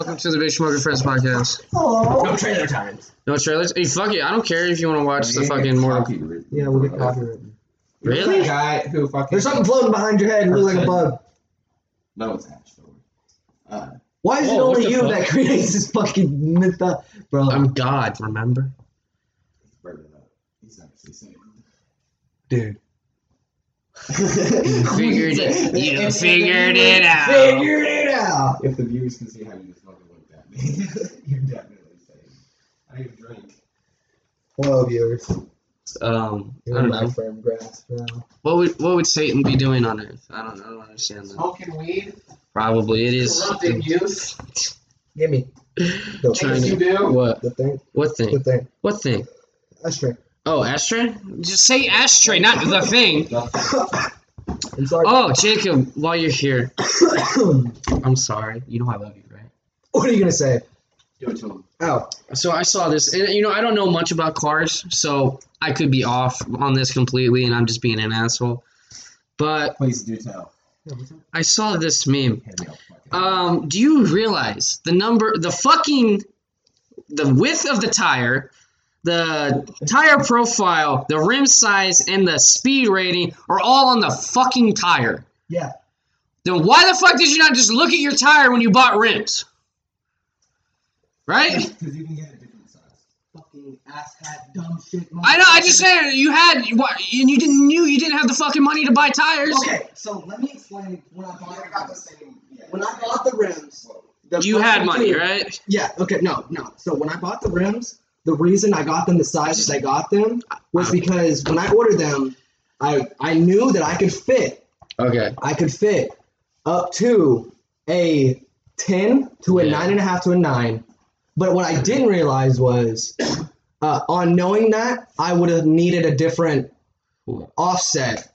Welcome to the Big Smoker Friends podcast. No trailer times. No trailers? Hey, fuck it. I don't care if you want to watch the fucking Mortal. Yeah, we'll get copyrighted. Really? the guy who fucking. There's something floating behind your head. You look like a bug. No, it's Ash. Uh, Why is it Whoa, what only you fuck? that creates this fucking myth up, bro? I'm God, remember? burn it up. He's actually saying. dude. You figured it. You If- if- figured if- it out. Figured it out. If the viewers can see how you just fucking looked at me, you're definitely saying. I need a drink. Hello, viewers. Um, I You're don't know. firm grasp now. What would what would Satan be doing on Earth? I don't. I don't understand that. Smoking weed, Probably it is. corrupting youth. Give me the, Trying to- you do. What? the thing. What The thing? thing. What thing? That's true. Oh, ashtray. Just say ashtray, not the thing. Oh, Jacob, while you're here, I'm sorry. You know I love you, right? what are you gonna say? Do it to him. Oh, So I saw this, and you know I don't know much about cars, so I could be off on this completely, and I'm just being an asshole. But Please do tell. I saw this meme. Hand me a fucking- Um, do you realize the number, the fucking, the width of the tire, the tire profile, the rim size, and the speed rating are all on the fucking tire? yeah. Then why the fuck did you not just look at your tire when you bought rims? Right? Because you can get a different size. Fucking asshat, dumb shit. I know. I just said you had what, and you didn't knew you didn't have the fucking money to buy tires. Okay, so let me explain when I bought I the same. Yeah. when I bought the rims. the You had money, right? Yeah. Okay. No. No. So when I bought the rims, the reason I got them the size that I got them was because when I ordered them, I I knew that I could fit. Okay. I could fit up to a ten to a Yeah. nine and a half to a nine. But what I didn't realize was, uh, on knowing that, I would have needed a different offset.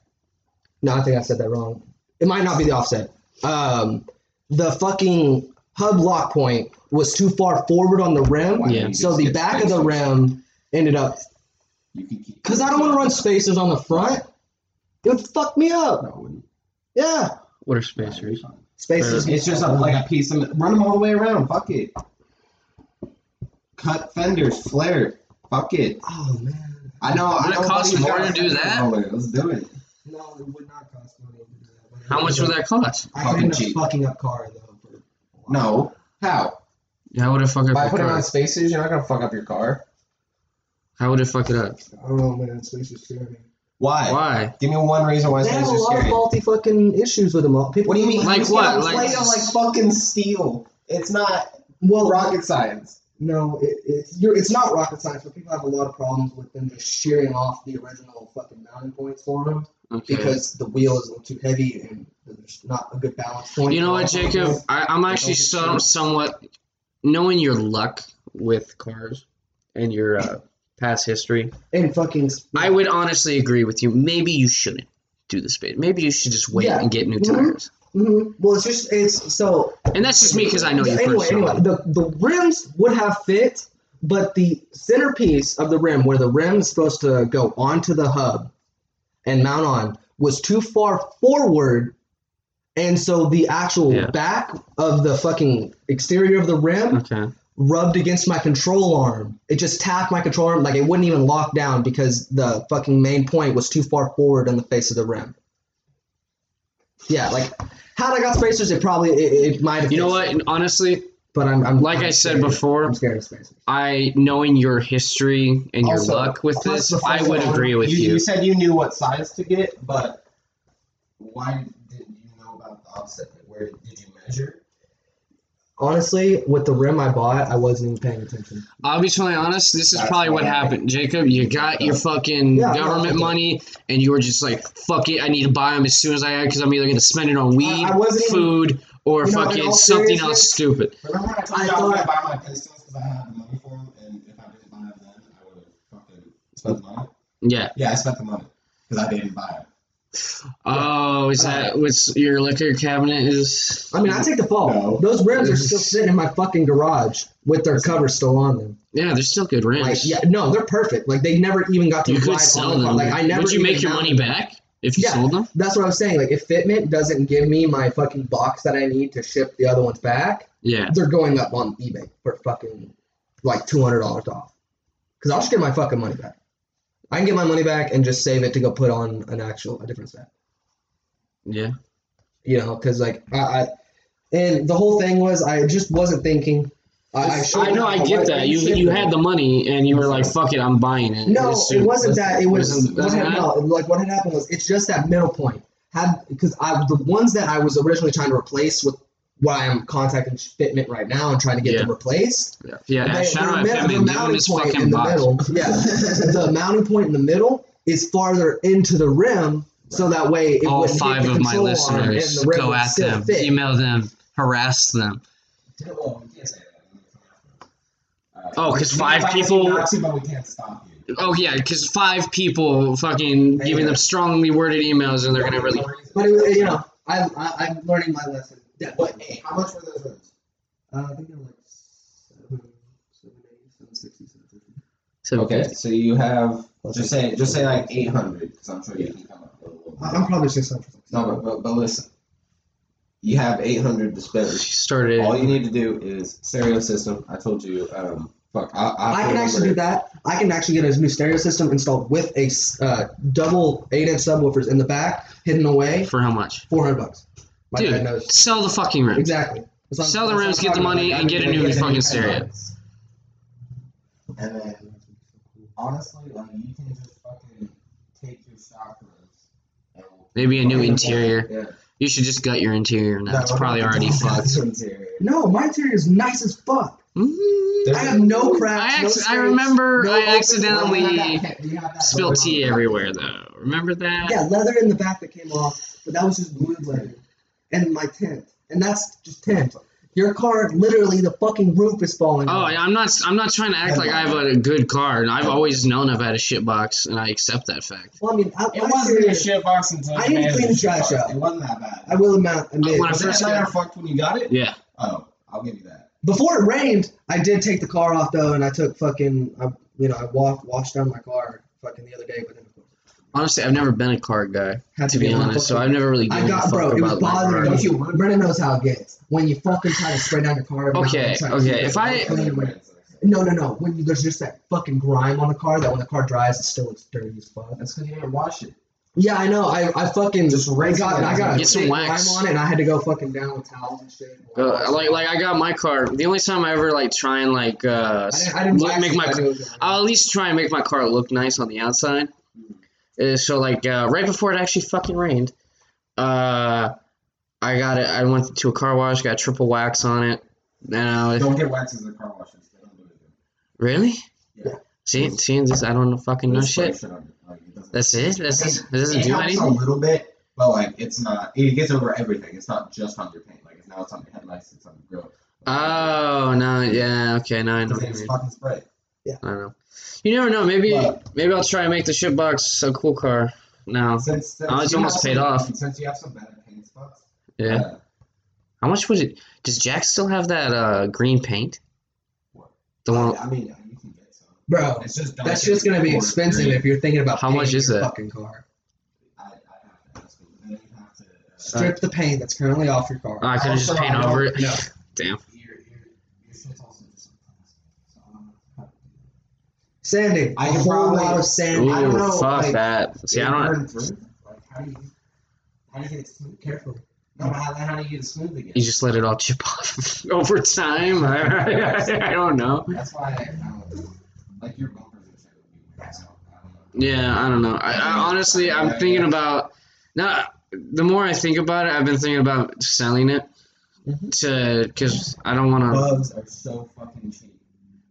No, I think I said that wrong. It might not be the offset. Um, the fucking hub lock point was too far forward on the rim, Why Yeah. so the get back of the rim ended up. You can keep. Cause I don't want to run spacers on the front. It would fuck me up. No. Yeah, What are Nah, you're spacers? spacers. It's just a, like a piece of run them all the way around. Fuck it. Cut fenders, flare. Fuck it. Oh man. I know. I Would it know cost more to do fender that? roller. Let's do it. No, it would not cost money to do that. How much would that cost? I Fucking could end up fucking up car though. No. How? How would it fuck up By your putting car? on spaces, you're not gonna fuck up your car. How would it fuck it up? I don't know, man. Spacers scare me. Why? Why? Give me one reason why They have a spacers lot of scary. faulty fucking issues with them all. People What do you mean? Like what? not Like- made of like fucking steel. It's not Well, rocket science. No, it, it's you're, it's not rocket science, but people have a lot of problems with them just shearing off the original fucking mounting points for them Okay. because the wheel is a little too heavy and there's not a good balance point. You know what, for all of Jacob? I, I'm actually so, somewhat knowing your luck with cars and your uh, past history. And fucking. I would honestly agree with you. Maybe you shouldn't do the space. Maybe you should just wait Yeah. and get new Mhm. tires. hmm Well, it's just it's so. And that's just me because I know you anyway, personally. anyway, the the rims would have fit, but the centerpiece of the rim, where the rim is supposed to go onto the hub and mount on, was too far forward, and so the actual Yeah. back of the fucking exterior of the rim Okay. rubbed against my control arm. It just tapped my control arm like it wouldn't even lock down because the fucking main point was too far forward on the face of the rim. Yeah, like had I got spacers, it probably it, it might have. You know what? it. Honestly, But I'm, I'm like I'm I said before, I'm scared of spacers. I knowing your history and your Also, luck with this, I would one, agree with you, you. you said you knew what size to get, but why didn't you know about? Where did you measure? Honestly, with the rim I bought, I wasn't even paying attention. I'll be totally honest. This is That's probably what why I- happened, Jacob. You got your fucking Yeah, government okay. money, and you were just like, "Fuck it, I need to buy them as soon as I can because I'm either going to spend it on weed, I wasn't even- food, or You know, in fucking all something else stupid." Remember when I told I you I was gonna buy my Pistons because I had the money for them, and if I didn't buy them then, I would have fucking spent the money. Yeah. Yeah, I spent the money because I didn't buy it. Oh, is that uh, what's your liquor cabinet is? I mean, I take the fall. No. Those rims are still sitting in my fucking garage with their cover still on them. Yeah, they're still good rims. Like, yeah, no, they're perfect. Like they never even got to you ride could sell on the car. them. Like I never. Would you make your money them. back if you Yeah. sold them? That's what I was saying. Like if Fitment doesn't give me my fucking box that I need to ship the other ones back, Yeah. they're going up on eBay for fucking like two hundred dollars off. Because I'll just get my fucking money back. I can get my money back and just save it to go put on an actual a different set. Yeah. You know, because like I, I, and the whole thing was I just wasn't thinking. I, I, I know, I get that. You you had the money and you were like, "Fuck it, I'm buying it." No, It's it wasn't that. It was Wasn't- what had, no, like what had happened was it's just that middle point. Had because I the ones that I was originally trying to replace with what I am contacting Fitment right now and trying to get Yeah. them replaced. Yeah, yeah. they- shout out the, the mounting point in the box. middle. Yeah, the mounting point in the middle is farther into the rim, so that way it All five the of my control arm and listeners, the go at them, fit. email them, harass them. Well, we can't say that. Oh, 'cause we five people- you not to, but we can't stop you. Oh yeah, because five people fucking giving them strongly worded emails and they're gonna really. But it, you know, I, I I'm learning my lesson. Yeah, What? Hey, how much were those rooms? Uh, I think they're like seven, seven, eight, seven, sixty, seven, fifty. So Okay, so you have just say just say like eight hundred because I'm sure you can come up with a little. I- I'm probably six hundred. No, but, but but listen, you have eight hundred to spend. She started. All you need to do is stereo system. I told you. Um, fuck. I, I, I can actually do that. I can actually get a new stereo system installed with a s- uh, double eight inch subwoofers in the back, hidden away, For how much? four hundred bucks. My dad Dude, knows sell the fucking rims. exactly. That's what Sell the that's what rims, get the money, Like, and get a new get fucking stereo. And then honestly, like you can just fucking take your stock rooms. Maybe a new interior. Yeah. You should just gut your interior now. No, it's probably already fucked. interior. No, my interior is nice as fuck. Mm. I have no cracks. I, no ex- I remember no I accidentally Do you have that- do you have that spilled tea everywhere though. Remember that? Yeah, leather in the back that came off, but that was just glued leather. And my tent, And that's just tint. Your car, literally, the fucking roof is falling Oh, off. yeah, I'm not. I'm not trying to act like I have a good car. and I've always known I've had a shit box, and I accept that fact. Well, I mean, I, It my wasn't interior- a shit box until I you need to managed clean the shit trash box. out. It wasn't that bad. I will admit, admit When I Was first that headliner got- fucked when you got it? Yeah. Oh, I'll give you that. before it rained, I did take the car off though, and I took fucking, I, you know, I walked, washed down my car fucking the other day, but then of course Honestly, I've never been a car guy, had to be get honest. So I've never really I given a got, fuck bro. It was about bothering car. me. Don't Brennan knows how it gets when you fucking try to spray down your car. every now and Okay, try to okay, keep it if I- clean when- No, no, no. When you, there's just that fucking grime on the car that when the car dries, it still looks dirty as fuck. That's because you didn't wash it. Yeah, I know. I, I fucking Just I rinse got it I got Get some thick wax. grime on it, and I had to go fucking down with towels and shit. Uh, like, like I got my car. The only time I ever like try and like uh, I didn't, I didn't look- wax make it, my I knew it was gonna- I'll at least try and make my car look nice on the outside. Uh, so like uh, right before it actually fucking rained, uh, I got it. I went to a car wash, got triple wax on it. And I was, Don't get waxes in the car washes. They don't do it. really? Yeah. See, see, this I don't know fucking know Just shit. on it. Like, it doesn't- That's it. That's Okay, it doesn't it do helps anything. a little bit, but like it's not. It gets over everything. It's not just on your paint. Like it's now it's on your headlights. It's on your grill. Oh no, yeah, okay, now I know. Because What you it's fucking spray. Yeah. I know. You never know. Maybe But- maybe I'll try and make the shitbox a cool car. Now, Since, since Oh, it's almost paid some- off. Since you have some better paint spots. yeah. uh, How much was it? Does Jack still have that uh, green paint? What? The one. I mean, you can get some. Bro, It's just that's just gonna be expensive green. if you're thinking about How much painting is your that? fucking car. I, I have to you. Have to. Uh, Strip the paint that's currently off your car. Oh, I could have just paint over it. No. Damn. your, your, your shit's also just some plastic. So I don't know how to do Sanding. I a can whole probably- lot of sanding. I don't know, fuck like, that. See, I don't. through? Like, how do you, how do you get it smooth? Careful. No, how, how do you get it smooth again? You just let it all chip off over time. I, don't know. That's why I, don't, like your bumpers and shit would be weird. I don't, I don't know. Yeah, I don't know. I, I honestly, I'm thinking about now. The more I think about it, I've been thinking about selling it mm-hmm. to because I don't want to. Bugs are so fucking cheap.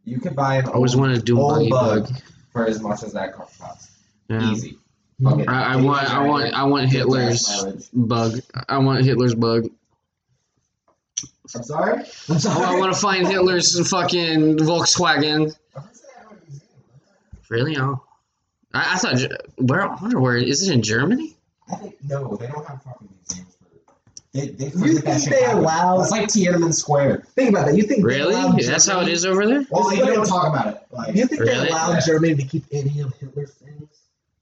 You could buy an I always wanted to do a old buggy bug, bug. for as much as that car costs. Yeah. Easy. Fucking I, I want, I want, I want Hitler's bug. I want Hitler's bug. I'm sorry. I'm Oh, sorry. I want to find Hitler's fucking Volkswagen. I'm gonna say I have a museum. Really? Oh, I, I thought. Where? I wonder where. Is it in Germany? I think no, they don't have fucking. They they You forget that think they happened. allow- It's like Tiananmen Square. Think about that. You think Really? allowed That's how it is over there. Well, It's you like- don't talk about it. Like You think Really? they allowed Yeah. Germany to keep any of Hitler's things?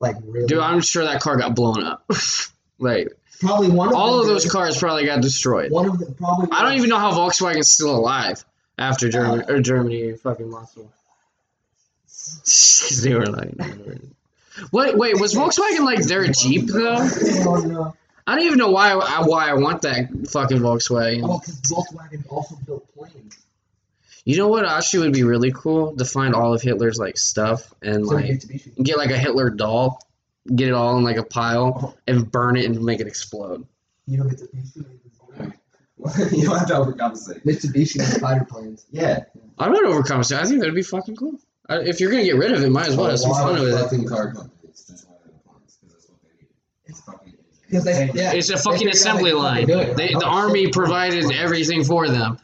Like really? Dude, I'm sure that car got blown up. like, Probably one of All of those did. cars probably got destroyed. One of them probably. I don't even know how Volkswagen's still alive after Germany or Germany fucking lost the war. 'Cause they were like, what? Wait, was Volkswagen like their Jeep though? No. I don't even know why I, why I want that fucking Volkswagen. Oh, because Volkswagen also built planes. You know what actually would be really cool to find all of Hitler's like stuff and So like get like a Hitler doll, get it all in like a pile uh-huh. and burn it and make it explode. You know Mitsubishi. you don't have to overcompensate. Mitsubishi has fighter planes. Yeah. I'm not overcompensating. I think that'd be fucking cool. I, if you're gonna get rid of it, might as well have some fun with it. fucking car companies just wanted the points because that's what they need. It's fucking. Because they, yeah, It's a fucking figured out assembly line. could. They, Oh, the army shit. provided everything for them,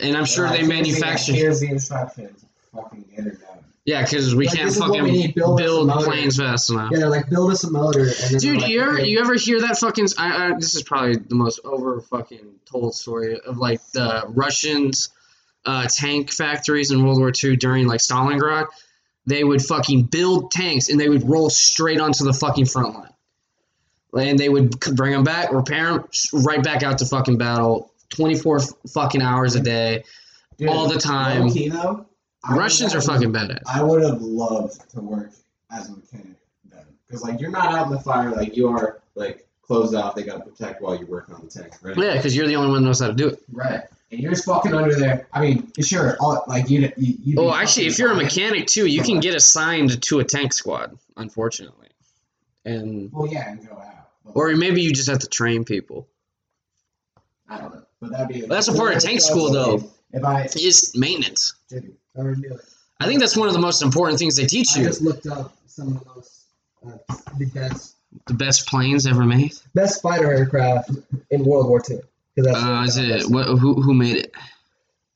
and I'm sure they manufactured. Here's the instructions. Fucking get it done. Yeah, because we Like, can't this is what fucking we build build planes fast enough. Yeah, like build us a motor. And then Dude, like, you ever you ever hear that fucking? I, I, this is probably the most over fucking told story of like the Russians, uh, tank factories in World War II during like Stalingrad. They would fucking build tanks and they would roll straight onto the fucking front line, and they would bring them back, repair them, right back out to fucking battle, twenty four fucking hours a day, Dude, all the time. though, Russians are fucking badass. I would have loved to work as a mechanic then, because like you're not out in the fire like you are like closed off. They gotta protect while you're working on the tank, right? Yeah, because you're the only one that knows how to do it. Right. And you're just fucking under there. I mean, sure, all, like you, you, you. Oh, actually, if you're a mechanic too, you can get assigned to a tank squad. Unfortunately, and Well, yeah, and go out. Or maybe you just have to train people. I don't know, but that'd be. That's a part of tank school, though. If I, Is maintenance. I already knew it. I think that's one of the most important things they teach I you. just looked up some of the most uh, the best The best planes ever made. best fighter aircraft in World War II. Uh, is I it what, who who made it?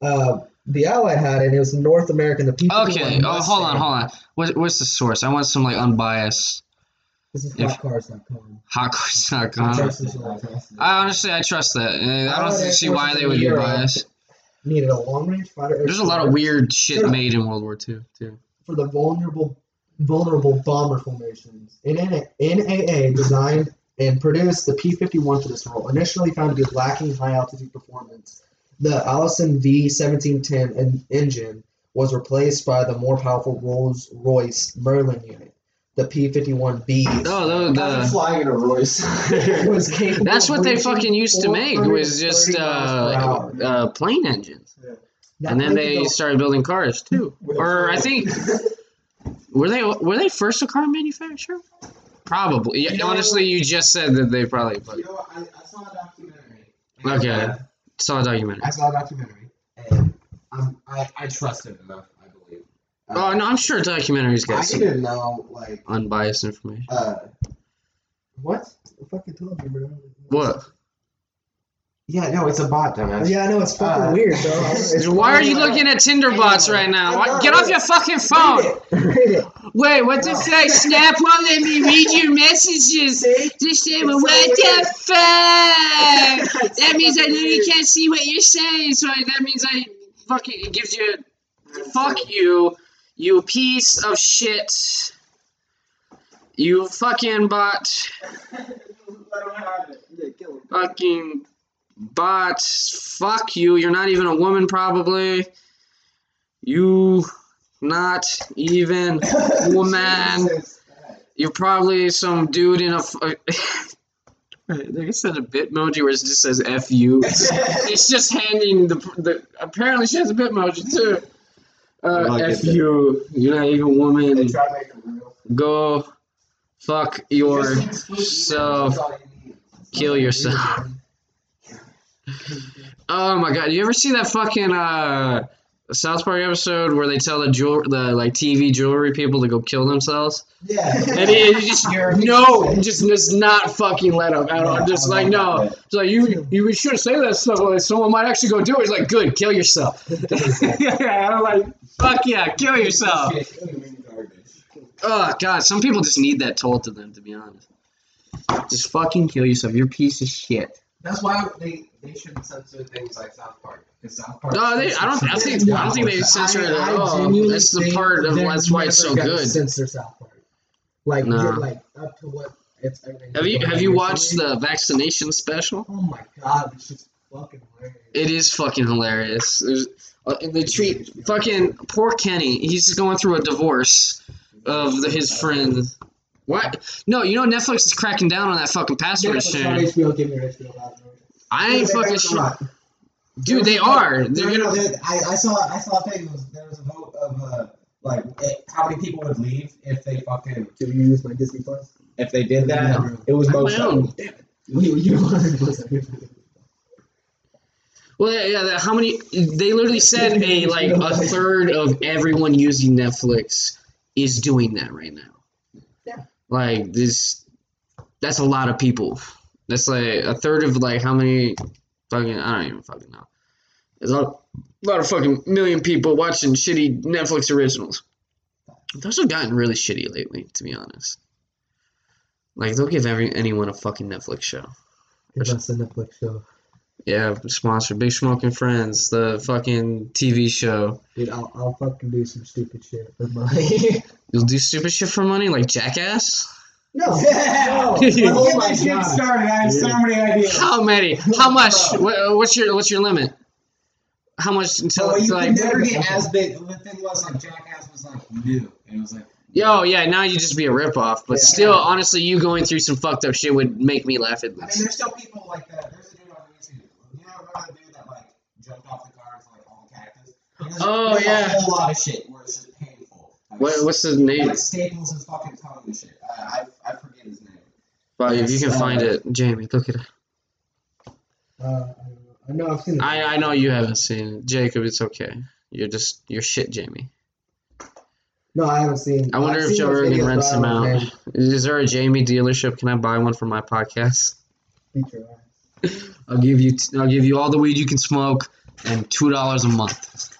Uh, the Allied had it. It was North American. The P-51 Okay. Oh, hold on, hold on. What, what's the source? I want some like unbiased This is hotcars.com. hotcars.com. Trust this one. I honestly I trust that. Uh, I don't Allied Air see why they would be biased. Needed a long-range fighter. There's a lot of weird shit made in World War II too. for the vulnerable vulnerable bomber formations. NAA, NAA designed and produced the P-51 for this role. Initially found to be lacking high altitude performance, the Allison V-1710 engine was replaced by the more powerful Rolls-Royce Merlin unit, the P-51B. Oh, the, the flying in a Royce. was capable That's what they fucking used to make was just 430 miles per uh, uh, plane engines, That and then they started building cars too. Or I think were they were they first a car manufacturer? Probably. Yeah, You know- honestly, you just said that they probably but You know. I, I saw a documentary. Okay. Uh, saw a documentary. I saw a documentary, and um, I I trusted enough. I believe. Uh, Oh no, I'm sure documentaries I got some didn't know like unbiased information. uh what? I fucking told you, bro. What? Yeah, no, it's a bot, dumbass. Yeah, I know it's fucking Uh, weird, bro. It's Why are you funny. looking at Tinder bots right now? I Why- know, Get off your fucking Read phone! it. Read it. Wait, what the fuck? Snap won't let me read your messages. See? Just say, It's well, so what weird. the fuck? It's That means I fucking literally weird. can't see what you're saying. So I, that means I fucking it gives you. Fuck you, you piece of shit. You fucking bot. Fucking bot. Fuck you. You're not even a woman, probably. You not even woman. You're probably some dude in a. f- uh, Like I said, a bitmoji where it just says "f you." It's just handing the the. Apparently, she has a bitmoji too. I Uh, like "f you." You're not even a woman. They try to make it real. Go, fuck yourself. Kill yourself. Oh my god! You ever see that fucking uh South Park episode where they tell the jewel the like TV jewelry people to go kill themselves? Yeah. And he, he just You're a piece no, just does not fucking let at all. Yeah, Just like no, it's like you you should say that stuff. Like someone might actually go do it. He's like, good, kill yourself. yeah, I'm like, fuck yeah, kill yourself. Oh god, some people just need that told to them. To be honest, just fucking kill yourself. You're a piece of shit. That's why they, they shouldn't censor things like South Park. Because South Park. No, they. I don't. I think. I don't think they censor it at all. genuinely That's the part of that's why it's so good. Censor South Park, like No. get, like up to what It's everything. Have you have you watched the vaccination special? Oh my god, this shit's fucking hilarious. It is fucking hilarious. There's, uh, they treat fucking poor Kenny. He's going through a divorce of the, his friend. What? No, you know Netflix is cracking down on that fucking password Netflix, sharing. HBO, give me HBO password. I ain't They- fucking they're sure, dude. They are. They're no, gonna. no, they- I, I saw I saw a thing. There was, there was a vote of uh, like it, how many people would leave if they fucking Do you use my Disney Plus? if they did that. No. It was I most my of own. them. Damn it. You you Well, yeah, yeah. How many? They literally said a like a third of everyone using Netflix is doing that right now. Yeah. Like this, that's a lot of people. That's like a third of like how many? Fucking, I don't even fucking know. There's a lot, a lot of fucking million people watching shitty Netflix originals. Those have gotten really shitty lately, to be honest. Like they'll give every anyone a fucking Netflix show. Give us a Netflix show. Yeah, sponsor Big Smoking Friends, the fucking TV show. Dude, I'll, I'll fucking do some stupid shit for money. You'll do stupid shit for money, like Jackass. No, Yeah. no. Let's oh get my shit god. started. I have so many ideas. How many? How much? What, uh, what's your What's your limit? How much until So you it's could like? never get as big. The thing was like Jackass was like new, and it was like Yo, yeah. Now you just be a ripoff, but Yeah. still, honestly, you going through some fucked up shit would make me laugh at I mean, this. there's still people like that. There's a dude on YouTube. You know, remember the dude that like jumped off the car into like all the cactus? Oh, there's yeah. a whole lot of shit where it's just painful. Like, What, what's his name? like staples his fucking tongue and shit. I I, I forget his name. Well, if you can Yes, find uh, it, Jamie, look at it. Uh, I know. I know I've seen it. I I know you haven't seen it, Jacob. It's okay. You're just you're shit, Jamie. No, I haven't seen. I wonder I've if seen Joe those Rogan rents but I him don't know out. his. Is there a Jamie dealership? Can I buy one for my podcast? Beat your ass. I'll give you I'll give you all the weed you can smoke and two dollars a month.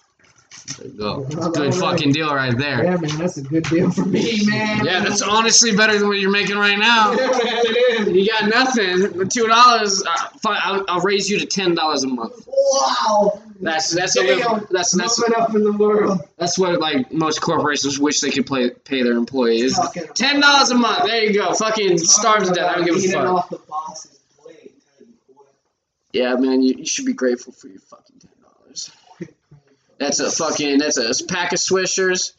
There you go. Good fucking deal right there. Yeah, man, that's a good deal for me, man. Yeah, that's honestly better than what you're making right now. Yeah, man, it is. You got nothing. The two dollars, uh. I'll, I'll raise you to ten dollars a month. Wow. That's that's a little, that's that's Moving up in the world. that's what like most corporations wish they could play, pay their employees. Ten dollars a month. There you go. Fucking starve to death. I don't give a fuck. off the boss's plate. tell you what. Yeah, man, you, you should be grateful for your fucking dollars. That's a fucking that's a pack of Swishers,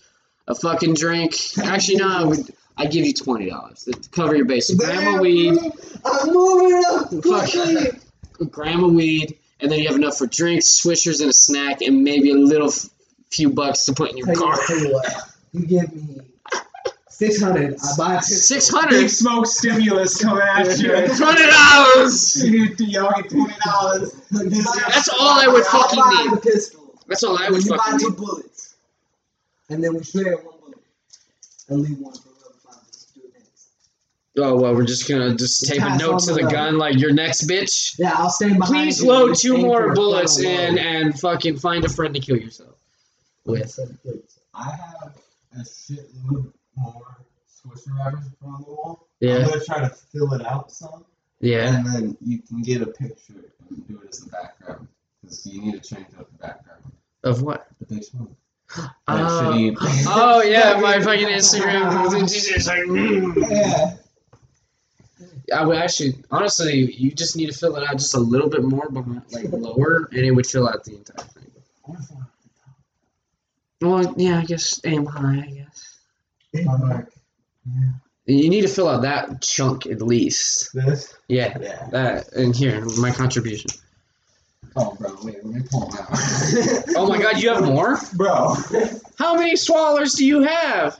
a fucking drink. Actually, no, I would I give you twenty dollars to cover your basic. Grandma Damn, weed, I'm moving up Fuck. quickly. grandma weed, and then you have enough for drinks, Swishers, and a snack, and maybe a little f- few bucks to put in your Tell car. tell you what, you give me six hundred. I buy a pistol. Big smoke stimulus coming at you. Twenty dollars. Y'all get twenty dollars. That's all I would I'll fucking buy need. The pistol. That's all I would you buy two bullets, and then we share one bullet, and leave one for whoever finds it. Let's do it next. Oh well, we're just gonna just tape a note to the the gun. gun like your next bitch. Yeah, I'll stand behind Please you. load two more bullets in and fucking find a friend to kill yourself with. I have a shitload more Swisher wrappers on the wall. Yeah. I'm gonna try to fill it out some, yeah. and then you can get a picture and do it as the background. Because you need to change up the background. Of what? The big smoke. That Oh, shitty- oh yeah, my fucking Instagram. It's like, mm. Yeah. I would actually, honestly, you just need to fill it out just a little bit more, behind, like lower, and it would fill out the entire thing. Well, yeah, I guess aim high. I guess I'm like, you need to fill out that chunk at least. this? Yeah, Yeah. that and here my contribution. Oh, bro, wait, let me pull them out. Oh my God, you have more? Bro. How many swallers do you have?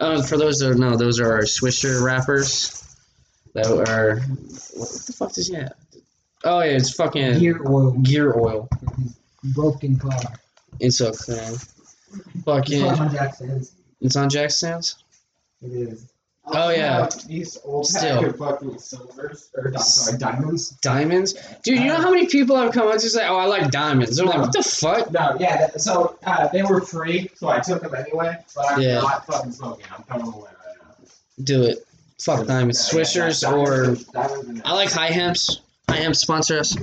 Uh, for those that don't know, those are our Swisher wrappers. That are what the fuck does he have? Oh yeah, it's fucking Gear oil. gear oil. Broken car. It's a thing. It's Fucking, on Jack stands. it's on jack. It is. Oh, yeah. These old Still. pack fucking silvers, or sorry, diamonds. Diamonds, dude. You know how many people have come up to say, "Oh, I like diamonds." They're like, "What the fuck?" No, yeah, that, so uh, they were free, so I took them anyway, but I'm Yeah. not fucking smoking. I'm throwing them away right now. Do it. Fuck diamonds, Yeah, yeah, Swishers diamonds or diamonds and- I like high hemps. High hemps sponsor us.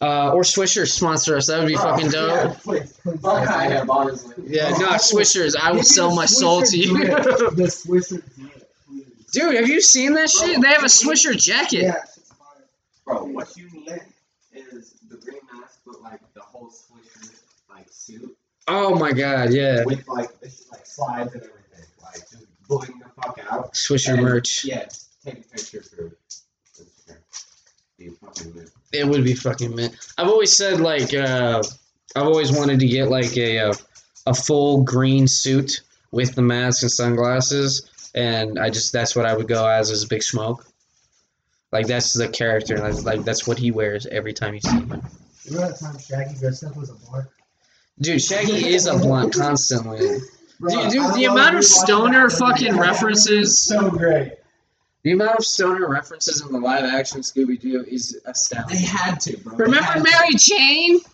Uh, or Swishers sponsor us. That would be fucking dope. Yeah, please, please. Fuck I am, honestly. Yeah, no, Swishers. I will sell my soul to you. The Swisher. Dude, have you seen that shit? They have a Swisher jacket. Yeah, shit's fire. Bro, what you need is the green mask, but like the whole Swisher like suit Oh my god, yeah. with like this like slides and everything, like just bling the fuck out. Swisher And, merch. Yeah, take a picture for Instagram. Be fucking lit. It would be fucking mint. I've always said like uh, I've always wanted to get like a uh, a full green suit with the mask and sunglasses, and I just that's what I would go as as Big Smoke. Like that's the character, like, like that's what he wears every time you see him. Remember that time Shaggy dressed up as a blunt? Dude, Shaggy is a blunt constantly. Bro, Dude, dude, the amount of stoner fucking references- So great. The amount of stoner references in the live action Scooby Doo is astounding. They had to, bro. Remember Mary Jane?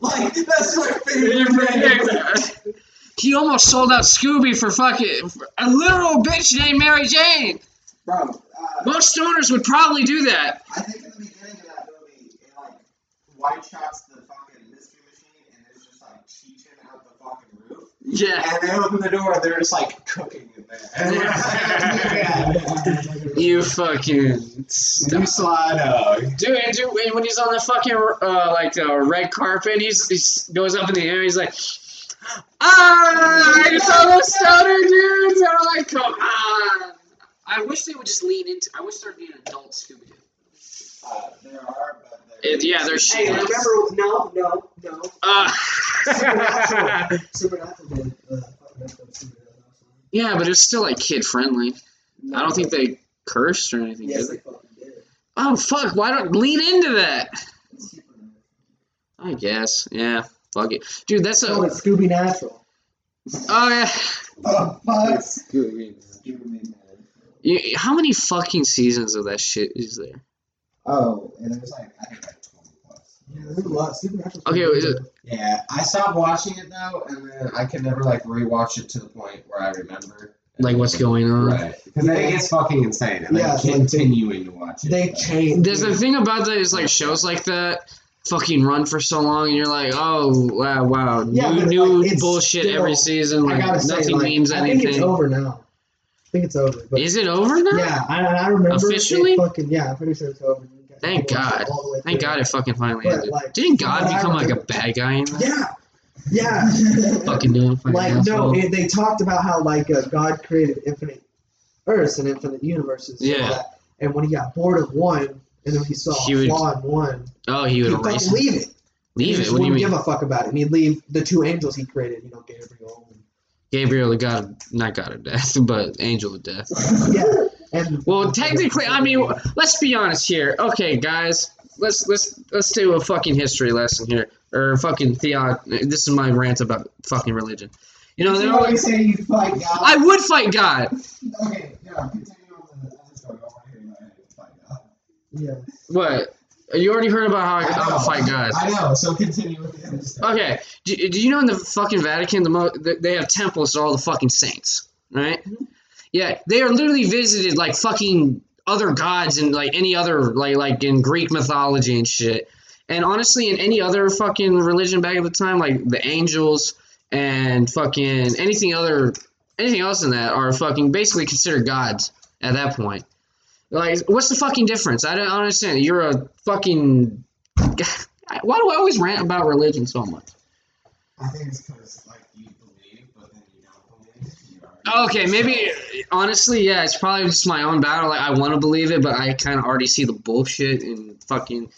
Like that's my favorite. he almost sold out Scooby for fucking for a literal bitch named Mary Jane. Bro, uh, Most stoners would probably do that. I think in the beginning of that movie, it like white shots the fucking mystery machine and it's just like cheeching out the fucking roof. Yeah. And they open the door and they're just like cooking in there. You fucking You stop. slide out. Dude, dude, when he's on the fucking uh, like uh, red carpet, he's he goes up in the air. He's like, ah, you saw those stoner dudes? And I'm like, come on. I wish they would just lean into. I wish there'd be an adult Scooby Doo. Uh, there are, but It, yeah, there's Hey, shit. remember? No, no, no. Uh, Supernatural did. Uh, fucking episode of Supernatural. yeah, but it's still like kid friendly. I don't think they cursed or anything. Yes, did they they? fucking did. Oh fuck! Why don't lean into that? Supernatural. I guess. Yeah. Fuck it, dude. That's Oh, a. it's Scooby Natural. Oh yeah. Oh, fuck. You, how many fucking seasons of that shit is there? Oh, and it was like, I think like 20 plus. Yeah, there's a lot. Supernatural. Okay, is it- Yeah, I stopped watching it though, and then I can never like rewatch it to the point where I remember. Like what's going on? Right. Because then it gets fucking insane, and Yeah, I'm it's like- continuing to watch it. They but- changed. There's the thing about that is like shows like that fucking run for so long and you're like, oh wow, wow, Yeah, new new like, bullshit still- every season, I like gotta say, nothing like, means I think it's anything. over now. I think it's over. But Is it over now? yeah, I, I remember Officially? Fucking, yeah, I'm pretty sure it's over. Thank can watch it God. all the way Thank. God it fucking finally But, ended. like, Didn't God become like a bad guy in that? Yeah, yeah. Fucking like asshole. no, it, they talked about how like uh, God created infinite Earths and infinite universes. and Yeah. that. And when he got bored of one, and then he saw He a would- flaw in one, oh, he he'd erase leave it. Leave it. What do you mean? give a fuck about it, and he'd leave the two angels he created. You know, Gabriel. And, Gabriel, the god, not god of death, but angel of death. yeah, and Well, technically, I mean, let's be honest here. Okay, guys, let's let's let's do a fucking history lesson here, or fucking theo. This is my rant about fucking religion. You know, they're always always, say you fight God. I would fight God. Okay, yeah, continue on the other story. I want to hear you how you fight God. Yeah, What? You already heard about how I, I'm gonna fight God. I know, so continue with the other. Okay, do, do you know in the fucking Vatican, the mo- they have temples to all the fucking saints, right? Mm-hmm. Yeah, they are literally visited like fucking other gods and like any other like like in Greek mythology and shit. And honestly, in any other fucking religion back at the time, like the angels and fucking anything other, anything else in that are fucking basically considered gods at that point. Like, what's the fucking difference? I don't understand. You're a fucking. Why do I always rant about religion so much? I think it's because like you believe, but then you don't believe. You oh, Okay, maybe honestly, yeah, it's probably just my own battle. Like I want to believe it, but I kind of already see the bullshit and fucking.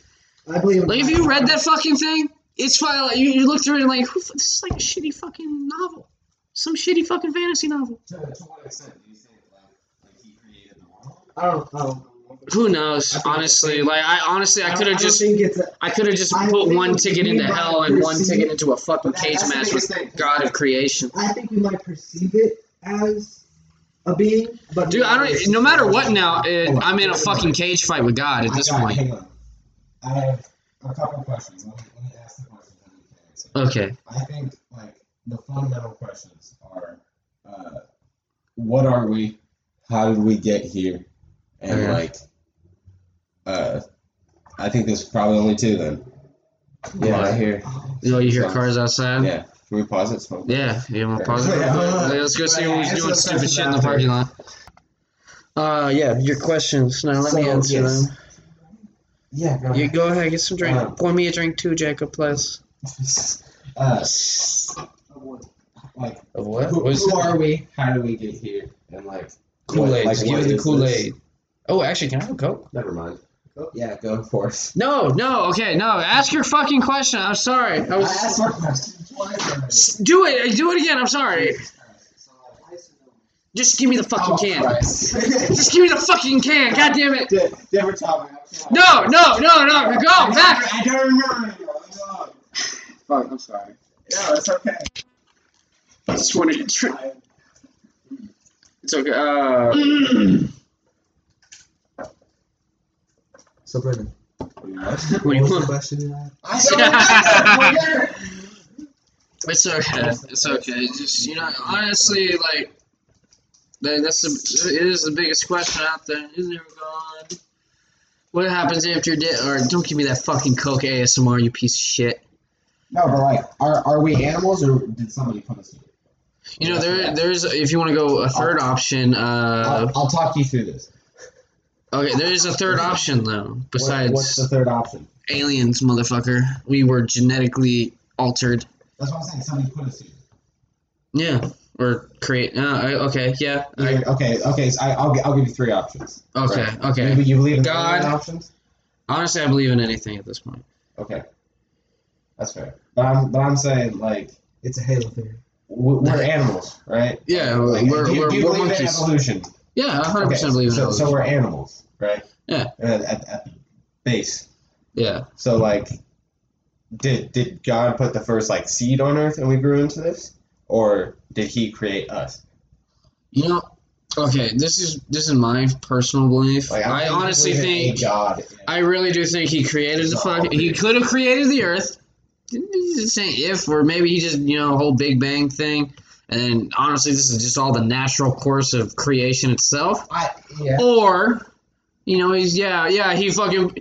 I believe. Like, if you read that fucking thing, it's fine. Like, you, you look through it and like, this is like a shitty fucking novel, some shitty fucking fantasy novel. To, to what extent do you think like like he created the world? I don't. I don't. know. Who knows? Honestly, like I honestly, I could have just. A, I could have just I put one ticket into hell and one ticket into a fucking that- cage match with thing. God of creation. I think we might perceive it as a being, but Dude, I don't. No matter what, now it, on. I'm in a fucking cage fight with God at this point. Hang on. I have a couple questions. Let me, let me ask the questions and you can answer. Okay. I think like the fundamental questions are, uh, what are we? How did we get here? And Okay. like, uh, I think there's probably only two then. Yeah, I hear. You, you hear Sounds- cars outside? Yeah. Can we pause it? Smoke? Yeah, you want to pause it? Yeah. real? Let's go see Yeah, who's doing stupid shit in the parking lot. Uh, yeah, your questions. Now let me answer yes. them. Yeah. Go You go ahead, get some drink. Um, Pour me a drink too, Jacob, please. Uh, like, Of what? who, who are we? How did we get here? And like, Kool Aid. like, Give me the Kool? Aid. Oh, actually, can I have a Coke? Never mind. Go- Yeah, go for it. No, no, okay, no. Ask your fucking question. I'm sorry. I I asked my question twice. Do it. Do it again. I'm sorry. Just give me the fucking Oh, can. Just give me the fucking can. God damn it. Di- Different topic. No, no, no, no. Go I back. I don't remember. Oh, Fuck, I'm sorry. No, it's okay. I just wanted to drink. It's okay. Uh, So Brendan, what do you what was the want? question you had? I don't. It's okay. It's okay. Just you know, honestly, like that, that's the it is the biggest question out there. Is there a God? What happens after you're dead? Or don't give me that fucking coke ASMR, you piece of shit. No, but like, are, are we animals or did somebody put us here? You know, there there's if you want to go a third option. Uh, I'll, I'll talk you through this. Okay, there is a third option though. What- Besides what's the third option? aliens, motherfucker. We were genetically altered. That's what I'm saying. Somebody put us here. Yeah, or create. Uh, I- okay, yeah. I, okay, okay. So I, I'll, I'll give you three options. okay, Right. okay. You, you believe in God. options? Honestly, I believe in anything at this point. Okay, that's fair. But I'm but I'm saying like It's a Halo theory. we're animals, right? Yeah, Like, we're do, we're, do you we're believe in evolution? Yeah, I hundred Okay, percent believe in so, evolution. so we're animals, right? Yeah. Uh, at, at base. yeah. So like, did did God put the first like seed on Earth and we grew into this, or did He create us? You know, okay, this is this is my personal belief. Like, I honestly believe in a think God. I really do think he created the fuck. He could have created the Earth. Didn't He just saying if, or maybe he just you know whole Big Bang thing. And honestly, this is just all the natural course of creation itself. I yeah. Or, you know, he's yeah, yeah, he fucking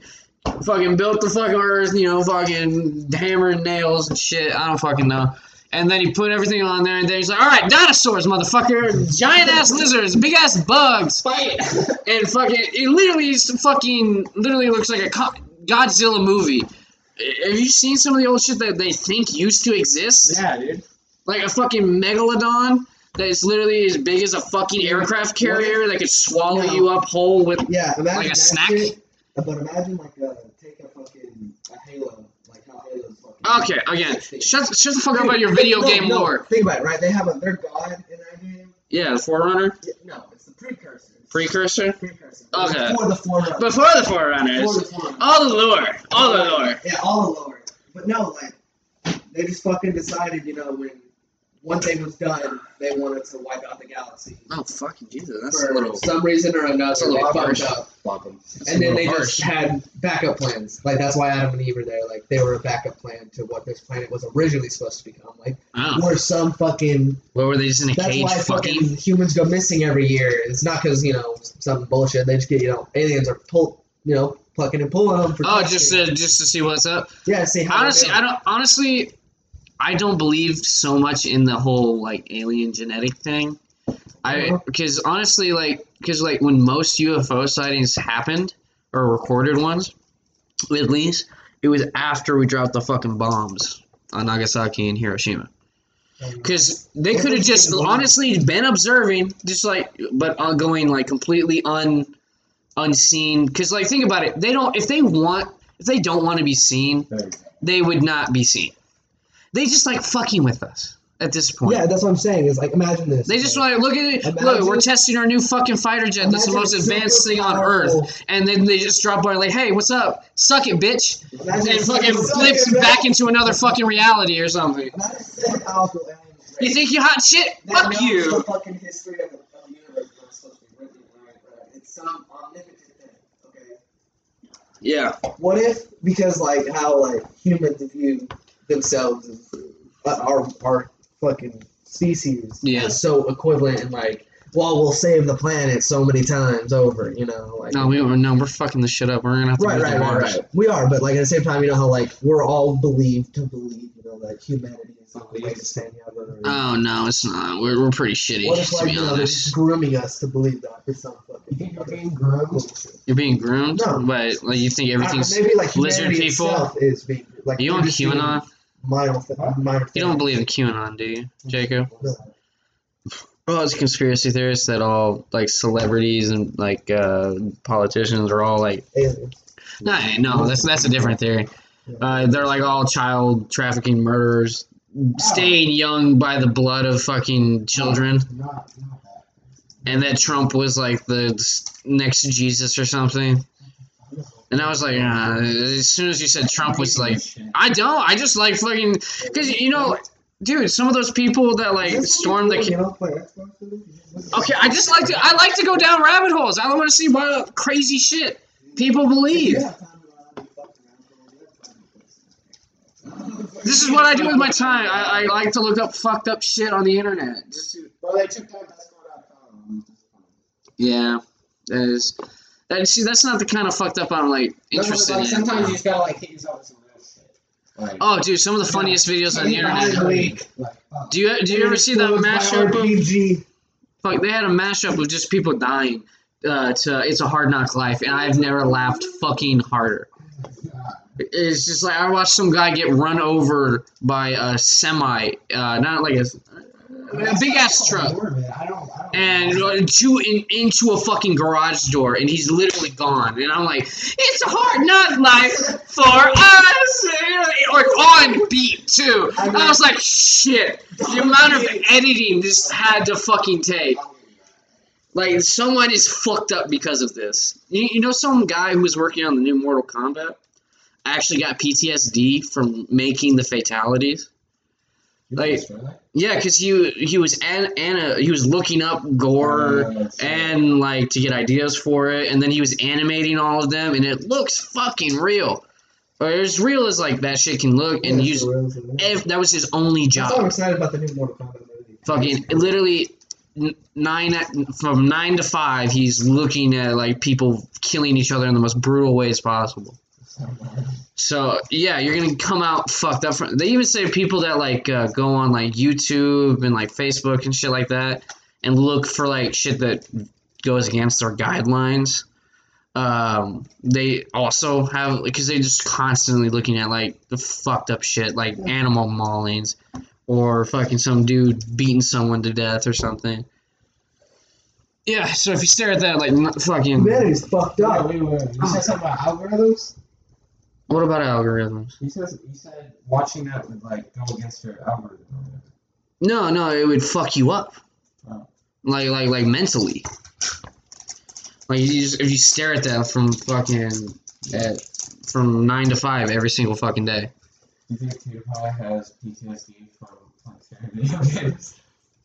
fucking built the fucking earth, you know, fucking hammer and nails and shit. I don't fucking know. And then he put everything on there, and then he's like, "All right, dinosaurs, motherfucker, giant ass lizards, big ass bugs, Fight. and fucking it literally fucking literally looks like a Godzilla movie." Have you seen some of the old shit that they think used to exist? yeah, dude. Like a fucking megalodon that is literally as big as a fucking aircraft carrier that could swallow No. you up whole with Yeah, Like a snack? shit, but imagine like uh, take a fucking a Halo, like how Halo's fucking. Okay, again, 16. shut shut the fuck up about your video No, game no, lore. Think about it, right? They have a their god in that game. Yeah, the Forerunner, Yeah, no, it's the precursor. precursor, Precursor. Okay. Before the forerunner. before the Before Forerunners. the forerunner. All the lore, all the lore. Yeah, all the lore. But no, like they just fucking decided, you know, when one thing was done, they wanted to wipe out the galaxy. Oh fucking Jesus, that's For a little. some reason or another, That's a little they harsh. fucked up. Welcome. that's a and then little they harsh. just had backup plans. Like that's why Adam and Eve are there. Like they were a backup plan to what this planet was originally supposed to become. Like Oh, or some fucking. where were they just in a That's cage why fucking? fucking humans go missing every year. It's not because you know some bullshit. They just get you know aliens are pull you know plucking and pulling them. For Oh, testing. just to just to see what's up. yeah. See how Honestly, I don't. Honestly, I don't believe so much in the whole like alien genetic thing. I Uh-huh. because honestly, like because like when most UFO sightings happened or recorded ones, at least it was after we dropped the fucking bombs on Nagasaki and Hiroshima. Because they could have just honestly been observing, just like, but uh, going like completely un, unseen. Because like, think about it. They don't. If they want, if they don't want to be seen, There you go. they would not be seen. They just like fucking with us at this point. Yeah, that's what I'm saying. Is like imagine this. They just like, look at it. Look, we're testing our new fucking fighter jet. That's the most advanced thing on Earth. And then they just drop by like, "Hey, what's up? Suck it, bitch!" imagine And fucking flips back into another fucking reality or something. Imagine a super powerful alien You think you hot shit? that Fuck you. Fucking history of the, of the universe is not supposed to be written. Right, right. It's some omnipotent thing. Okay. Yeah. What if because like how like humans view themselves as uh, our our fucking species Yeah. is so equivalent in like well, we'll save the planet so many times over, you know, like. No, we don't. No, we're fucking this shit up. We're gonna have to Right, move right, right, right. We are, but like at the same time, you know how like we're all believed to believe, you know, that humanity is the way to stand ever. Oh no, it's not. We're, we're pretty shitty, what if to like be you know they're just honest. grooming us to believe that for some You fucking think you're being groomed? You're being groomed, No. but like you think everything's. Uh, maybe like lizard people? is being like You they're on just being QAnon? Minor, minor You don't believe in QAnon, do you, Jacob? Well, it's conspiracy theorists that all like celebrities and like uh, politicians are all like. aliens. No, no, that's that's a different theory. Uh, they're like all child trafficking murderers, staying young by the blood of fucking children, Not, not that. and that Trump was like the next Jesus or something. And I was like, uh, as soon as you said Trump was like, I don't. I just like fucking because you know, dude, some of those people that like storm the. You know, play Xbox with them? Okay, I just like to. I like to go down rabbit holes. I want to see what crazy shit people believe. This is what I do with my time. I, I like to look up fucked up shit on the internet. Just to- Well, they took down Tesco.com. yeah, that is. That, see, that's not the kind of fucked up I'm like interested like, in. Sometimes you just gotta like hit yourself with some real shit. Like, Oh, dude, some of the funniest videos on the internet. Like, fuck. Do you do you ever see that Influenced by mashup? Of, fuck, they had a mashup of just people dying. Uh, to it's a hard knock life, and I've never laughed fucking harder. It's just like I watched some guy get run over by a semi, uh, not like a, a big ass truck, I don't, I don't and in, into a fucking garage door, and he's literally gone. And I'm like, it's a hard knock life for us, or on beat too. I was like, shit, the amount of editing this had to fucking take. Like someone is fucked up because of this. You, you know, some guy who was working on the new Mortal Kombat actually got PTSD from making the fatalities. Like, yeah, because he he was an, an, uh, he was looking up gore and like to get ideas for it, and then he was animating all of them, and it looks fucking real, or as real as like that shit can look. And Yeah, use real, for that was his only why I'm job. excited about the new Mortal Kombat movie. Fucking literally nine at, from nine to five, he's looking at like people killing each other in the most brutal ways possible. So yeah, you're gonna come out fucked up. From, they even say people that like uh, go on like YouTube and like Facebook and shit like that, and look for like shit that goes against their guidelines. Um, they also have because they're just constantly looking at like the fucked up shit like animal maulings or fucking some dude beating someone to death or something. Yeah, so if you stare at that like n- fucking, Humanity's fucked up. wait, wait, wait. You said something about algorithms? What about algorithms? You said you said watching that would like go against your algorithm. No, no, it would fuck you up. Oh. Like, like, like mentally. Like you just, if you stare at that from fucking at from nine to five every single fucking day. Do you think PewDiePie has PTSD from like staring video games?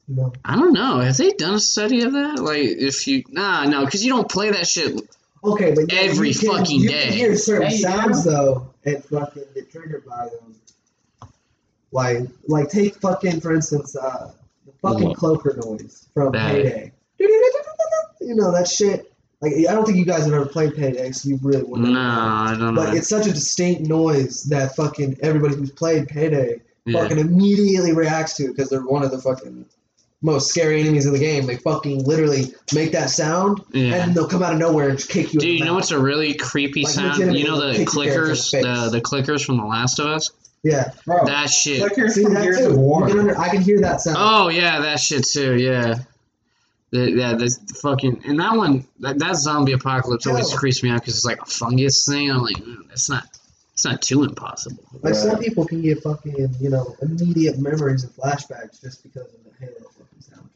You know? I don't know. Have they done a study of that? Like, if you nah, no, because you don't play that shit. Okay, but yeah, Every you can, fucking you day. can hear certain Hey, you sounds though, and fucking get triggered by them. Like, like take fucking for instance, uh, the fucking What? cloaker noise from That- Payday. You know that shit. Like, I don't think you guys have ever played Payday, so you really wouldn't. No, I don't know. But know. it's such a distinct noise that fucking everybody who's played Payday Yeah. fucking immediately reacts to because they're one of the fucking most scary enemies in the game. They fucking literally make that sound Yeah. and they'll come out of nowhere and just kick you. Dude, in you know mouth. what's a really creepy Like, sound? You know the kick your character clickers, in the the the clickers from The Last of Us. Yeah, Bro, That shit. clickers see from that Gears too. of War. Can under, I can hear that sound. Oh yeah, that shit too. Yeah, the, yeah. The fucking and that one, that, that zombie apocalypse always Hell. creeps me out because it's like a fungus thing. I'm like, mm, that's not, it's not too impossible. like some people can get fucking you know immediate memories and flashbacks just because of the Halo fucking.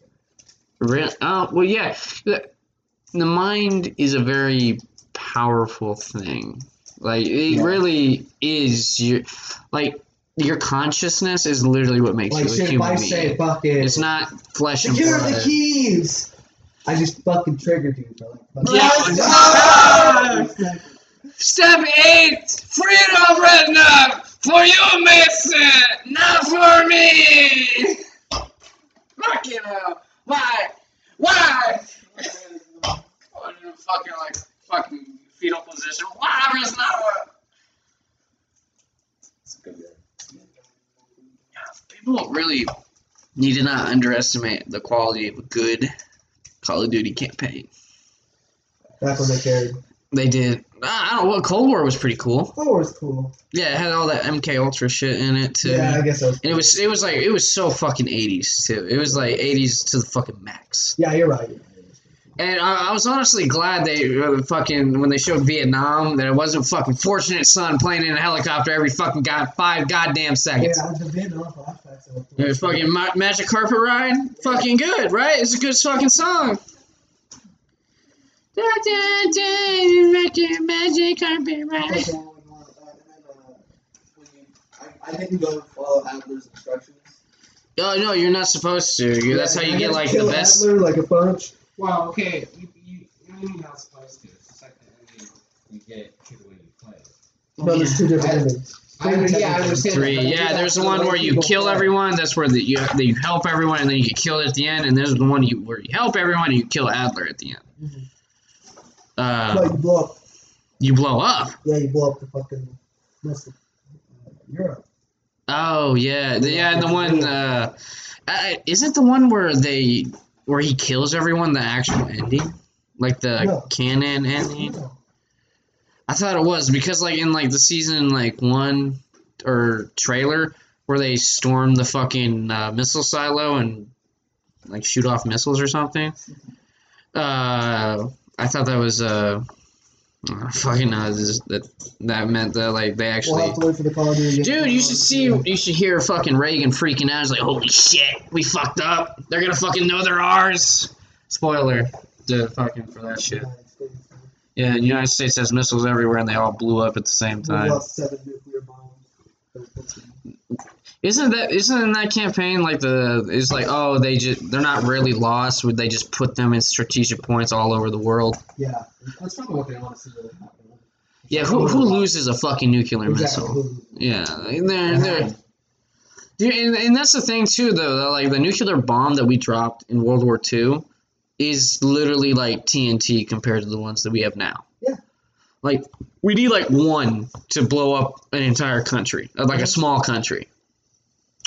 Real? Oh well, yeah. The, the mind is a very powerful thing. Like it Yeah. really is. Your like your consciousness is literally what makes Like you a shit, if human I being. say fucking It's not flesh and blood. secure the keys, I just fucking triggered you. Bro. Like, Yeah. fucking- Step eight, freedom written up for you, Mason, not for me. Fucking hell. Why? Why? fucking like fucking fetal position. Why, Resnawa? It's a good guy. People really need to not underestimate the quality of a good Call of Duty campaign. Back when they cared. They did. I don't know. Cold War was pretty cool. Cold War was cool. Yeah, it had all that MK Ultra shit in it too. Yeah, I guess that was. And it was it was like it was so fucking eighties too. It was like eighties to the fucking max. Yeah, you're right. And I, I was honestly glad they uh, fucking when they showed Vietnam that it wasn't fucking fortunate son playing in a helicopter every fucking god five goddamn seconds. Yeah, the Vietnam flashbacks. It was fucking Ma- Magic Carpet Ride, fucking good, right? It's a good fucking song. Da, da, da, Magic- Magic Carpet Ride. That's all we want. And then, when you, I, I didn't go follow Adler's instructions. Oh no, you're not supposed to. You, that's how you I get to like the kill best. Adler like a punch. Well, okay, you, you, you're not supposed to. It's just like the ending you get to the way you play. No, there's two different I- endings. I, yeah, I. Three. Yeah, there's the one where you kill everyone. That's where the, you that you help everyone and then you get killed at the end. And there's the one you where you help everyone and you kill Adler at the end. Mhm. Uh, No, you blow up. you blow up. Yeah, you blow up the fucking. The, uh, Europe. Oh yeah, the, yeah. The one uh, uh, isn't the one where they where he kills everyone. The actual ending, like the No. canon ending. I thought it was because like in like the season like one or trailer where they storm the fucking uh, missile silo and like shoot off missiles or something. Uh, I thought that was uh, fucking uh, that that meant that like they We'll actually. have to wait for the Dude, you should see, you should hear fucking Reagan freaking out. He's like, holy shit, we fucked up. They're gonna fucking know they're ours. Spoiler, the fucking for that shit. Yeah, the United States has missiles everywhere and they all blew up at the same We time. Lost seven nuclear bombs. Isn't that isn't in that campaign like the it's like oh they just they're not really lost would they just put them in strategic points all over the world? Yeah. That's probably what they want to see really happen. Yeah, who who loses a fucking nuclear missile? Exactly. Yeah, they're they're Dude, and, and that's the thing too, though. Like the nuclear bomb that we dropped in World War II is literally like TNT compared to the ones that we have now. Yeah. Like we need like one to blow up an entire country, like a small country,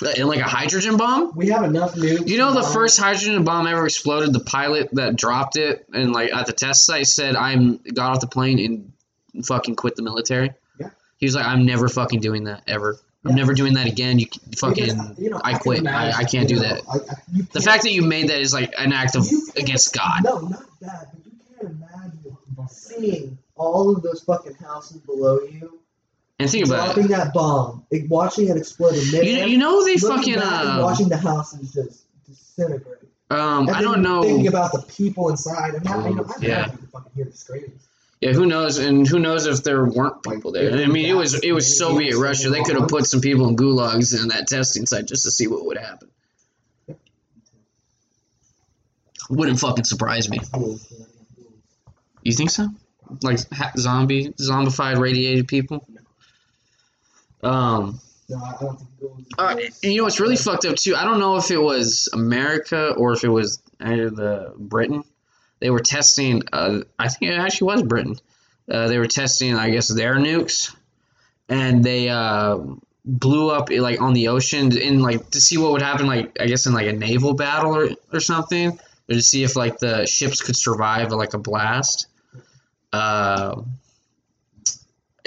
and like a hydrogen bomb. We have enough nukes. You know, the first hydrogen bomb ever exploded. The pilot that dropped it and like at the test site said, "I'm got off the plane and fucking quit the military." Yeah. He was like, "I'm never fucking doing that ever. I'm never doing that again. You fucking." Because, you know, I can quit. I- imagine, I can't do know, that. I, I, The fact that you made that is like an act of against God. No, not that. But you can't imagine seeing all of those fucking houses below you, And think about dropping it. that bomb, it, watching it explode in You, you know they fucking uh, watching the houses just disintegrate. um And I don't know Thinking about the people inside. I mean, I, know, I Yeah. yeah. you fucking hear the screams. yeah who knows and who knows if there weren't people there. I mean it was it was Soviet Russia. They could have put some people in gulags in that testing site just to see what would happen. Wouldn't fucking surprise me. You think so? Like ha- zombie zombified radiated people? Um No. Uh, and you know what's really fucked up too? I don't know if it was America or if it was the Britain. They were testing. Uh, I think it actually was Britain. Uh, they were testing, I guess, their nukes, and they uh, blew up like on the ocean in like to see what would happen. Like I guess in like a naval battle or, or something, or to see if like the ships could survive like a blast. Uh,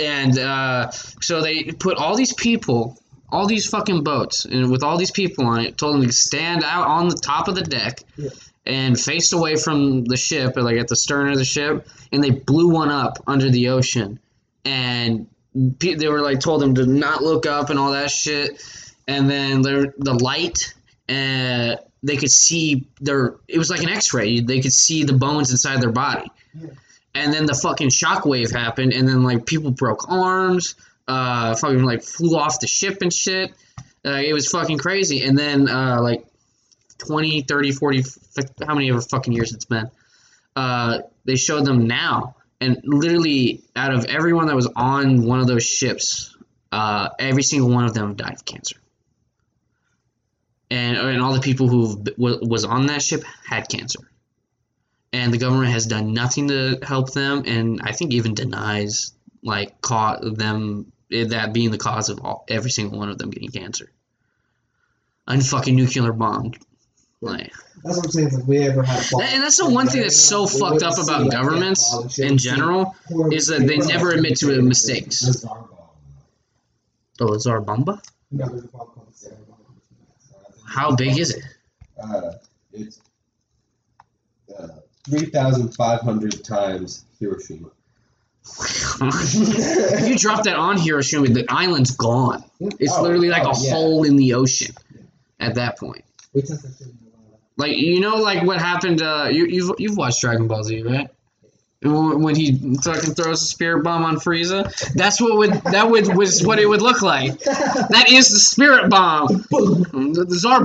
and uh, so they put all these people all these fucking boats and with all these people on it told them to stand out on the top of the deck Yeah. and faced away from the ship like at the stern of the ship and they blew one up under the ocean and pe- they were like told them to not look up and all that shit and then there the light uh, they could see their it was like an x-ray they could see the bones inside their body Yeah. And then the fucking shockwave happened and then like people broke arms uh, fucking like flew off the ship and shit. Uh, it was fucking crazy. And then uh, like 20, 30, 40, 50, how many ever fucking years it's been, uh, they showed them now. And literally, out of everyone that was on one of those ships, uh, every single one of them died of cancer. And, and all the people who was on that ship had cancer. And the government has done nothing to help them, and I think even denies like ca- them that being the cause of all, every single one of them getting cancer. Unfucking nuclear bomb. Like, That's what I'm saying. If we ever had and that's the one thing that's so fucked up about governments in general is that they never admit to their mistakes. That's our ball. Oh, it's our bomba? No, there's a bomb called the Sarah bomb. How big is it? Uh, it's uh, 3,500 times Hiroshima. if you drop that on Hiroshima, the island's gone. It's Oh, literally like a oh, yeah. hole in the ocean at that point. We took that shit in the lab. Like you know, like what happened. Uh, you you've you've watched Dragon Ball Z, right? When when he fucking throws a spirit bomb on Frieza, that's what would that would was what it would look like. That is the spirit bomb, the Tsar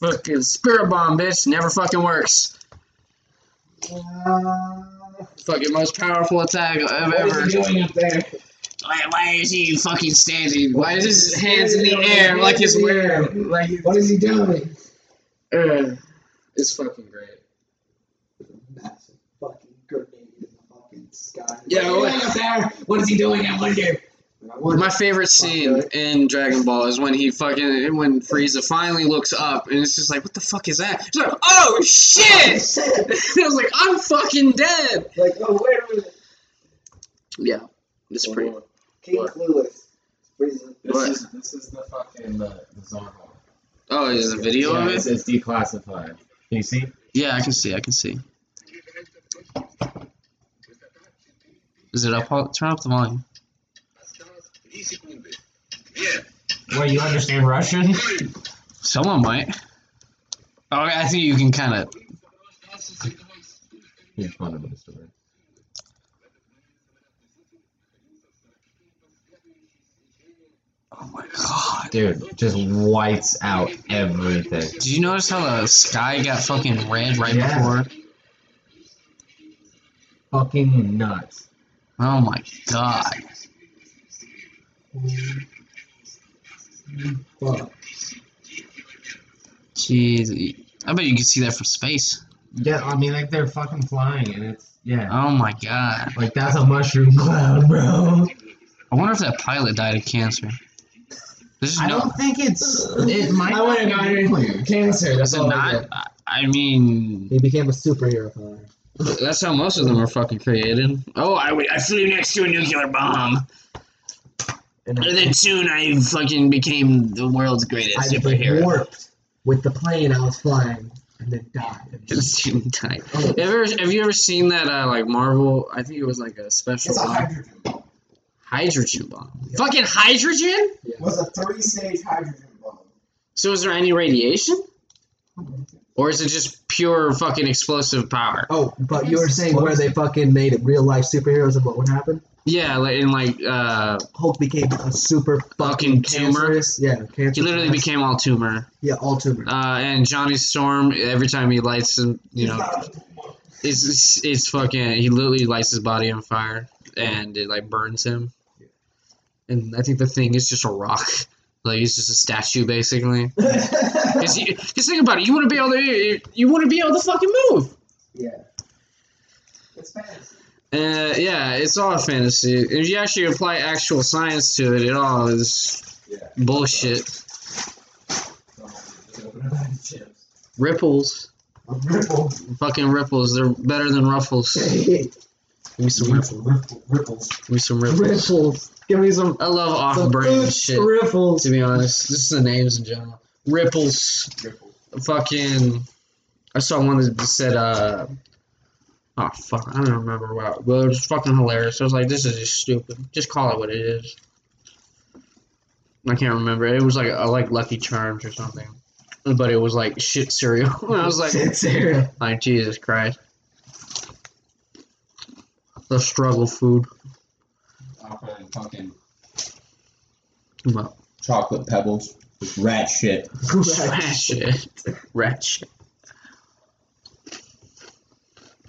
Fucking spirit bomb, bitch, never fucking works. Fucking most powerful attack I've ever. doing up there? Why, why is he fucking standing? Why is his hands in the air like he's wearing? Like What is he doing? uh, it's fucking great. Massive fucking grenade in the fucking sky. Yeah, what doing up there? What is he doing? I wonder. I wonder. My favorite scene in Dragon Ball is when he fucking when Frieza finally looks up and it's just like, what the fuck is that? He's like, oh shit! I was like, I'm fucking dead. like, oh wait a minute. Yeah, it's pretty. King What? Clueless. Frieza. This What? is this is the fucking uh, the, the Tsar. Oh, is a video yeah, of it's, it? it's declassified. Can you see? Yeah, I can see. I can see. Is it up? Turn up the volume. Well, you understand Russian? Someone might. Oh, I think you can kind of. Here's one of the story. Oh my god. Dude, just whites out everything. Did you notice how the sky got fucking red right Yeah. before? Fucking nuts. Oh my god. Fuck. Jeez. I bet you can see that from space. Yeah, I mean, like they're fucking flying, and it's yeah, Oh my god. like that's a mushroom cloud, bro. I wonder if that pilot died of cancer. There's I no. don't think it's. It might. I would've not gotten be. Cancer. That's all not? I- I mean, He became a superhero. Father. that's how most of them are fucking created. Oh, I, I flew next to a nuclear bomb. And And then soon I fucking became the world's greatest I became superhero. warped with the plane I was flying, and then died. Student type. Oh. Have, ever, have you ever seen that uh, like Marvel? I think it was like a special It's a hydrogen bomb. hydrogen bomb. Yeah. Fucking hydrogen? It was a three-stage hydrogen bomb. So is there any radiation? Or is it just pure fucking explosive power? Oh, but you were saying where they fucking made it real life superheroes and what would happen? Yeah, like in like uh Hulk became a super Fucking fucking tumor. Yeah, cancer. he literally became all tumor. Yeah, all tumor. Uh and Johnny Storm every time he lights him, you know, it's it's, it's fucking he literally lights his body on fire and it like burns him. And I think the thing is just a rock. Like it's just a statue basically. Because think about it, you want to be able to you, you want to be able to fucking move. yeah. It's fantasy. Uh, yeah, it's all a fantasy. If you actually apply actual science to it, it all is Yeah. bullshit. Ripples, A ripple. fucking ripples. They're better than ruffles. Give me some ripples. ripples. Give me some ripples. ripples. Give me some. I love some off-brand shit. Ripples. To be honest, this is the names in general. Ripples. Fucking. I saw one that just said, uh. Oh, fuck. I don't remember what. But it was fucking hilarious. I was like, this is just stupid. Just call it what it is. I can't remember. It was like, I like Lucky Charms or something. But it was like shit cereal. I was like, Shit, Sarah. like, Jesus Christ. The struggle food. I'll find fucking Well, chocolate pebbles. with Rat shit. rat shit. Rat shit.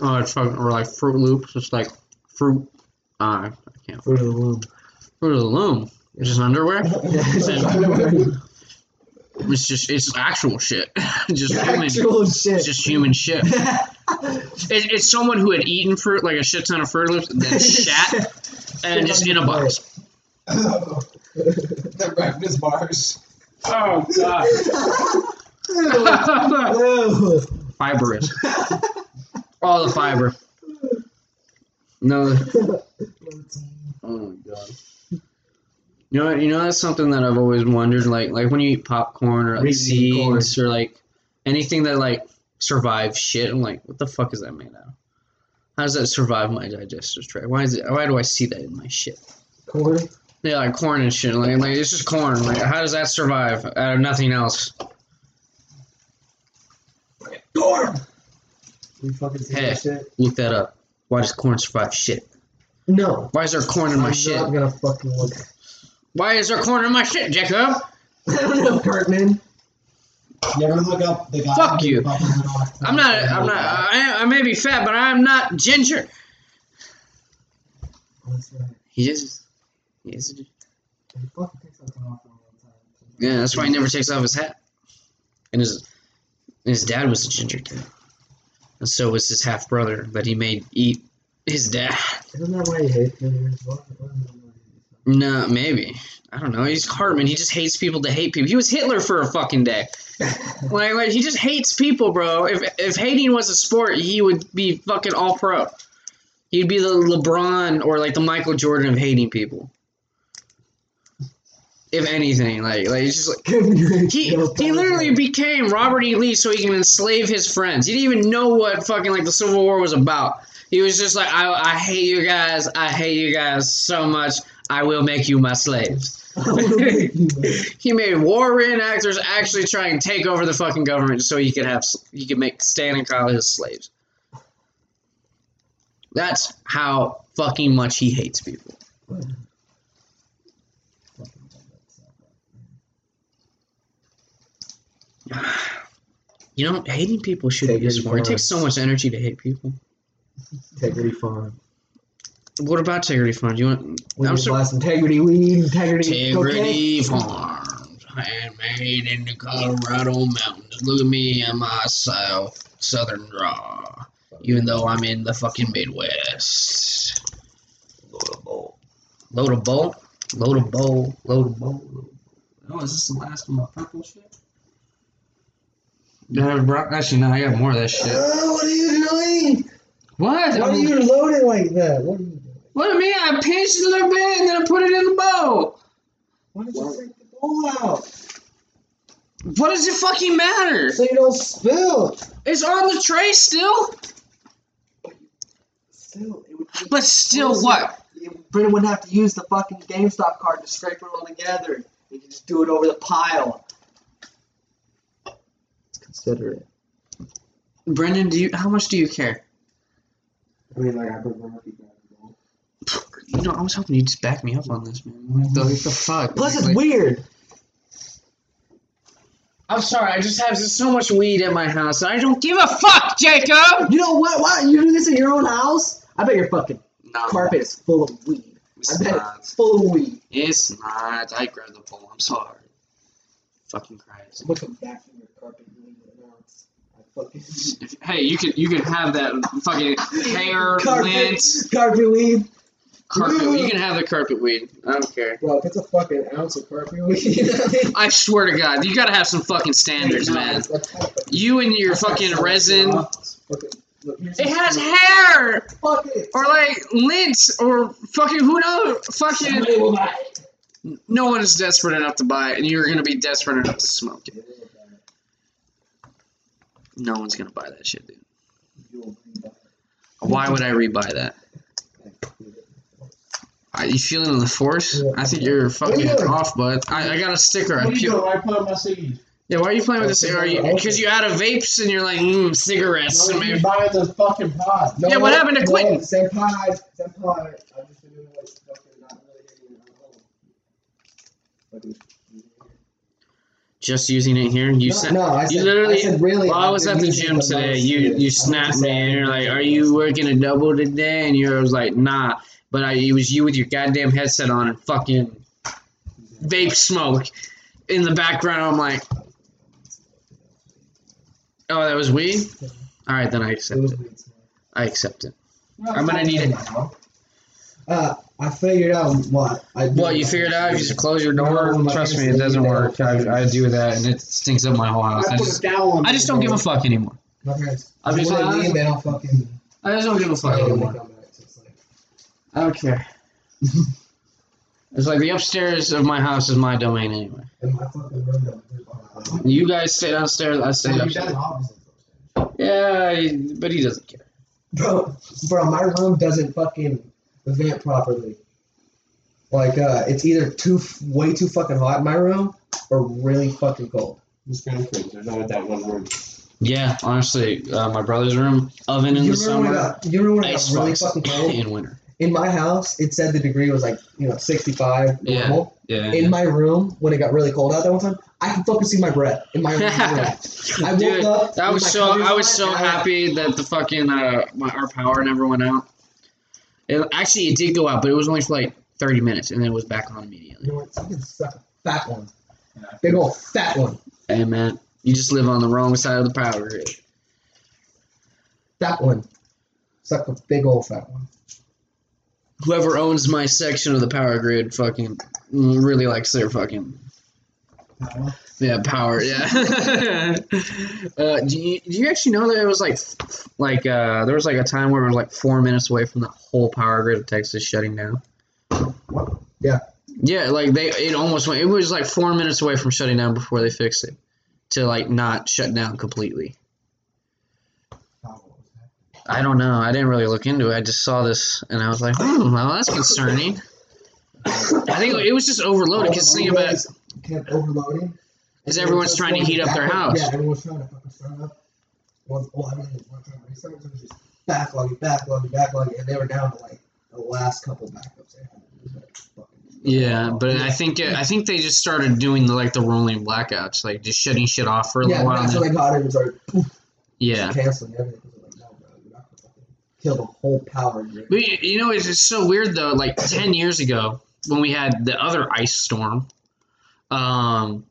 Oh, it's fucking, or like Froot Loops. It's like fruit. Uh, I can't. Fruit of the Loom. Fruit of the Loom. It's just underwear. It's just it's actual shit. just human. Actual shit. It's just human shit. It, it's someone who had eaten fruit like a shit ton of Froot Loops, and then shat, and just in a box. the breakfast bars. Oh god. Ew. Fibrous. All the fiber. No. Oh my god. You know, you know that's something that I've always wondered. Like, like when you eat popcorn or like seeds or like anything that like survives shit. I'm like, what the fuck is that made out of? How does that survive my digestive tract? Why is it? Why do I see that in my shit? Corn. Yeah, like corn and shit. Like, like it's just corn. Like, how does that survive out of nothing else? Corn. You fucking see Hey. that shit? Look that up. Why does corn survive shit? No. Why is there corn in my I'm shit? not gonna fucking look. Why is there corn in my shit, Jacob? I don't know, Cartman. You ever look up the guy? Fuck you. who fucking went off- I'm not. I'm not. I, I may be fat, but I'm not ginger. He is. He is. He fucking takes something off on one time. Yeah, that's why he never takes off his hat. And his and his dad was a ginger kid, and so was his half brother that he made eat his dad. Isn't that why he hates me? What- what is? No, maybe. I don't know. He's Cartman. He just hates people to hate people. He was Hitler for a fucking day. Like, like he just hates people, bro. If if hating was a sport, he would be fucking all pro. He'd be the LeBron or like the Michael Jordan of hating people. If anything, like like it's just like he he literally became Robert E. Lee so he can enslave his friends. He didn't even know what fucking like the Civil War was about. He was just like, I, I hate you guys. I hate you guys so much. I will make you my slaves. He made war reenactors actually try and take over the fucking government so he could have he could make Stan and Kyle his slaves. That's how fucking much he hates people. You know, hating people should Take be a it sport. It takes so much energy to hate people. Integrity Farm. What about Integrity Fund? You want? We I'm so, integrity. We need integrity. Integrity Farms, handmade in the Colorado mountains. Look at me and my south southern draw. Even though I'm in the fucking Midwest. Load a bowl. Load a bowl. Load a bowl. Load a bowl. Oh, is this the last of my purple shit? Actually, no, I got more of that shit. Uh, what are you doing? What? Why are you loading like that? What you? What do you mean? I pinched a little bit and then I put it in the bowl. Why did you take the bowl out? What does it fucking matter? So you don't spill. It's on the tray still. Still, it But still, what? it, Brendan wouldn't have to use the fucking GameStop card to scrape it all together. He could just do it over the pile. Consider it. Brendan, do you? How much do you care? I mean, like I prefer if you grab the ball. You know, I was hoping you'd just back me up on this, man. What the, what the fuck? Plus, it's Like- weird. I'm sorry, I just have so much weed at my house. I don't give a fuck, Jacob. You know what? Why you do this in your own house? I bet your fucking No, carpet is full of weed. it's I bet not. it's full of weed. It's not. I grabbed the bowl. I'm sorry. Fucking Christ. I'm looking back from your carpet and now it's I fucking If- hey, you can you can have that fucking hair Carpet. lint Carpet weed. carpet. You can have the carpet weed. I don't care. Bro, if it's a fucking ounce of carpet weed, you know I mean? I swear to God, you gotta have some fucking standards, man. You and your fucking resin. Fucking, look, here's It has hair Fuck it. or like lint or fucking who knows? Fucking Somebody will buy it. no one is desperate enough to buy it, and you're gonna be desperate enough to smoke it. No one's gonna buy that shit, dude. Buy. Why would I rebuy that? Are you feeling the force? I think you're fucking you off, bud. I, I got a sticker. I What you peel- doing? Why put on my seed? Yeah, why are you playing with this? Are you because you out of vapes and you're like mm, cigarettes? No, maybe- buying the fucking pod. Yeah, what happened to no, Quentin? Senpai, senpai. I've just been doing like fucking not really getting it at home. Fucking- Just using it here. You no, sent. no, I you said, literally- I said really. While I was at the gym the today, you you snapped me and you're like, "Are you working a double today?" And you was like, "Nah," but I, it was you with your goddamn headset on and fucking vape smoke in the background. I'm like, Oh, that was weed. All right, then I accept was it. I accept it. I'm gonna need it. Uh, I figured out what I. What you figured out? You just close your door. No, Trust me, it doesn't work. I, I do that, and it stinks up my whole house. I I just, a dowel on I just don't give a fuck anymore. My parents. I'll be when they fine. leave, don't fucking. I just don't give a fuck anymore. come back, so it's like- I don't care. it's like the upstairs of my house is my domain anyway. And my fucking room. You guys stay downstairs. I stay Well, upstairs. done opposite those things. Yeah, but he doesn't care. Bro, bro, my room doesn't fucking vent properly. Like, uh, it's either too way too fucking hot in my room or really fucking cold. Just kind of crazy. There's not that one room. Yeah, honestly, uh, my brother's room oven in you the remember when it summer, got, you remember when it got really fucking cold? in winter. In my house, it said the degree was like, you know, 65 Yeah. normal. Yeah. In my room, when it got really cold out that one time, I could fucking see my breath in my room. I woke Dude, up. I with was so I was so and I- happy that the fucking uh my our power never went out. It, actually, it did go out, but it was only for like thirty minutes, and then it was back on immediately. You know what? You can suck a fat one. Big old fat one. Hey man, you just live on the wrong side of the power grid. Fat one. Suck a big old fat one. Whoever owns my section of the power grid, fucking really likes their fucking yeah power. Yeah. uh, do you do you actually know that it was like like uh there was like a time where it was like four minutes away from the whole power grid of Texas shutting down. What? Yeah. Yeah, like they it almost went. It was like four minutes away from shutting down before they fixed it to like not shut down completely. I don't know. I didn't really look into it. I just saw this and I was like, hmm, well, that's concerning. I think it was just overloaded because think about it. Kept overloading. 'Cause everyone's trying to heat up their house. Yeah, everyone's trying to fucking start up. Well, well I mean, trying to restart, so it was just backlogging, backlogging, backlogging, and they were down to like the last couple backups they had. It was like Yeah, but I think uh, I think they just started doing the like the rolling blackouts, like just shutting shit off for a yeah, little while. Yeah, that's when they got it. Was like poof, yeah, canceling everything. Like, no, bro, you're not gonna kill the whole power grid. But you know, it's just so weird though. Like ten years ago, when we had the other ice storm, um,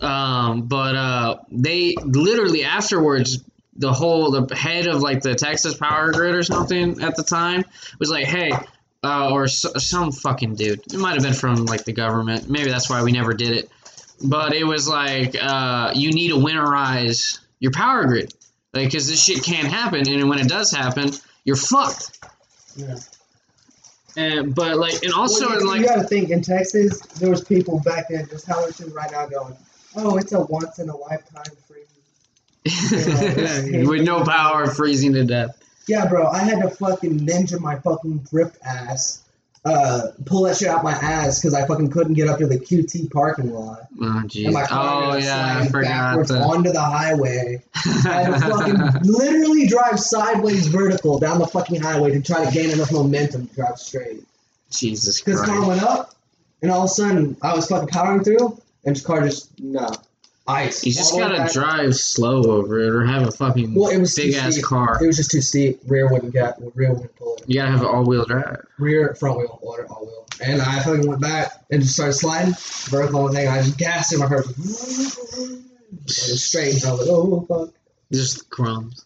God, um, but uh, they literally afterwards, the whole the head of like the Texas Power Grid or something at the time was like, hey. Uh, or s some fucking dude. It might have been from like the government. Maybe that's why we never did it. But it was like, uh, you need to winterize your power grid, like, because this shit can't happen. And when it does happen, you're fucked. Yeah. And but like, and also well, in you, like, you gotta think in Texas, there was people back then just how it's right now going, oh, it's a once in a lifetime free. with no power, freezing to death. Yeah, bro, I had to fucking ninja my fucking grip ass, uh, pull that shit out my ass because I fucking couldn't get up to the QT parking lot. Oh And jeez. my car Oh yeah, I forgot backwards that. onto the highway. I had to fucking literally drive sideways vertical down the fucking highway to try to gain enough momentum to drive straight. Jesus Because car went up, and all of a sudden I was fucking powering through, and the car just no ice. You just all the way gotta drive slow over it, or have a fucking Well, it was big ass steep. car. It was just too steep. Rear wouldn't get. Rear wouldn't pull it. You gotta have all wheel drive. Rear, front wheel, water, all wheel. And I fucking went back and just started sliding. Vertical thing. I just gassed in my went straight. And I was like, oh fuck. Just crumbs.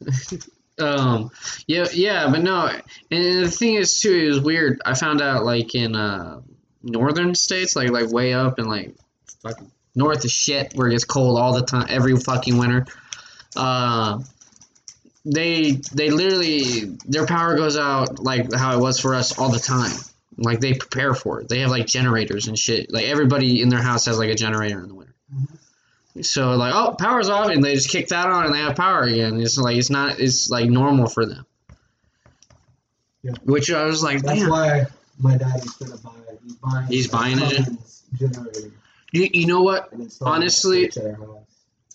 um, yeah, yeah, but no. And the thing is too, it was weird. I found out like in uh northern states, like like way up and like fucking north of shit, where it gets cold all the time, every fucking winter. Uh, they they literally their power goes out like how it was for us all the time. Like they prepare for it. They have like generators and shit. Like everybody in their house has like a generator in the winter. So like, oh, power's off, and they just kick that on, and they have power again. It's like it's not, it's like normal for them. Yeah. Which I was like, That's damn. why my dad is gonna buy. He's buying. He's buying it? Cummins generator. You, you know what? Honestly- it at our house.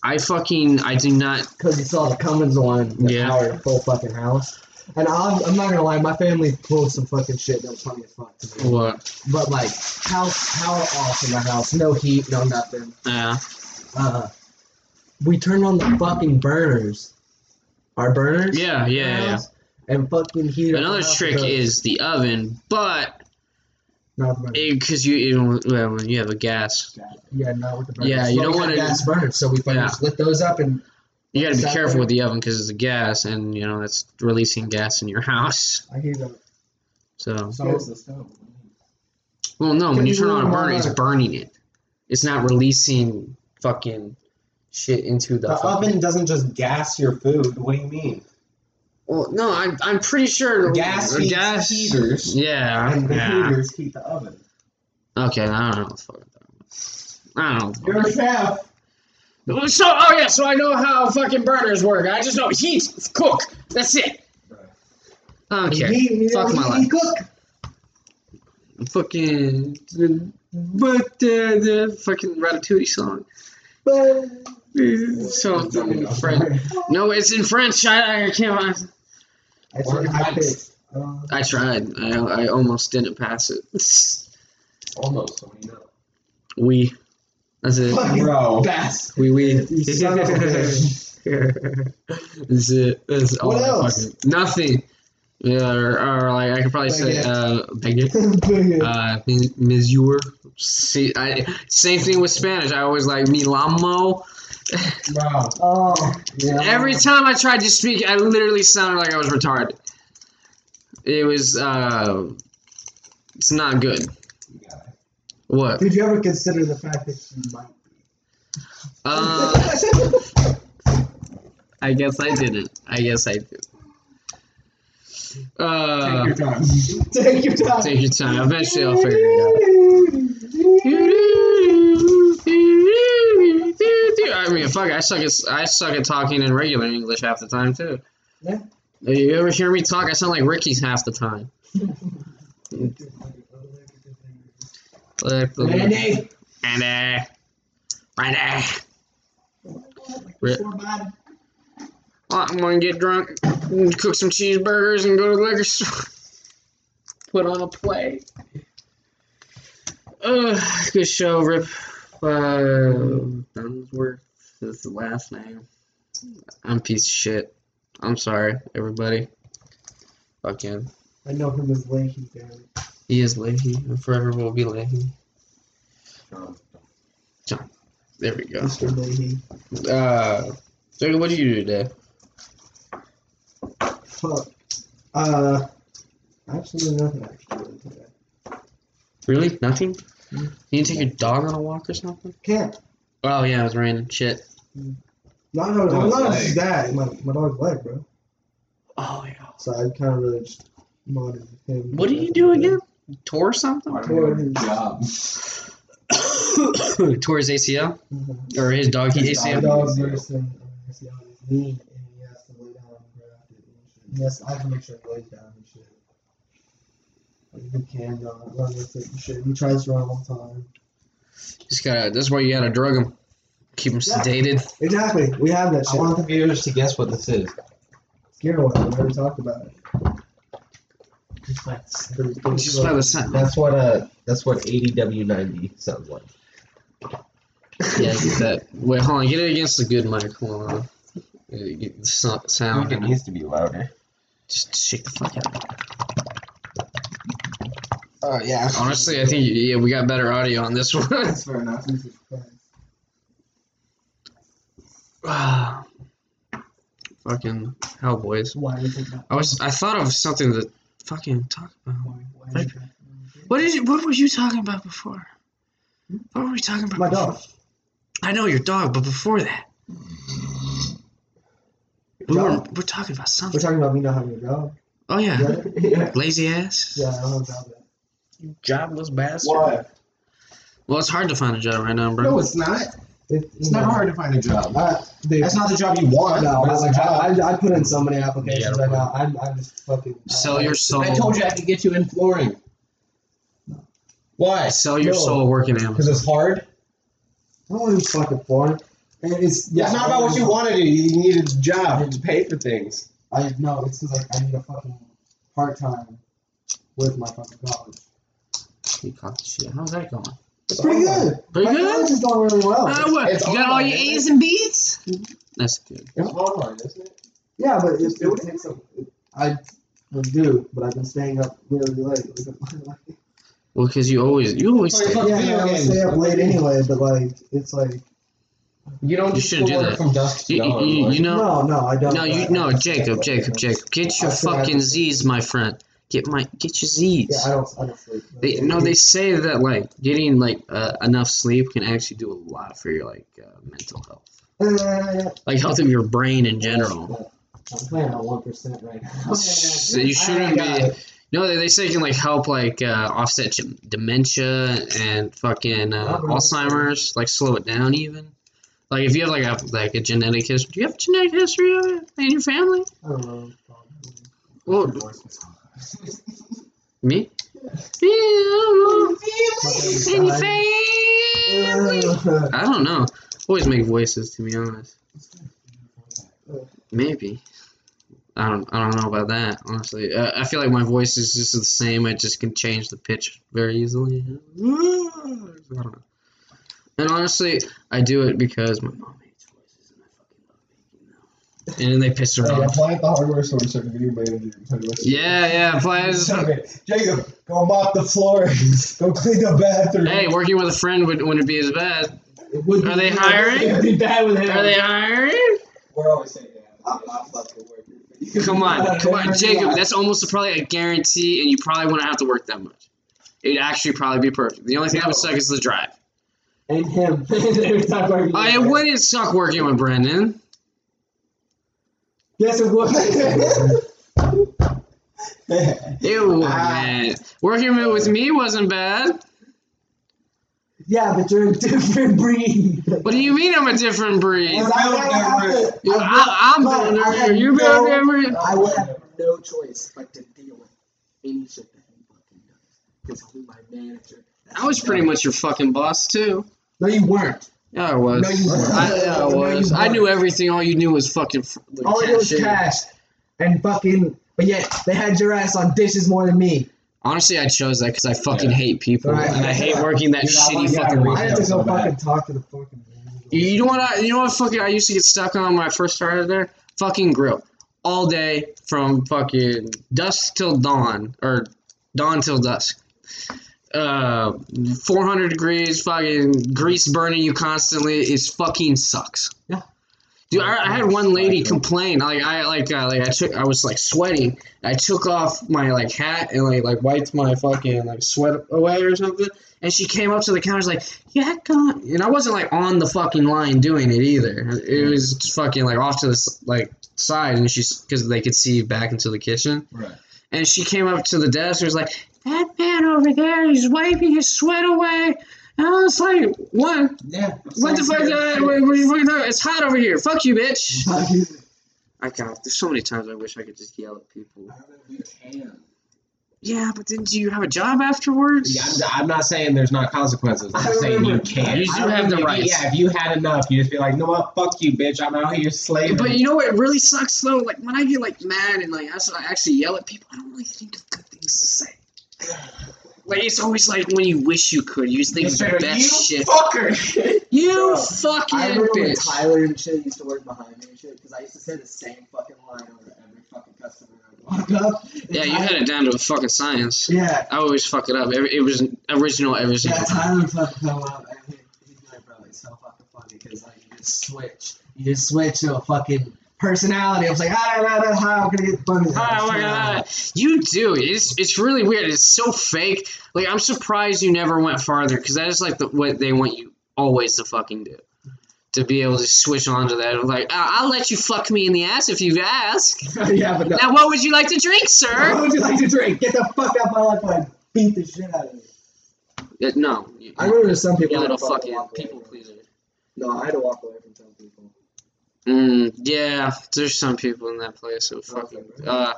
I fucking I do not. because you saw the Cummins one that Yeah. powered a full fucking house. And I'm, I'm not gonna lie, my family pulled some fucking shit that was funny as fuck to me. What? But like, house power off in my house, no heat, no nothing. Yeah. Uh, we turned on the fucking burners, our burners. Yeah. Yeah. Yeah. And fucking heat. Another trick those. is the oven, but Not with the burner. Because you, you know, well, when you have a gas, Yeah, not with the burner. Yeah, you don't want wanna- to gas burners, so we fucking Yeah. split those up and you got to be Exactly. careful with the oven because it's a gas, and you know that's releasing gas in your house. I hear that. So, So Here's the stove. well, no, when you turn on a burner, it's burning it. It's not releasing fucking shit into the, The fucking- oven doesn't just gas your food. What do you mean? Well, no, I'm I'm pretty sure Gas heats gas heaters, Yeah, and the yeah. heaters heat the oven. Okay, I don't know what the fuck. I don't know. You're a chef. So, oh yeah, so I know how fucking burners work. I just know heat, cook. That's it. Okay, He- he- fuck he- my he life. cook. Fucking, but uh, the fucking Ratatouille song. But. So in French. No, it's in French. I, I can't. I, I tried high pitch. Uh, I tried. I, I almost didn't pass it. Almost. What do know? We. That's it. Fucking Bro. bass. We we. You son of a bitch. That's it. That's all What else? fucking- nothing. Yeah, or, or like I could probably say uh, baguette. uh, mi- mesure. See, I, same thing with Spanish. I always like mi lamo. Bro. oh, yeah. Every time I tried to speak, I literally sounded like I was retarded. It was, uh, it's not good. You got it. What? Did you ever consider the fact that you might be? Uh, I guess I didn't. I guess I did. Uh, Take your time. Take your time. take your time. Eventually, I'll figure it out. I mean, fuck. I suck at I suck at talking in regular English half the time too. Yeah. You ever hear me talk? I sound like Ricky's half the time. Randy. Randy. Randy. Rip. I'm gonna get drunk, and cook some cheeseburgers, and go to the liquor store. Put on a play. Uh, good show, Rip. Uh, Dunsworth is the last name. I'm a piece of shit. I'm sorry, everybody. Fuck Fucking, I know him as Lahey, damn he is Lahey, and forever will be Lahey. Um, There we go. Mr. Lahey. Uh, so what did you do today? Fuck. Uh, absolutely nothing actually today. Really? Nothing? You didn't take your dog on a walk or something? Can't. Oh yeah, it was raining. Shit. Not, no, Dog's not leg. just that. My, my dog's leg, bro. Oh yeah. So I kind of really just monitored him. What did you do again? Tore something? part of your job. Tore his ACL Mhm. or his dog His My ACL? dog's nursing an ACL on his knee, and he has to lay down and graft it and shit. Yes, I have to make sure he lays down and shit. Like he can run, run with it and shit. He tries to run all the time. Just gotta. That's why you gotta drug him. Keep him Yeah. sedated. Exactly. We have that I want the viewers to guess what this is. Scare one. We already talked about it. Just by the sound. That's what uh that's what ADW ninety sounds like. Yeah, get that. Wait, hold on. Get it against the good mic. Hold on. Uh, Get the sound. it needs to be louder. Just shake the fuck out. Oh yeah. Honestly, I think yeah, we got better audio on this one. That's fair enough. Jesus Christ. Ah. fucking Hellboys. Why is it? I was. I thought of something to fucking talk about. Why, why is it? What did you? What were you talking about before? What were we talking about? My before? dog. I know your dog, but before that, we were we're talking about something. We're talking about me not having a dog. Oh yeah, Yeah, yeah. lazy ass. yeah I don't have a job yet. You jobless bastard. Why? Well, it's hard to find a job right now, bro. No, it's not. It, It's never hard to find a job. Uh, dude, That's not the job you want. no, but it's I, a job. I, I, I put in so many applications Yeah, right now. I'm, I'm just fucking. Sell I, your soul. I told you I could get you in flooring. Why? Sell your No. soul working Because it's hard. I don't want to be fucking foreign. And it's it's not about what you want to do. You need a job to pay for things. I no, it's because like I need a fucking part time with my fucking college. You caught the shit. How's that going? It's pretty good. Pretty my good? college is going really well. Uh, what? It's You got all online, your A's and B's? That's good. It's online, isn't it? Yeah, but it's it takes some. I I do, but I've been staying up really late. Well, because you always you always stay. fucking- Yeah, video I would games, stay up late anyway, but like it's like You don't You just shouldn't go do work that. from dusk to You, dawn. you, like- you know. no, no, I don't. No, you I- no, I stay up Jacob, late, Jacob, you. Jacob. Get your I still have fucking to- Z's, my friend. Get my get your Z's. Yeah, I don't. I don't sleep. They no, they say that like getting like uh, enough sleep can actually do a lot for your like uh, mental health, Uh, like health of your brain in general. I'm playing on one percent right now. So you shouldn't be. No, they, they say it can like help like uh, offset dementia and fucking uh. Alzheimer's, like slow it down even. Like if you have like a like a genetic history, do you have a genetic history of it in your family? I don't know. Well, Me? I don't know. Any? I don't know. Always make voices to be honest. Maybe. I don't. I don't know about that. Honestly, uh, I feel like my voice is just the same. I just can change the pitch very easily. I don't know. And honestly, I do it because my mom hates voices, and I fucking love making them. And then they piss her Hey, off. apply at the hardware store, start a video manager. and tell you what to. Yeah, yeah. Plans. Jacob, go mop the floor. go clean the bathroom. Hey, working with a friend would, wouldn't be as bad. It would Are they hiring? It'd be bad with him. Are they hiring? We're always saying that. I'm not fucking working. Come on, come on, Jacob. That's almost probably a guarantee, and you probably wouldn't have to work that much. It'd actually probably be perfect. The only thing that would suck is the drive. And him. I I it wouldn't suck working with Brendan. Yes, it would. Ew, Ah. man. Working with with me wasn't bad. yeah, but you're a different breed. What do you mean I'm a different breed? Because I would have to- You- I I, I'm would- but building I You no-. I would have no choice but to deal with any shit that he fucking does. Because he's my manager. That's I was pretty much your fucking boss too. No, you weren't. Yeah, I was. No, you weren't. I, yeah, I No, you was. I knew everything. All you knew was fucking. f- the All I did was cashier. cash. And fucking. But yet, they had your ass on dishes more than me. Honestly, I chose that because I fucking Yeah. hate people Right. and I hate working that Dude, shitty like fucking. reason. I had to so go bad. fucking talk to the fucking. You you know what? I, you know what? Fucking, I used to get stuck on when I first started there. Fucking grill all day from fucking dusk till dawn or dawn till dusk. Uh, 400 degrees, fucking grease burning you constantly. Is fucking sucks. Yeah. Dude, I, I had one lady complain. Like I like uh, like I took I was like sweating. I took off my like hat and like like wiped my fucking like sweat away or something. And she came up to the counter, was like, "Yeah, on." And I wasn't like on the fucking line doing it either. It was fucking like off to the like side, and she's because they could see back into the kitchen. Right. And she came up to the desk and was like, "That man over there, he's wiping his sweat away." And I was like, "What? Yeah. What the fuck? Uh, what, what are you fucking? It's hot over here. Fuck you, bitch." I got. There's so many times I wish I could just yell at people. You can. Yeah, but then do you have a job afterwards? Yeah, I'm, I'm not saying there's not consequences. I'm saying you can. You do have the right. Yeah, if you had enough, you just be like, no what, fuck you, bitch. I'm out here slaving. But you know what really sucks though? Like when I get like mad and like I actually yell at people, I don't really think of good things to say. Like it's always like when you wish you could, you just think of the best you shit. fucker. You Bro, fucking I remember when bitch. Tyler and shit used to work behind me and shit because I used to say the same fucking line over every fucking customer I walk up. Yeah, you had it down to a fucking science. Yeah, I always fuck it up. Every, it was original every yeah. single time. Tyler fucking come up and he, he'd be like, "Bro, it's so fucking funny because like you just switch, you just switch to a fucking personality." I was like, "Ah, ah, ah, how can I get funny?" Ah, look at that. You do. It's it's really weird. It's so fake. Like I'm surprised you never went farther because that is like the, what they want you always to fucking do. To be able to switch onto that, like "Ah, I'll let you fuck me in the ass if you ask. yeah, but no. Now, what would you like to drink, sir? What would you like to drink? Get the fuck out my life! I beat the shit out of you. Uh, no, you, I remember some people. you little fucking people pleaser. No, I had to walk away from some people. Mm, yeah, there's some people in that place who fucking uh,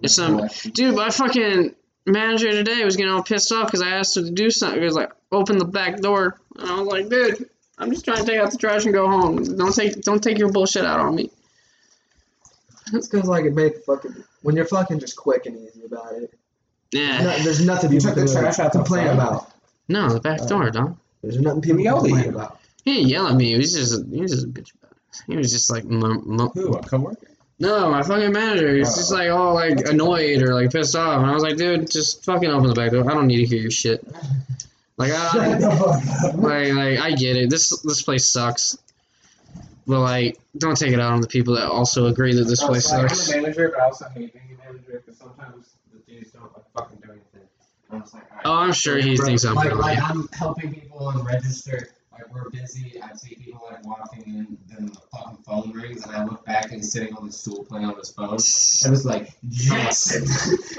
there's some dude. My fucking manager today was getting all pissed off because I asked her to do something. He was like, "Open the back door," and I was like, "Dude, I'm just trying to take out the trash and go home. Don't take don't take your bullshit out on me." It's because like it made fucking when you're fucking just quick and easy about it. Yeah, No, there's nothing You people took the can trash out the complain about. no, the back door, dog. There's nothing people yelled can at complain you. about. He didn't yell at me. He was just he was just a bitch about it. He was just like, mum, mum. Who? A coworker? No, my fucking manager. He's just oh. like all like annoyed or like pissed off, and I was like, dude, just fucking open the back door. I don't need to hear your shit. Like, uh, I, the fuck up. like, like I get it. This this place sucks, but like, don't take it out on the people that also agree that this Oh, place so, sucks. I'm a manager, but I also hate being a manager because sometimes the dudes don't like fucking do anything. I'm just like, Oh, I'm sure he Bro, thinks I'm like, like I'm helping people and register. Like we're busy. I see people like walking in, then the fucking phone rings, and I look back and he's sitting on the stool playing on his phone. I was like, Jackson.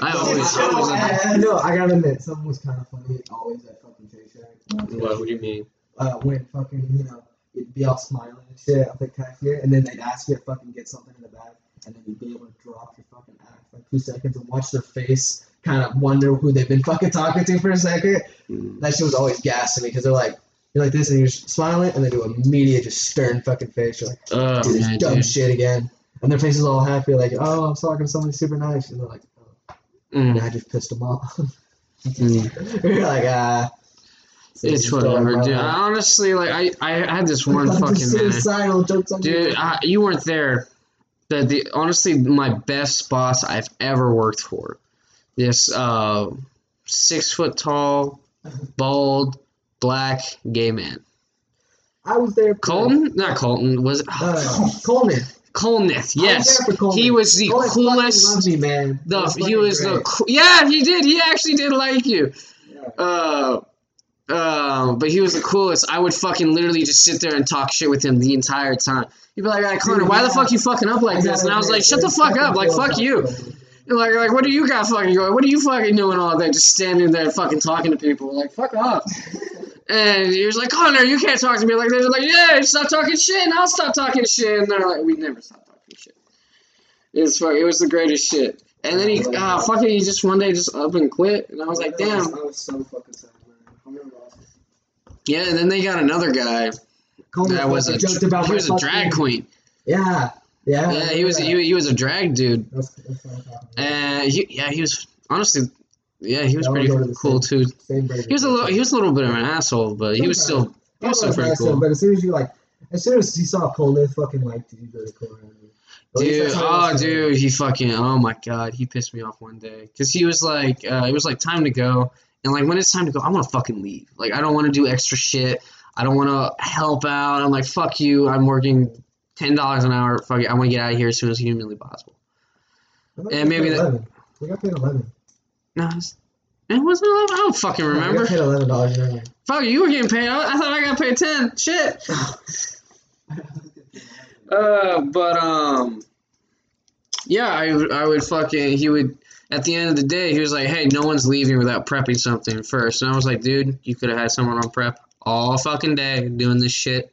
I always, I, always I, I know. I gotta admit, something was kind of funny. Always at fucking Shake Shack. what, what do you mean? Uh, when fucking you know you'd be all smiling and shit at the cashier, and then they'd ask you to fucking get something in the bag, and then you'd be able to drop your fucking act for like two seconds and watch their face, kind of wonder who they've been fucking talking to for a second. Mm. That shit was always gas to me because they're like. You're like this, and you're smiling, and they do immediate, just stern fucking face. You're like, Oh do this man, dumb dude. shit again. And their face is all happy, like, oh, I'm talking to somebody super nice. And they're like, oh, and Mm, I just pissed them off. mm. you're like, ah. So It's whatever, dude. I honestly, like, I, I had this one fucking just minute. jokes Dude, you. I, you weren't there. But the honestly, my best boss I've ever worked for. This uh, six foot tall, bald, black gay man. I was there. For, Colton? Not Colton. Was it? Uh. Colneth, I yes. was there for Coleman. He was the coolest. me, man. The, was he was the great. cool, yeah he did he actually did like you Yeah. uh uh, but he was the coolest. I would fucking literally just sit there and talk shit with him the entire time. He'd be like, "Hey, Connor, why the fuck you fucking up like this?" And I was like, "Shut the fuck up! Like, fuck you!" And like, like, what are you got fucking going? What are you fucking doing all day? Just standing there fucking talking to people. Like, fuck off. And he was like, Connor, you can't talk to me like this. They're like, yeah, stop talking shit, and I'll stop talking shit. And they're like, we never stop talking shit. It's fuck. It was the greatest shit. And then he, ah, fucking, he just one day just up and quit. And I was like, I damn. was so fucking sad, man. I remember that. Yeah. And then they got another guy that was a about he was a drag queen. Yeah. Yeah. Yeah, he was he, he was a drag dude. That's, that's what I'm talking about. And he, yeah, he was honestly, yeah, he was pretty was one of the cool too. Same. He was a little, he was a little bit of an asshole, but he was still, he was still pretty cool. But as soon as you like, as soon as you saw Coleman fucking like, dude, you really cool around me. At least Dude, that's how it oh, was for me. dude, he fucking, oh my god, he pissed me off one day because he was like, uh, it was like time to go, and like when it's time to go, I want to fucking leave. Like I don't want to do extra shit. I don't want to help out. I'm like, fuck you. I'm working ten dollars an hour. Fuck it. I want to get out of here as soon as humanly possible. And maybe that- We got paid eleven. No, it wasn't. eleven. I don't fucking remember. got paid eleven dollars an hour. Fuck, you were getting paid. I, I thought I got paid ten. Shit. Uh, but um, yeah, I would- I would fucking he would at the end of the day he was like, hey, no one's leaving without prepping something first, and I was like, dude, you could have had someone on prep all fucking day doing this shit.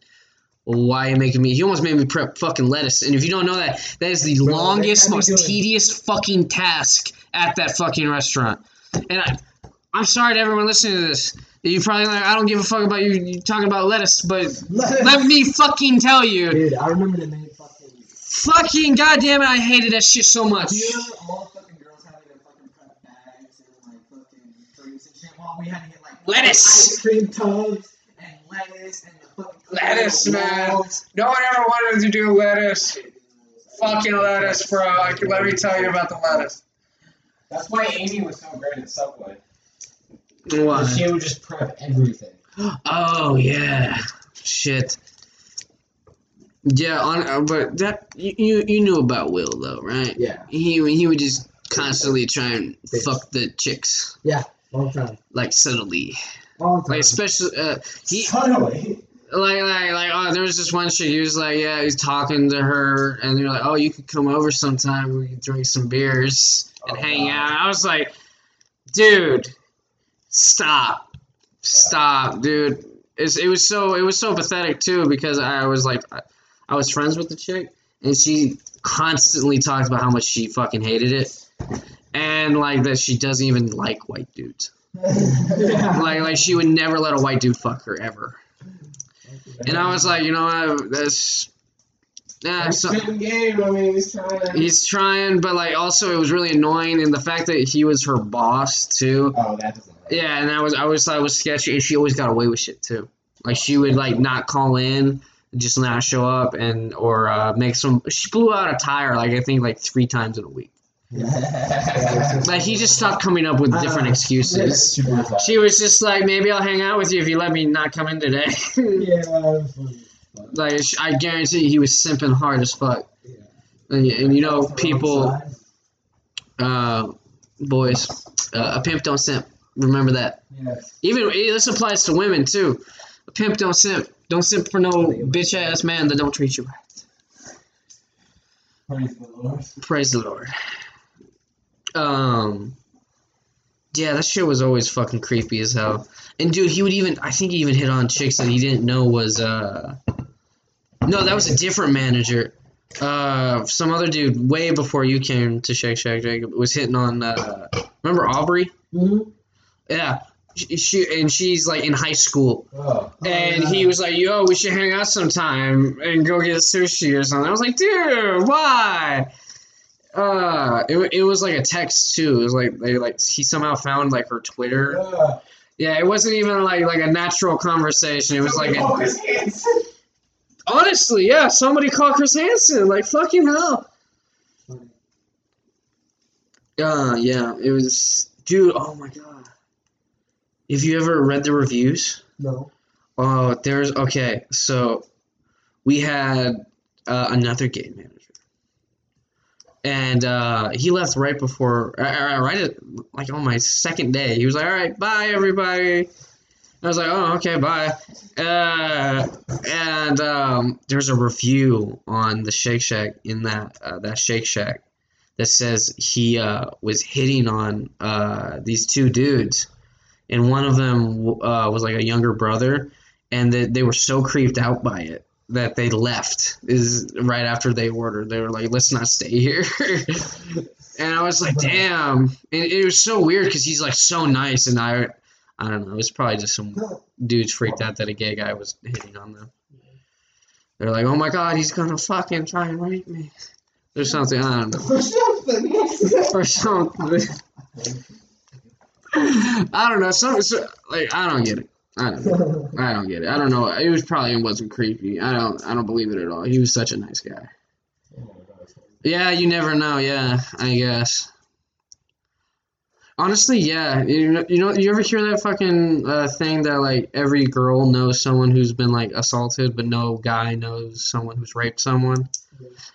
Why are you making me? He almost made me prep fucking lettuce, and if you don't know that, that is the Bro, longest, most doing- tedious fucking task at that fucking restaurant. And I, I'm sorry to everyone listening to this. You probably like, I don't give a fuck about you, you talking about lettuce, but let me fucking tell you, Dude, I remember the made fucking. fucking goddamn it, I hated that shit so much. Do you remember all the fucking girls having their fucking prep bags and like fucking drinks and shit while we had to get like Lettuce. ice cream tubs and lettuce and the fucking Lettuce, man. No one ever wanted to do lettuce. Fucking lettuce, bro. I let me tell you about the lettuce. That's why Amy was so great at Subway. Why? She would just prep everything. Oh yeah, shit. Yeah, on, uh, but that you, you knew about Will though, right? Yeah, He he would just constantly try and fuck the chicks Yeah, all the time. like subtly, All the time. like especially uh, he Suddenly. like like like oh there was this one chick he was like yeah he's talking to her and they're like oh you could come over sometime we could drink some beers and Oh, hang God. out. I was like dude stop stop dude. It's, it was so it was so pathetic too because I was like I, I was friends with the chick and she constantly talked about how much she fucking hated it and like that she doesn't even like white dudes. Yeah. like like she would never let a white dude fuck her ever. And I was like, you know what, that's yeah, He's so, game. I mean, he's trying. he's trying, but like also it was really annoying, and the fact that he was her boss too. oh, that doesn't. Yeah, and I was I always thought it was sketchy, and she always got away with shit too. Like she would like not call in just not show up and or uh, make some. She blew out a tire like I think like three times in a week. Like he just stopped coming up with different excuses. She was just like, maybe I'll hang out with you if you let me not come in today. Yeah. Like I guarantee he was simping hard as fuck. Yeah. And, and you know, people, uh, boys, uh, a pimp don't simp. Remember that. Even this applies to women too. A pimp don't simp. Don't simp for no bitch ass man that don't treat you right. Praise the Lord. Praise the Lord. Um, yeah, that shit was always fucking creepy as hell. And dude, he would even I think he even hit on chicks that he didn't know was uh. No, that was a different manager. Uh, some other dude way before you came to Shake Shack Jacob was hitting on. Uh, remember Aubrey? Mm-hmm. Yeah, she, she and she's like in high school. Oh. And he was like, "Yo, we should hang out sometime and go get sushi or something." I was like, "Dude, why?" Uh, it, it was like a text too. It was like they like he somehow found like her Twitter. Yeah. Yeah, it wasn't even like like a natural conversation. It was like a. honestly, yeah. Somebody call Chris Hansen. Like fucking hell. Uh, yeah. It was, dude. Oh my god. Have you ever read the reviews? No. Oh, there's okay. So we had uh, another game manager, and uh, he left right before, uh, uh, right at like on my second day. He was like, "All right, bye, everybody." I was like, "Oh, okay, bye." Uh, and um, there's a review on the Shake Shack in that uh, that Shake Shack that says he uh, was hitting on uh, these two dudes, and one of them uh, was like a younger brother, and they, they were so creeped out by it that they left. Is right after they ordered, they were like, "Let's not stay here." and I was like, "Damn!" And it was so weird because he's like so nice, and I, I don't know. It was probably just some dudes freaked out that a gay guy was hitting on them. They're like, "Oh my god, he's gonna fucking try and rape me." Or something. I don't know. For something. Or something. I don't know. Some, so, like I don't get it. I don't. Know. I don't get it. I don't know. It was probably it wasn't creepy. I don't. I don't believe it at all. He was such a nice guy. Yeah, you never know. Yeah, I guess. Honestly, yeah. You know, you know, you ever hear that fucking uh, thing that like every girl knows someone who's been like assaulted, but no guy knows someone who's raped someone.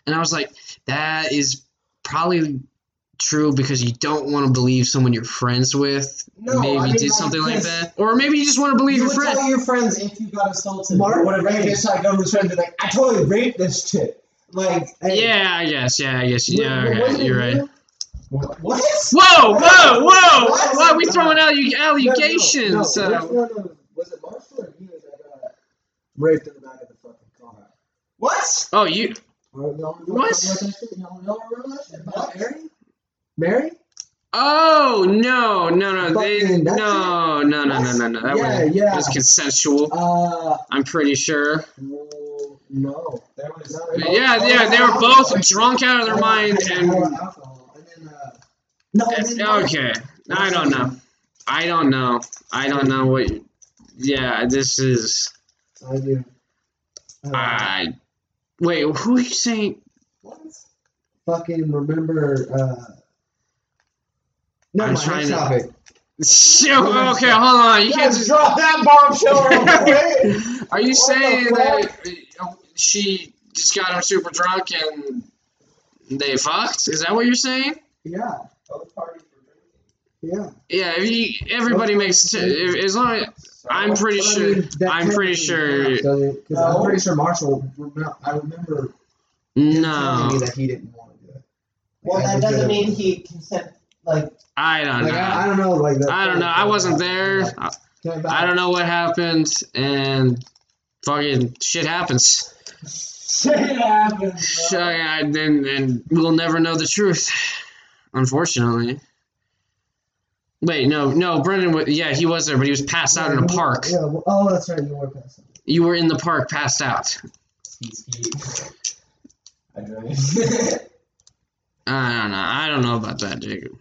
And I was like, that is probably true because you don't want to believe someone you're friends with No, maybe I mean, did like, something like yes. that, or maybe you just want to believe You your would friend. tell your friends if you got assaulted Mark or whatever. Ray. It's like I'm just trying to be like, I totally raped this chick. Like, Hey, Yeah, I guess. Yeah, I guess. Yeah, okay, you're right. You? what? Whoa, whoa, whoa! What? Why are we throwing alleg- No, no, no, allegations? no. Uh, Which one of, was it Marshall or you that got raped in the back of the fucking car? What? oh, you. Or y'all, y'all What? talking about that shit? Y'all, y'all remember that shit about Mary? Mary? Oh no, no, no! They Fucking- no, no, no, no, no, no. That Yeah, was, yeah. was consensual. Uh, I'm pretty sure. well, no. There was. No, there no. Yeah, yeah, they were both drunk out of their mind Yeah, and. more alcohol. And then, uh, no, and then Okay, I don't know. I don't know. I don't know what. Yeah, this is. I do. Uh, I. Wait, who are you saying? What? fucking remember. Uh, no, I'm my trying next to- topic. Shit, okay, hold on. You can't Yes, just. drop that bombshell real quick. Are you What saying that uh, she just got him super drunk and they fucked? Is that what you're saying? Yeah, Both parties were drinking. yeah. Yeah, if you, everybody makes t- if, as long as I'm pretty But I sure. mean, I'm pretty sure. counts, doesn't it? 'Cause I'm pretty sure Marshall. I remember No, me that he didn't want to do it. Well, that doesn't mean he consent. Like, I don't Like know. I, I don't know. Like that. I don't know. I wasn't there. I, I don't know what happened, and fucking shit happens. shit happens. Sh- I, and, and we'll never know the truth, unfortunately. Wait, no, no, Brendan. wa- Yeah, he was there, but he was passed out in a park. Yeah. Well, oh, that's right. You were passed out. You were in the park, passed out. Ski ski. I. I don't know. I don't know about that, Jacob.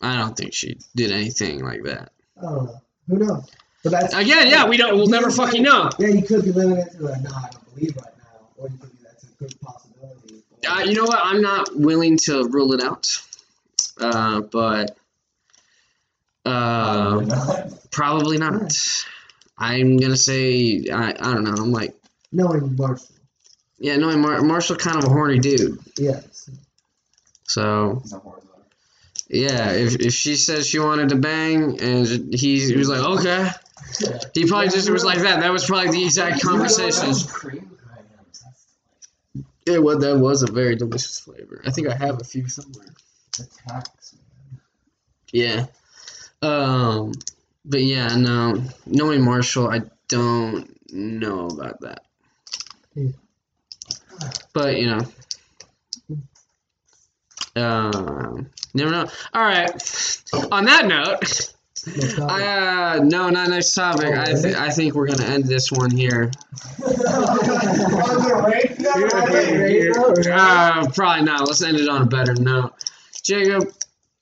I don't think she did anything like that. I don't know. Who knows? But that's Again, yeah, we don't. We'll never fucking know. Yeah, you could be living into a no, I don't believe right now, or you could be that's a good possibility. Uh, you know what? I'm not willing to rule it out. Uh, but uh, Probably not. probably not. I'm gonna say I, I don't know. I'm like Knowing Marshall. yeah, knowing Mar- Marshall kind of a horny dude. Yes. So He's a horizontal. yeah, if, if she said she wanted to bang and he, he was like okay, Yeah. he probably just was like that. That was probably the exact conversation. Cream pie jams. That's Yeah, well, that was a very delicious flavor. I think I have a few somewhere. The tax, man. Yeah. Um, but yeah, no, knowing Marshall, I don't know about that. Hmm. But you know, um, never know. All right. On that note, No uh, no, not next topic. I th- I think we're gonna end this one here. Uh, probably not. Let's end it on a better note. Jacob,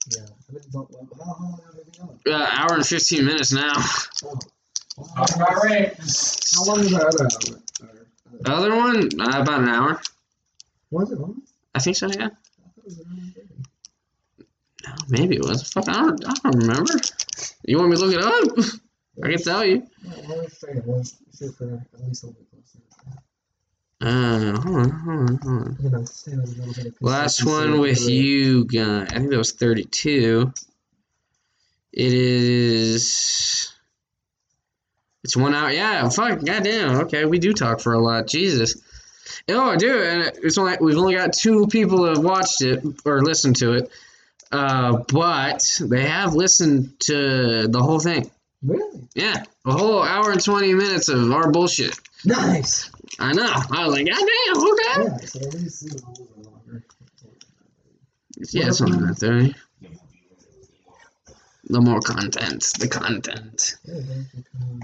yeah. I mean, don't- how how long have we been going? uh, hour and fifteen minutes now. Oh. Talk about rape. How long was our other outlet? Our The other- other one, uh, about an hour. Was it long? I think so. Yeah. I thought it was around thirty. No, maybe it was. Fuck, I don't, I don't remember. You want me to look it up? I can tell you. No, Uh, hold on, hold on, hold on. Last one with you, guy. I think that was 32. It is. It's one hour. Yeah, fuck, goddamn. Okay, we do talk for a lot. Jesus. Oh, dude, and it's only we've only got two people that have watched it or listened to it, uh, but they have listened to the whole thing. Really? Yeah, a whole hour and 20 minutes of our bullshit. Nice. I know. I was like, God damn, okay. Yeah, so at least you know, a little longer. Yeah, something like that. The more content, the content. Yeah, they can come.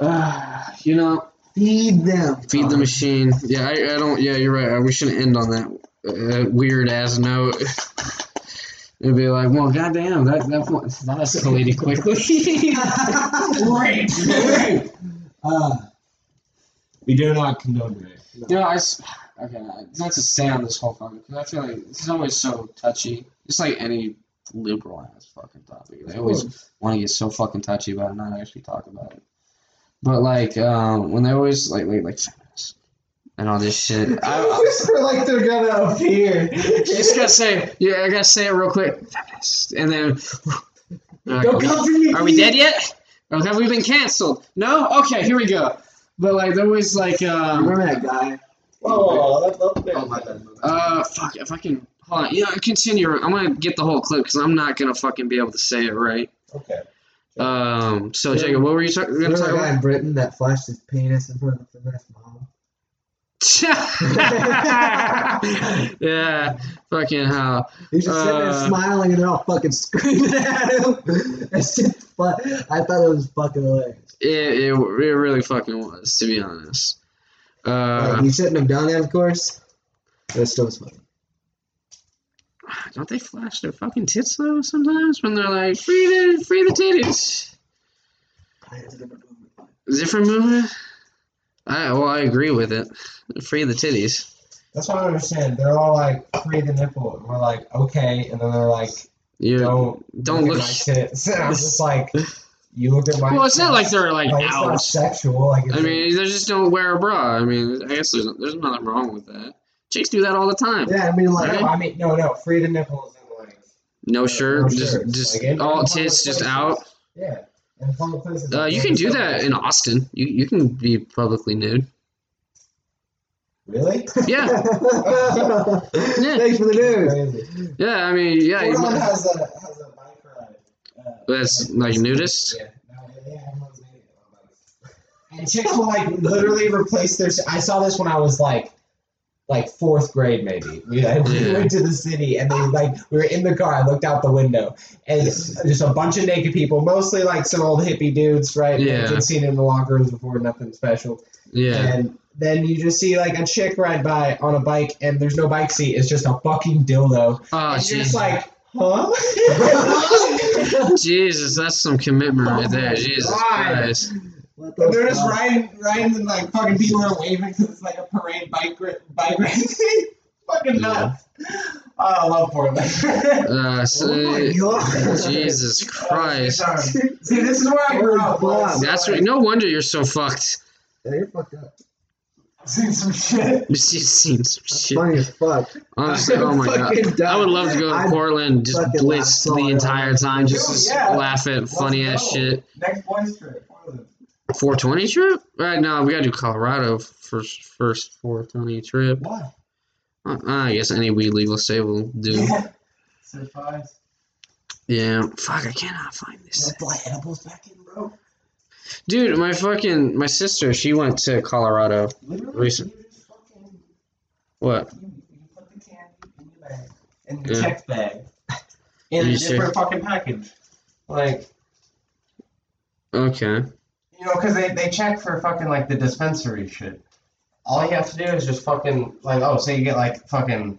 Uh, you know, Feed them. feed the machine. Yeah, I, I don't. Yeah, you're right. We shouldn't end on that uh, weird ass note. It'd be like, well, goddamn, that that that escalated quickly. Rape. Uh, We do not condone rape. you know, I okay, not to stay on this whole fucking because I feel like it's always so touchy. It's like any liberal ass fucking topic. They always want to get so fucking touchy about it, not actually talk about it. But like, um, when they always like like like feminists and all this shit, I, I whisper like they're gonna appear. just gotta say, yeah, I gotta say it real quick, feminist, and then. Like, Don't come for me. Are we dead yet? Or have we been canceled? No? Okay, here we go. But like, there was like, um, remember that guy? Oh, that, that, Oh my bad. uh, fuck, if I can, hold on, yeah, continue. I'm gonna get the whole clip because I'm not gonna fucking be able to say it right. Okay. Um, so Jacob, what were you talking? Remember Gonna that talk guy in Britain that flashed his penis in front of the feminist mom? yeah, fucking hell. He's just sitting there Uh, smiling and they're all fucking screaming at him. It's just fun. I thought it was fucking hilarious. It, it, it really fucking was, to be honest. Uh, he shouldn't have done it, of course. But it still was funny. don't they flash their fucking tits though sometimes when they're like free the free the titties? It's a different movement. I well, I agree with it. Free the titties. That's what I understand. They're all like free the nipple, and we're like okay, and then they're like You don't don't look look. at my tits. And I'm just like, you look at my. Well, it's not like they're like Like, it's not out. sexual. Like I mean, they just don't wear a bra. I mean, I guess there's there's nothing wrong with that. Chicks do that all the time. Yeah, I mean, like, no, I mean, no, no, free the nipples and like, No shirt, no just shirts, just like, all tits just out. Yeah, in public places. Uh, you can do that in Austin. You you can be publicly nude. Really? Yeah, Thanks for the news. Yeah. I mean, yeah. Portland has a has a That's like nudist. Yeah, no, yeah, everyone's making it on bikes. And chicks will like literally replace their. I saw this when I was like, like fourth grade maybe. We, like, we went to the city and they like we were in the car. I looked out the window and just a bunch of naked people, mostly like some old hippie dudes, right? Yeah. Seen in the locker rooms before, nothing special. Yeah. And then you just see like a chick ride by on a bike and there's no bike seat. It's just a fucking dildo. Oh, and you're just like, Huh? Jesus, that's some commitment right there. Jesus Why? Christ. What they're just riding, riding, and like fucking people are waving because it's like a parade bike, ri- bike racing. fucking nuts. Oh, I love Portland. Uh, so- Oh. Jesus Christ. See, this is where I grew up. That's right. No wonder you're so fucked. Yeah, you're fucked up. Seen some shit. You've seen some shit. funny as fuck. Honestly, oh my god. Dumb. I would love to go to I'd Portland, just blitz the entire time, just yeah. laugh at funny ass go. shit. Next boys trip. Portland. 420 trip? Right now, we gotta do Colorado first. First 420 trip. What? Uh, I guess any weed legal state will do. Certified. Yeah. Fuck, I cannot find this. edibles back in, bro. Dude, my fucking my sister, she went to Colorado. Literally, Recent- you just fucking What? you, you put the candy in your bag, in the Yeah. check bag, in a You different fucking package. Like, Okay. you know, because they, they check for fucking like the dispensary shit. All you have to do is just fucking like, oh, so you get like fucking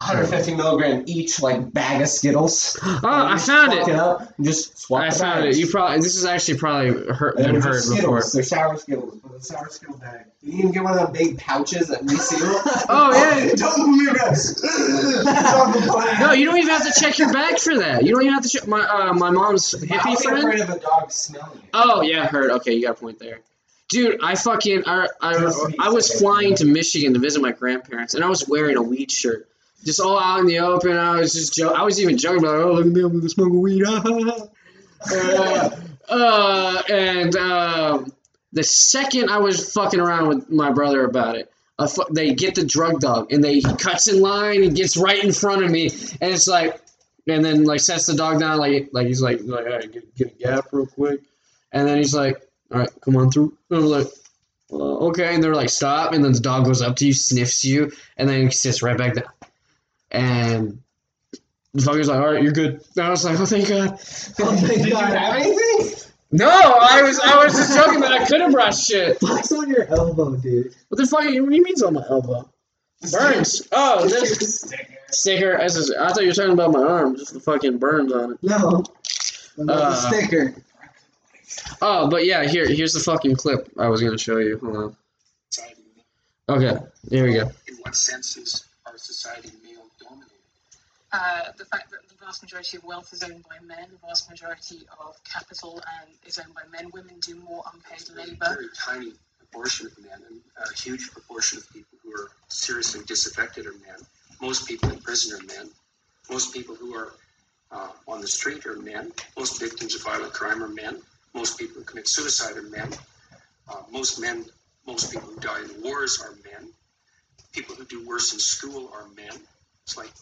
150 milligram each like bag of Skittles. Oh, I found it. and just swap I the found it. You probably this is actually probably heard, been heard Skittles. before. They're sour Skittles, but a sour Skittle bag. You can even get one of them big pouches that reseal. Oh yeah. Don't move guys. No, you don't even have to check your bag for that. You don't even have to check. My uh, my mom's hippie friend. afraid of a dog smelling it. Oh yeah, heard. Okay, you got a point there. Dude, I fucking I, I, I was flying to Michigan to visit my grandparents, and I was wearing a weed shirt, just all out in the open. I was just jo- I was even joking about, oh look at me, I'm gonna smoke weed. uh, uh, and um, the second I was fucking around with my brother about it, fu- they get the drug dog, and they he cuts in line and gets right in front of me, and it's like, and then like sets the dog down, like like he's like like all right, get, get a gap real quick, and then he's like, all right, come on through. And I'm like. Okay, and they're like, stop, and then the dog goes up to you, sniffs you, and then he sits right back down. And the fucker's like, all right, you're good. And I was like, oh, thank God. Oh, thank Did you have anything? No, I was I was just joking that I could have brought shit. Fuck's on your elbow, dude. What the fuck? What do you mean it's on my elbow? Burns. Oh, this Sticker. sticker. I thought you were talking about my arm, just the fucking burns on it. No. Uh, sticker. Oh, but yeah, here here's the fucking clip I was gonna show you. Hold on. Okay, here we go. In what sense is our society? Uh, the fact that the vast majority of wealth is owned by men, the vast majority of capital and is owned by men. Women do more unpaid A labour. very tiny proportion of men and a huge proportion of people who are seriously disaffected are men. Most people in prison are men. Most people who are uh, on the street are men. Most victims of violent crime are men. Most people who commit suicide are men. Uh, most men, most people who die in wars are men. People who do worse in school are men. It's like,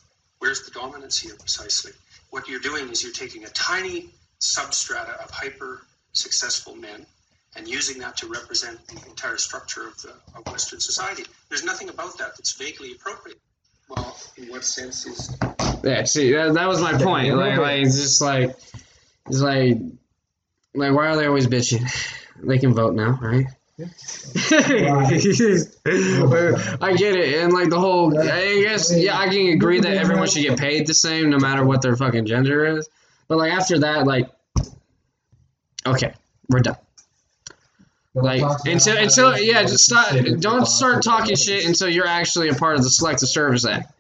where's the dominance here precisely? What you're doing is you're taking a tiny substrata of hyper successful men and using that to represent the entire structure of, the, of Western society. There's nothing about that that's vaguely appropriate. Well, in what sense is Yeah, see, that, that was my point. Like, like it's just like, it's like, like, why are they always bitching? They can vote now, right? I get it, and like the whole, I guess, yeah, I can agree that everyone should get paid the same, no matter what their fucking gender is. But like after that, like, okay, we're done. Like until until yeah, just stop. Don't start talking shit until you're actually a part of the Selective Service Act.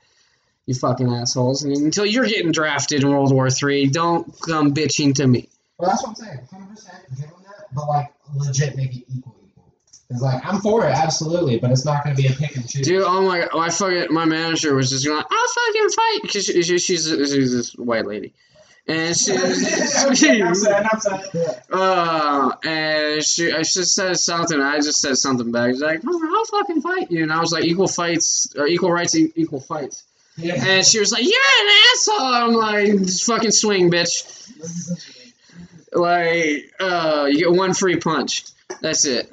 You fucking assholes. And until you're getting drafted in World War Three, don't come bitching to me. Well, that's what I'm saying. 100% doing that, but like legit make it equal. It's like I'm for it, absolutely, but it's not going to be a pick and choose. Dude, oh my, my fucking, my manager was just going, I'll fucking fight, because she, she, she's, she's this white lady, and she, I'm sad, I'm sad. uh, and she, I just said something, I just said something back. She's like, oh, I'll fucking fight you, and I was like, equal fights, or equal rights, equal fights, Yeah. and she was like, you're an asshole. I'm like, just fucking swing, bitch. Like, uh, you get one free punch. That's it.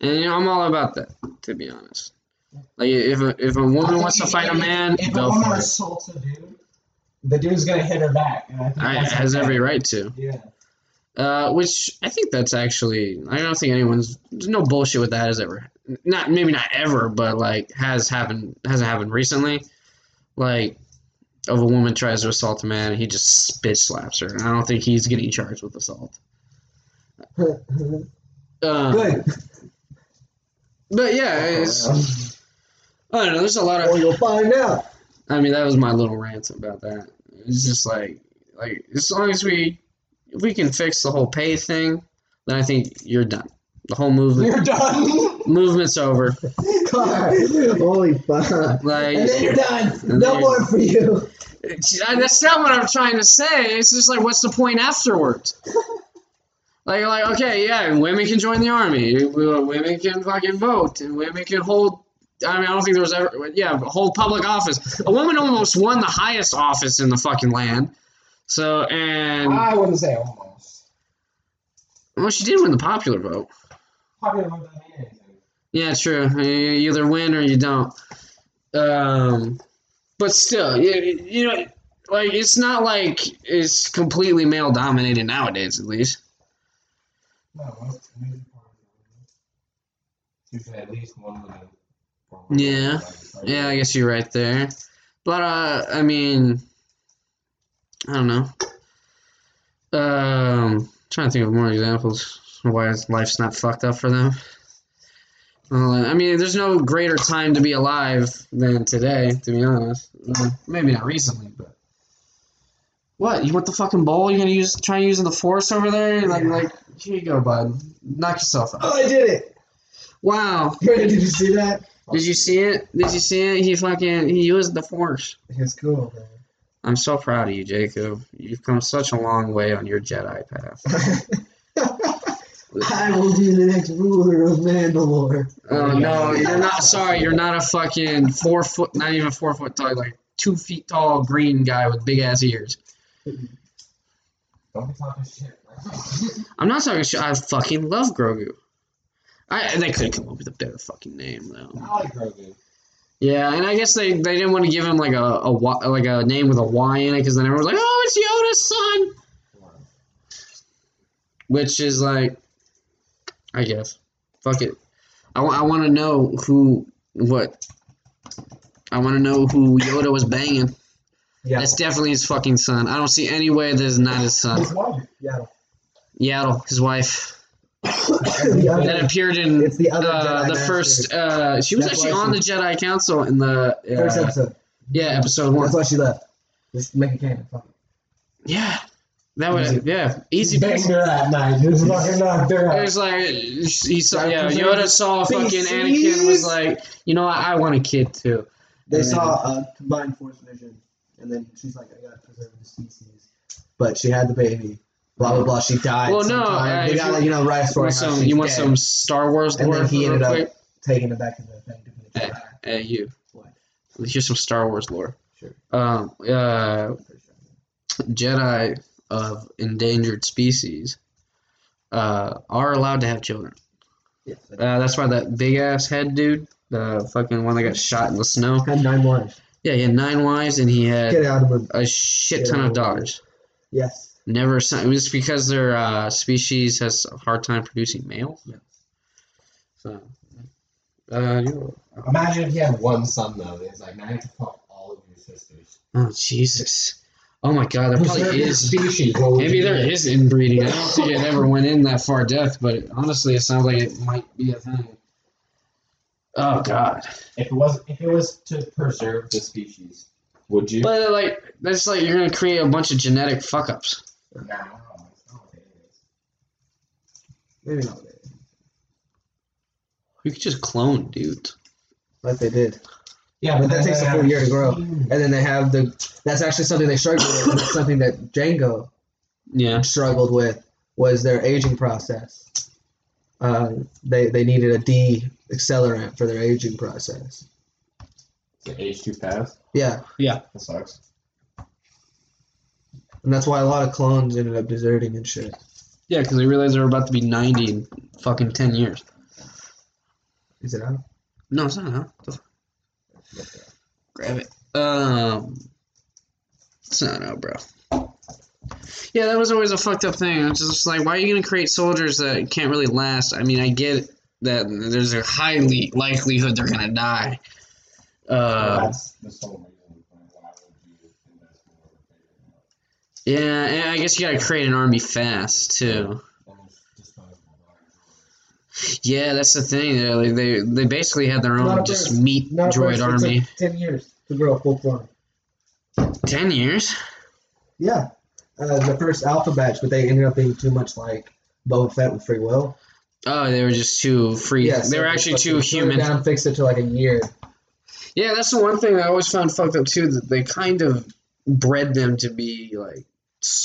And you know, I'm all about that, to be honest. Like, if a, if a woman wants to fight a man, if a woman assaults a dude, the dude's gonna hit her back, and I think I, has every right to. Yeah. Uh, which I think that's actually I don't think anyone's there's no bullshit with that has ever not maybe not ever but like has happened hasn't happened recently like of a woman tries to assault a man, he just spit slaps her. And I don't think he's getting charged with assault. Uh, Good. But yeah, uh-huh. it's, I don't know. There's a lot of Or you'll find out. I mean, that was my little rant about that. It's just like, like as long as we, if we can fix the whole pay thing, then I think you're done. The whole movement, You're done. movement's over. Car. Holy fuck. Like, And then you're done. No more for you. that's not what I'm trying to say. It's just like, what's the point afterwards? Like, like, okay, yeah, women can join the army. Women can fucking vote, and women can hold. I mean, I don't think there was ever, yeah, hold public office. A woman almost won the highest office in the fucking land. So, and I wouldn't say almost. well, she did win the popular vote. Popular vote doesn't mean anything. Yeah, true. You either win or you don't. Um, but still, you, you know, like it's not like it's completely male dominated nowadays. At least, At least one. Yeah. yeah, I guess you're right there. But uh, I mean, I don't know. Um, trying to think of more examples why life's not fucked up for them. I mean, there's no greater time to be alive than today, to be honest. Maybe not recently, but what? You want the fucking bowl? You gonna use try using the force over there? Like, like here you go, bud. Knock yourself out. Oh, I did it. Wow. Did you see that? Did you see it? Did you see it? He fucking he used the force. It's cool, man. I'm so proud of you, Jacob. You've come such a long way on your Jedi path. I will be the next ruler of Mandalore. Oh no, you're not. Sorry, you're not a fucking four foot, not even four foot tall, like two feet tall green guy with big ass ears. Don't be talking shit. I'm not talking shit. I fucking love Grogu. I they could come up with a better fucking name though. I like Grogu. Yeah, and I guess they, they didn't want to give him like a, a like a name with a Y in it because then everyone's like, oh, it's Yoda's son, which is like, I guess, fuck it. I, I want to know who what. I want to know who Yoda was banging. Yeah. That's definitely his fucking son. I don't see any way that is not his son. His wife. Yeah. Yaddle, his wife, the that appeared in the other uh, the first. Uh, she was That's actually on the Jedi Council in the uh, first episode. yeah episode one. That's why she left. Just make it canon. Yeah, that was yeah easy. Banged her at night. Just fucking knocked her It was like he saw yeah Yoda saw fucking. Anakin was like you know I, I want a kid too. They And saw a combined force vision, and then she's like, "I gotta preserve the species," but she had the baby. Blah blah blah. She died. Well, no, uh, they got you- like you know right story. want some you want some Star Wars And lore then he ended up- quick? taking it back to the thing to Hey, hey you. What? Here's some Star Wars lore. Sure. Um, uh, Jedi of endangered species uh, are allowed to have children. Yeah. Uh, that's why that big ass head dude, the fucking one that got shot in the snow. Had nine wives. Yeah, he had nine wives and he had Get out of a shit ton of daughters. Yes. Never, son- it was because their uh, species has a hard time producing males. Yeah. So, uh, you Imagine if you had one son though. It's like now you have to fuck all of your sisters. oh Jesus, oh my God, there probably your is. species. Maybe there is inbreeding. I don't think it ever went in that far depth, but it, honestly, it sounds like it might be a thing. Oh God, If it was, if it was to preserve the species, would you? but like that's like you're gonna create a bunch of genetic fuck ups. Nah, I don't know. It's not what it is. Maybe not. You could just clone dudes. Like they did. Yeah, But that takes a full year to grow. And then they have the. That's actually something they struggled with. and it's something that Jango Yeah. struggled with was their aging process. Uh, they they needed a D accelerant for their aging process. The age too fast. Yeah, Yeah. That sucks. and that's why a lot of clones ended up deserting and shit. Yeah, because they realized they were about to be 90 in fucking 10 years. Is it out? No, it's not. Huh? The f- Grab it. Um, it's not out, bro. Yeah, that was always a fucked up thing. It's just like, why are you gonna create soldiers that can't really last? I mean, I get that there's a highly likelihood they're gonna die. Uh, That's the sole reason why would you Yeah, and I guess you gotta create an army fast too. Almost disposable droids. Yeah, that's the thing. Like, they they basically had their own just first. meat Not droid first, army. took ten years to grow a full clone. Ten years. Yeah, uh, the first alpha batch, but they ended up being too much like Boba Fett with free will. Oh, they were just too free. Yeah, they were actually too human. Down, fixed it to like a year. Yeah, that's the one thing I always found fucked up too. That they kind of bred them to be like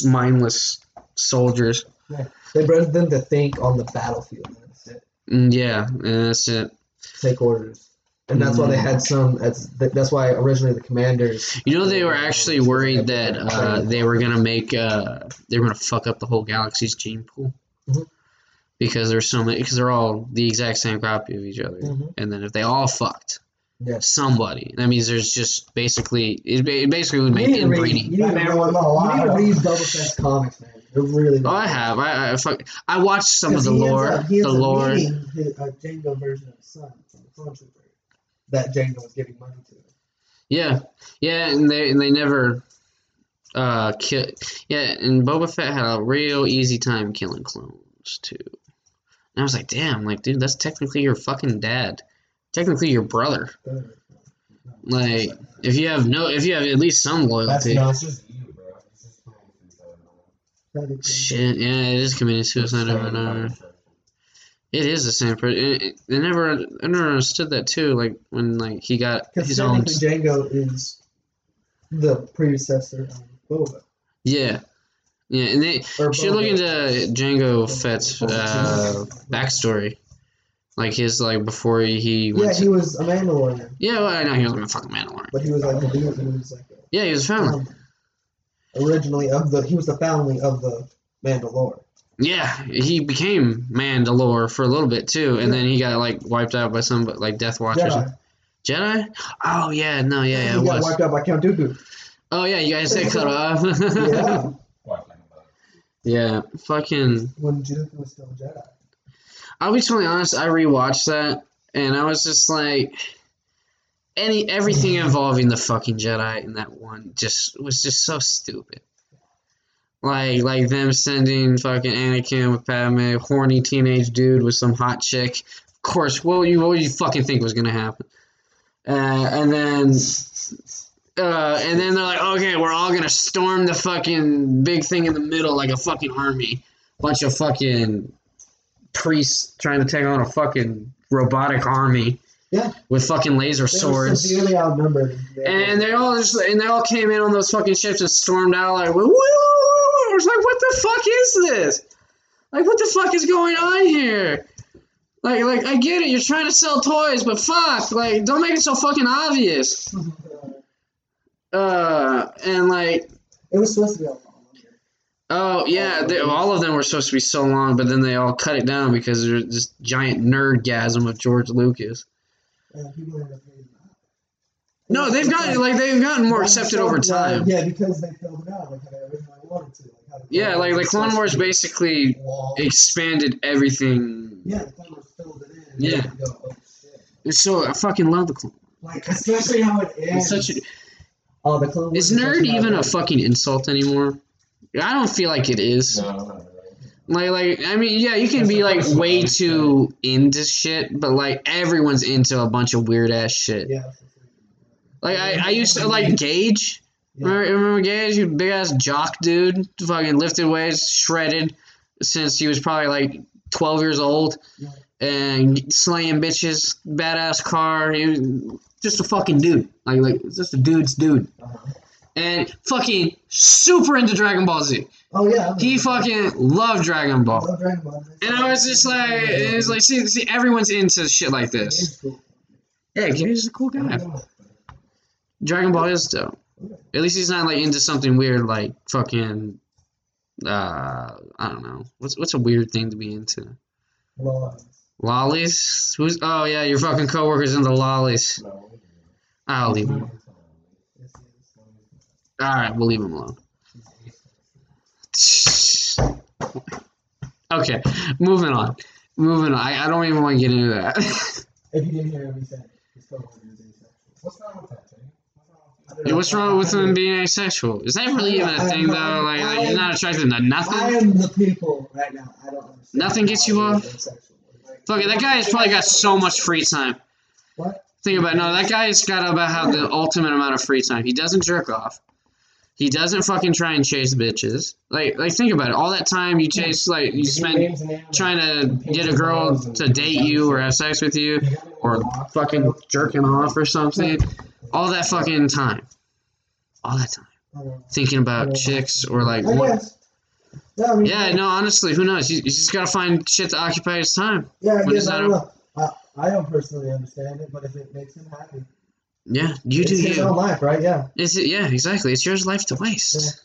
mindless soldiers. Yeah. They bred them to think on the battlefield. That's it. Mm, Yeah, that's it. Take orders, and that's why they Mm. had some. That's that's why originally the commanders. You know, they were actually worried that uh, they were gonna make uh, they were gonna fuck up the whole galaxy's gene pool Mhm. Because there's so many because they're all the exact same copy of each other, Mhm. and then if they all fucked Yes. somebody, that means there's just basically it, it basically would make need to read. inbreeding. You need to read, a you need to read Boba Fett's comics, man. They're really. Oh, I have. I, I fuck. I watched some of the lore. up- he The lore. his, uh, Jango version of his son from the that Jango was giving money to. Yeah, yeah, and they and they never uh kill. Yeah, and Boba Fett had a real easy time killing clones too. And I was like, damn, like, dude, that's technically your fucking dad, technically your brother. Like, if you have no, if you have at least some loyalty. no, it's just you, bro. It's just committing suicide. That is- Shit, yeah, it is committing suicide over and over. It is the same person. They never, I never understood that too. Like when like he got his own. Jango is the predecessor of Boba. Yeah, yeah, and they Or should look into Jango Fett's uh, backstory, like his like before he was Yeah, went. he to, was a Mandalorian, yeah, well, I know he was a fucking Mandalorian. but he was like. He was like Yeah, he was a a, family. um, originally of the. He was the foundling of the Mandalore. Yeah, he became Mandalore for a little bit too, and then he got like wiped out by some like Death Watchers. Jedi. Jedi? Oh yeah, no, yeah, yeah, he it got was. wiped out by Count Dooku. Oh yeah, you guys say cut off. Yeah, Quite like about yeah, fucking. when Dooku was still Jedi. I'll be totally honest. I rewatched that, and I was just like, any everything involving the fucking Jedi in that one just was just so stupid. Like like them sending fucking Anakin with Padme, horny teenage dude with some hot chick. Of course, what you what would you fucking think was gonna happen? Uh, and then. Uh, and then they're like, okay, we're all gonna storm the fucking big thing in the middle like a fucking army. Bunch of fucking priests trying to take on a fucking robotic army. Yeah. With fucking laser They swords. severely outnumbered. And they all just and they all came in on those fucking ships and stormed out like, woo, woo, woo, woo. I was like, what the fuck is this? Like, what the fuck is going on here? Like, like I get it, you're trying to sell toys, but fuck, like, don't make it so fucking obvious. Uh, and like, it was supposed to be a lot oh yeah, they, all of them were supposed to be so long, but then they all cut it down because there's this giant nerdgasm of George Lucas. And people ended up hating that. No, they've gotten like they've gotten more accepted over time. Yeah, because they filled it out like how they originally wanted to. Like how the Yeah, like the Clone Wars basically expanded everything. Yeah, the Clone Wars filled it in. And Yeah. yeah. Go, oh, shit. So I fucking love the Clone. Like especially how it ends. It's such a, oh, the Clone Wars is nerd even a fucking insult anymore? I don't feel like it is. No, not. Like like I mean yeah, you can It's be like way too into shit, but like everyone's into a bunch of weird ass shit. Yeah. Like I, I used to like Gage. Yeah. Remember, remember Gage? You big ass jock dude, fucking lifted weights, shredded since he was probably like twelve years old, and slaying bitches, badass car. He was just a fucking dude. Like like just a dude's dude, Uh-huh. and fucking super into Dragon Ball Z. Oh yeah. He fucking loved Dragon I Ball. love Dragon Ball. And I was just like, it's like, see, see, everyone's into shit like this. Cool. Yeah, Gage is a cool guy. Dragon Ball is dope. At least he's not like into something weird like fucking uh I don't know. What's what's a weird thing to be into? Lord. Lollies? Who's oh yeah, your fucking coworkers into lollies. No. I'll leave him. Yes. Alright, we'll leave him alone. Okay, moving on. Moving on. I, I don't even want to get into that. If you didn't hear him, he said coworker. What's wrong with that? What's wrong with I don't Yeah, know. what's wrong with I- them being asexual? Is that really even a thing though? Like, like you're not attracted to nothing. I nothing. am the people right now. I don't understand. Nothing gets you off? they're sexual. Like, Fuck it, that guy has probably got so much free time. What? Think about it. no, that guy's got about how the ultimate amount of free time. He doesn't jerk off. He doesn't fucking try and chase bitches. Like, like think about it. All that time you chase, like, you spend trying to get a girl to date you or have sex with you or fucking jerking off or something. All that fucking time. All that time. Oh, know. Thinking about chicks or like what. Yeah, I mean, Yeah, no, honestly, who knows? You, you just gotta find shit to occupy his time. Yeah, I guess I don't know. I, I don't personally understand it, but if it makes him happy, Yeah, you it's do his you. own life, right? Yeah, Is it? Yeah, exactly. It's yours life to waste.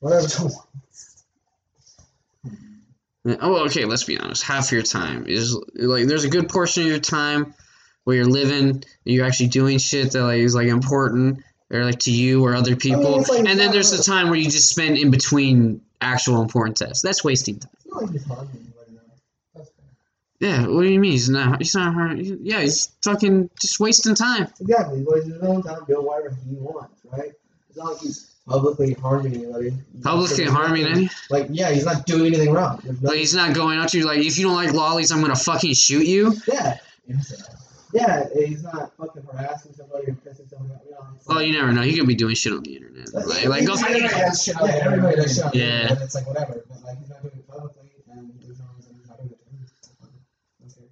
whatever. Yeah, Oh, okay. Let's be honest. Half your time is like there's a good portion of your time where you're living, you're actually doing shit that like is like important or like to you or other people, it's like and then there's the time where you just spend in between actual important tests. That's wasting time. It's not like he's harming anybody now. That's fair. Yeah. What do you mean? He's not. He's not. hard- Yeah. He's fucking just wasting time. Exactly. he's wasting his own time doing whatever he wants, right? As long as he's publicly harming anybody. Publicly harming nothing- any. Like, yeah, he's not doing anything wrong. Like he's not going up to you like if you don't like lollies, I'm gonna fucking shoot you. yeah. Yeah, he's not fucking harassing somebody or pissing somebody off. You know, Well, like- you never know. He could be doing shit on the internet. Like, like go. Everybody has shit out everybody does shit Yeah. It's like whatever. But like he's not doing it publicly, and there's no reason he's not doing it to him. Okay.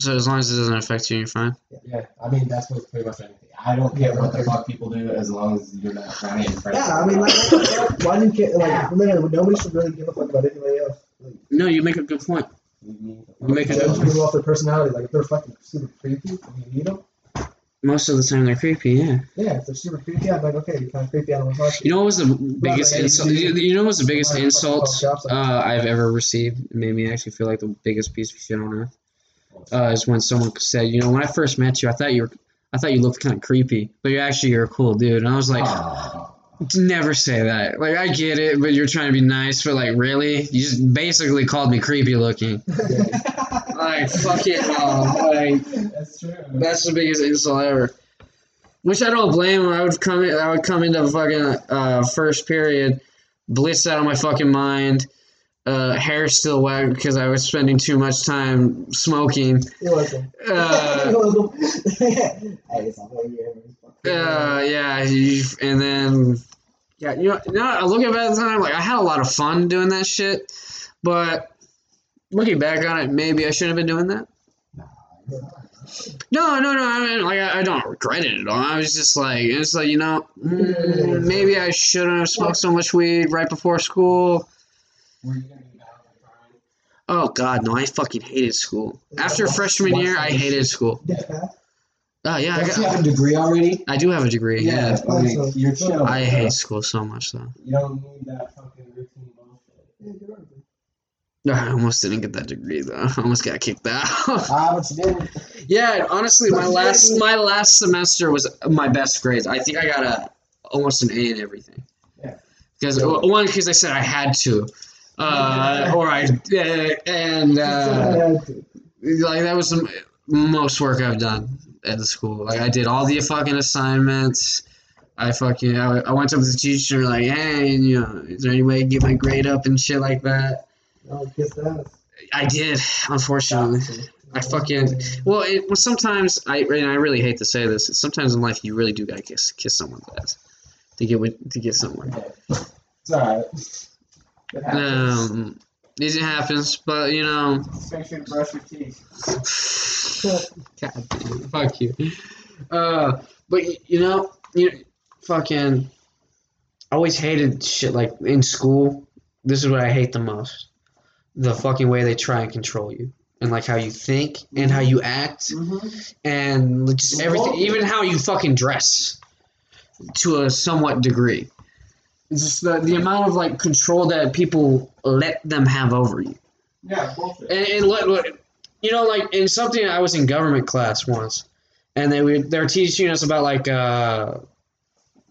So as long as it doesn't affect you, you're fine. Yeah, I mean that's what pretty much anything. I don't care what the fuck people do as long as you're not trying to impress. Yeah, I mean, like, what why didn't care? Like, literally, nobody should really give a fuck about anybody else. Like, No, you make a good point. You make a good judge point. people off their personality. Like, if they're fucking super creepy, and you need them, Most of the time they're creepy. Yeah. yeah, if they're super creepy, I'm like, okay, you're kind of creepy. I don't want to You know what was the biggest like, insult? You, you know what was the biggest Why the fuck insult uh, I've ever received? It made me actually feel like the biggest piece of shit on earth. Uh, is when someone said, you know, when I first met you, I thought you were, I thought you looked kind of creepy, but you're actually you're a cool dude. And I was like, Ah. never say that. Like I get it, but you're trying to be nice, but like really, you just basically called me creepy looking. like fuck it, like That's true. That's the biggest insult ever. Which I don't blame him. I would come in, I would come into fucking uh, first period, blitz out of my fucking mind. Uh, hair still wet because I was spending too much time smoking. You're welcome. Uh, You're welcome. uh, yeah, and then yeah, you know, you know, I look at it time like I had a lot of fun doing that shit, but looking back on it, maybe I shouldn't have been doing that. No, no, no. I mean, like, I, I don't regret it at all. I was just like, it's like, you know, mm, maybe I shouldn't have smoked so much weed right before school. Were you gonna be down for? Oh God, no! I fucking hated school. After freshman year, I hated school. Oh yeah, I, Don't you got, have a degree already? I do have a degree. Yeah, I mean, you're chill. I hate school so much though. You don't need that fucking routine bullshit. I almost didn't get that degree though. I almost got kicked out. Ah, but you did. yeah, honestly, my last my last semester was my best grades. I think I got a almost an A in everything. Yeah. Because one, because I said I had to, uh, or I and uh, like that was the most work I've done at the school. Like I did all the fucking assignments. I fucking I, I went up to the teacher like, hey, you know, is there any way to get my grade up and shit like that? Oh, kiss ass. I did, unfortunately. I fucking well, it, well sometimes I and I really hate to say this. Sometimes in life you really do gotta kiss kiss someone's ass to get with, to get somewhere. It's alright. It happens. Um, it happens, but you know, Just make sure to brush your teeth. God damn, fuck you. Uh, but you know, you fucking. I always hated shit like in school. This is what I hate the most: the fucking way they try and control you, and like how you think and how you act, and just everything, even how you fucking dress, to a somewhat degree. It's just the, the amount of like control that people let them have over you. Yeah, bullshit. And, and let, let- you know, like in something I was in government class once, and they were they were teaching us about like uh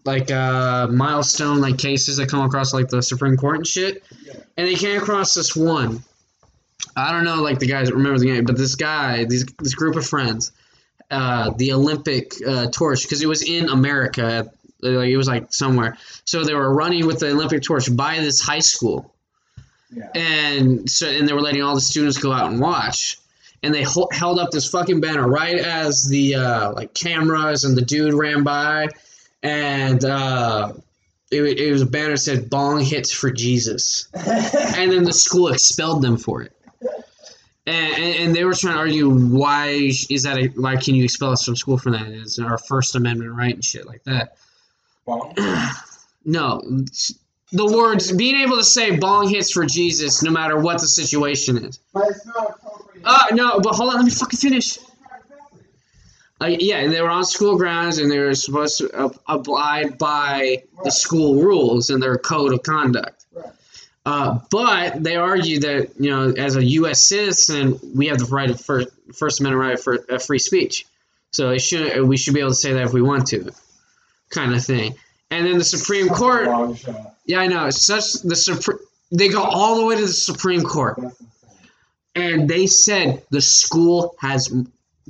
like uh milestone like cases that come across like the Supreme Court and shit, yeah. and they came across this one. I don't know like the guys that remember the game, but this guy, these this group of friends, uh, the Olympic uh, torch because it was in America Like it was like somewhere. So they were running with the Olympic torch by this high school, Yeah. and so and they were letting all the students go out and watch. And they ho- held up this fucking banner right as the uh, like cameras and the dude ran by, and uh, it, it was a banner that said "Bong hits for Jesus." and then the school expelled them for it. And, and, they were trying to argue why is that a, why can you expel us from school for that? It's our First Amendment right and shit like that. Well, No, the words being able to say "bong hits for Jesus" no matter what the situation is. but it's not appropriate. Uh no, but hold on, let me fucking finish. Uh, yeah, and they were on school grounds, and they were supposed to ab- abide by the school rules and their code of conduct. Right. Uh, but they argue that you know, as a U.S. citizen, we have the right of first, First Amendment right for uh, free speech. So it should we should be able to say that if we want to, kind of thing. And then the Supreme Court. Yeah, I know. It's such the Supreme. They go all the way to the Supreme Court and they said the school has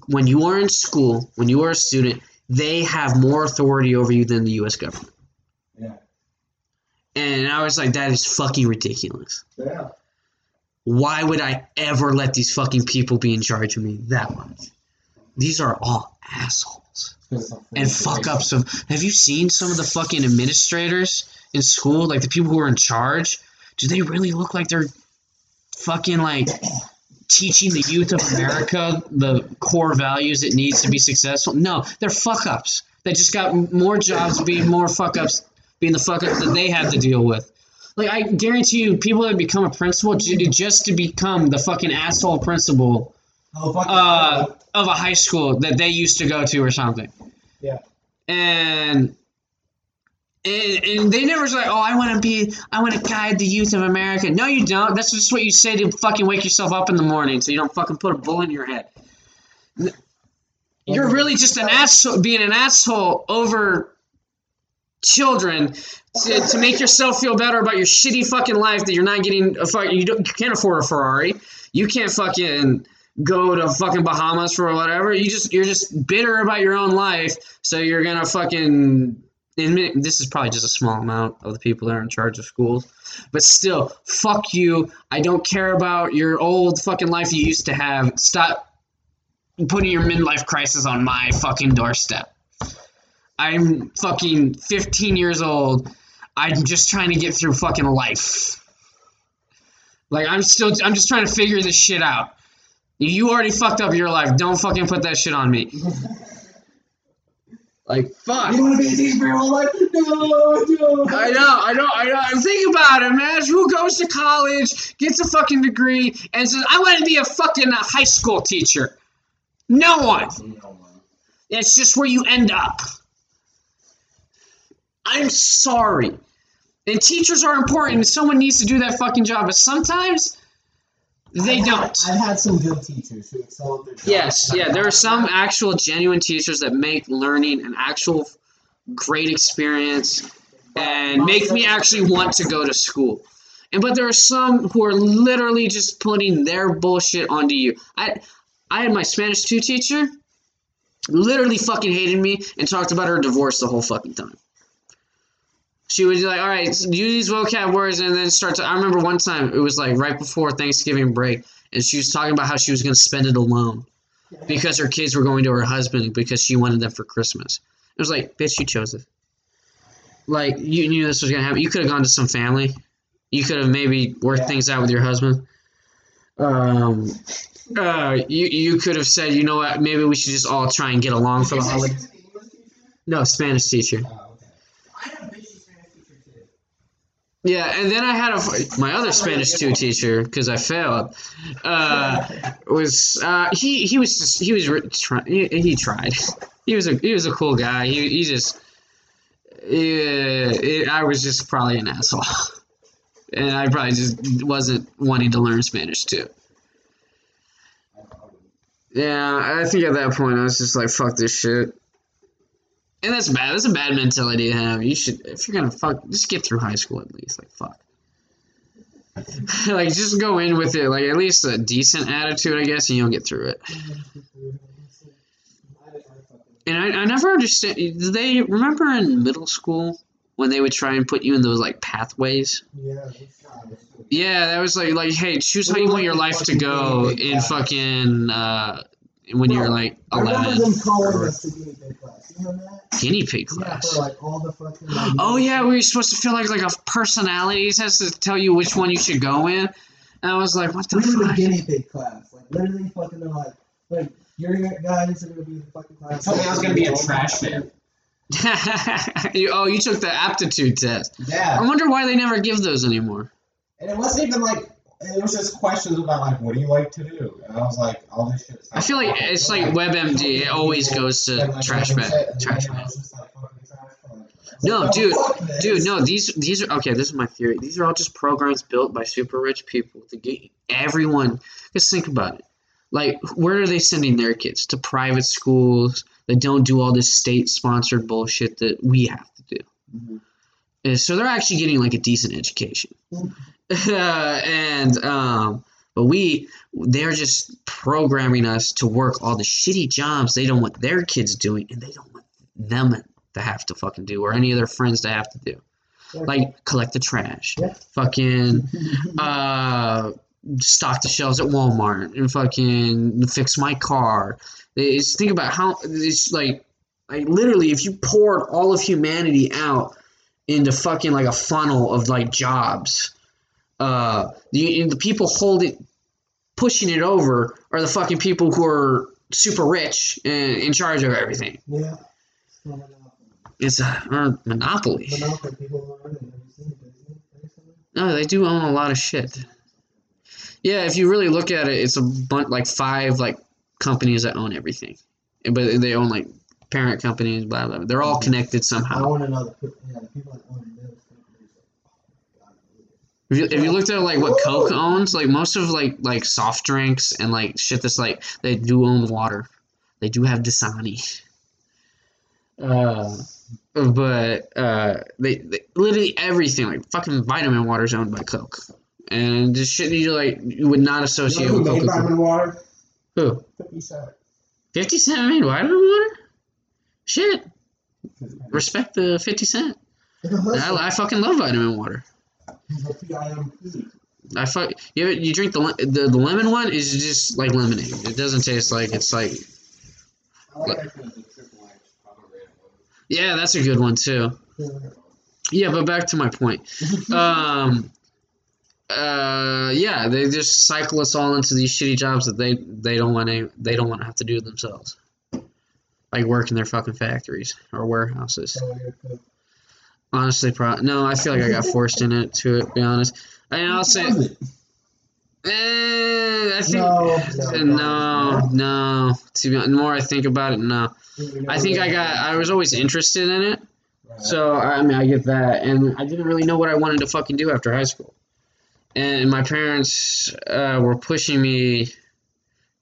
when you are in school when you are a student they have more authority over you than the us government Yeah. and i was like that is fucking ridiculous Yeah. why would i ever let these fucking people be in charge of me that much these are all assholes and fuck ups of have you seen some of the fucking administrators in school? Like the people who are in charge? Do they really look like they're fucking like teaching the youth of america the core values it needs to be successful? No they're fuck ups they just got more jobs being more fuck ups being the fuck ups that they have to deal with. Like i guarantee you people that become a principal just to become the fucking asshole principal Oh, fuck uh, of a high school that they used to go to or something. Yeah. And and, and they never say, "Oh, I want to be, I want to guide the youth of America." No, you don't. That's just what you say to fucking wake yourself up in the morning, so you don't fucking put a bullet in your head. You're really just an asshole, being an asshole over children to, to make yourself feel better about your shitty fucking life that you're not getting a fuck. You don't, you can't afford a Ferrari. You can't fucking go to fucking Bahamas for whatever. You just you're just bitter about your own life, so you're gonna fucking. And this is probably just a small amount of the people that are in charge of schools, but still, fuck you. I don't care about your old fucking life you used to have. Stop putting your midlife crisis on my fucking doorstep. I'm fucking 15 years old. I'm just trying to get through fucking life. Like I'm still I'm just trying to figure this shit out. You already fucked up your life. Don't fucking put that shit on me. Like fuck. You want to be a teacher for your whole life? No, no. I know, I know, I know. I'm thinking about it, man. Who goes to college, gets a fucking degree, and says, I want to be a fucking uh, high school teacher? No one. That's just where you end up. I'm sorry. And teachers are important, and someone needs to do that fucking job, but sometimes they I've don't. I've had some good teachers who excel at their job. Yes, yeah, there are some actual genuine teachers that make learning an actual great experience and make me actually want to go to school. And but there are some who are literally just putting their bullshit onto you. I I had my Spanish 2 teacher literally fucking hated me and talked about her divorce the whole fucking time. She would be like, all right, use these vocab words and then start to. I remember one time, it was like right before Thanksgiving break, and she was talking about how she was going to spend it alone because her kids were going to her husband because she wanted them for Christmas. It was like, bitch, you chose it. Like, you knew this was going to happen. You could have gone to some family. You could have maybe worked Yeah. things out with your husband. Um, uh, you, you could have said, you know what, maybe we should just all try and get along for the holidays. No, Spanish teacher. Oh, okay. I had a bitchy Spanish teacher too. Yeah, and then I had a my other Spanish two teacher because I failed. Uh, was uh, he he was just he was re- try, he, he tried. He was a he was a cool guy. He he just yeah, it, I was just probably an asshole, and I probably just wasn't wanting to learn Spanish too. Yeah, I think at that point I was just like, fuck this shit. And that's bad. That's a bad mentality to have. You should, if you're gonna fuck, just get through high school at least. Like fuck. like just go in with it, like at least a decent attitude, I guess, and you'll get through it. And I, I never understand. Do they remember in middle school when they would try and put you in those like pathways? Yeah. Yeah, that was like like hey, choose how you want your life to go in fucking uh when you're like I remember eleven. them calling us to guinea pig class. You remember that? Guinea pig Yeah, class. for like all the fucking. Like, Oh yeah, we were supposed to feel like like a personality test to tell you which one you should go in. And I was like, what the we were the guinea pig class. Like literally, fucking. They're like, like you're gonna guys are gonna be in the fucking class. Told me I was gonna be a trash man. You- oh, you took the aptitude test. Yeah. I wonder why they never give those anymore. and it wasn't even like it was just questions about like what do you like to do, and I was like all this shit. I feel like it's like WebMD. It always goes to And, like, trash bag. Trash then bag. was just like, fucking trash bag. I was No, like, dude. Dude, no, these these are okay. This is my theory. These are all just programs built by super rich people to get everyone. Just think about it. Like, where are they sending their kids to private schools that don't do all this state-sponsored bullshit that we have to do? Mhm. And so they're actually getting like a decent education, and um, but we they're just programming us to work all the shitty jobs they don't want their kids doing, and they don't want them to have to fucking do or any of their friends to have to do like collect the trash, Yeah. fucking uh, stock the shelves at Walmart, and fucking fix my car. It's think about how it's like, like literally, if you poured all of humanity out into fucking like a funnel of like jobs, uh, the the people holding, pushing it over are the fucking people who are super rich and in charge of everything. Yeah. It's not. It's a uh, monopoly. Monopoly people run it. Have you seen it? Have you seen it? No, they do own a lot of shit. Yeah, if you really look at it, it's a bunch like five like companies that own everything, but they own like parent companies, blah blah. blah. They're all connected I somehow. want to know the yeah, the people that own those companies. Are, oh my God, If you, if you looked at like what Coke owns, like most of like like soft drinks and like shit that's like they do own water. They do have Dasani. Uh, but uh, they, they literally everything like fucking vitamin water is owned by Coke, and just shit you like you would not You know associate who with Coke. Coca vitamin water? Who? Fifty Cent. Fifty Cent made vitamin water? Shit. Respect the Fifty Cent. He's a hustler. I, I fucking love vitamin water. He's a PIMP. I fuck you. You drink the, the the lemon one is just like lemonade. It doesn't taste like it's like like actually the triple H pomegranate one. yeah, that's a good one too. Yeah, but back to my point. Um, uh, yeah, they just cycle us all into these shitty jobs that they they don't want to they don't want to have to do themselves, like work in their fucking factories or warehouses. So you're cool. Honestly, pro- no, I feel like I got forced in it. To be honest, and I'll say, eh, I think No, no, no. To be the more I think about it, no. I think I got I was always interested in it. So I mean, I get that, and I didn't really know what I wanted to fucking do after high school, and my parents uh, were pushing me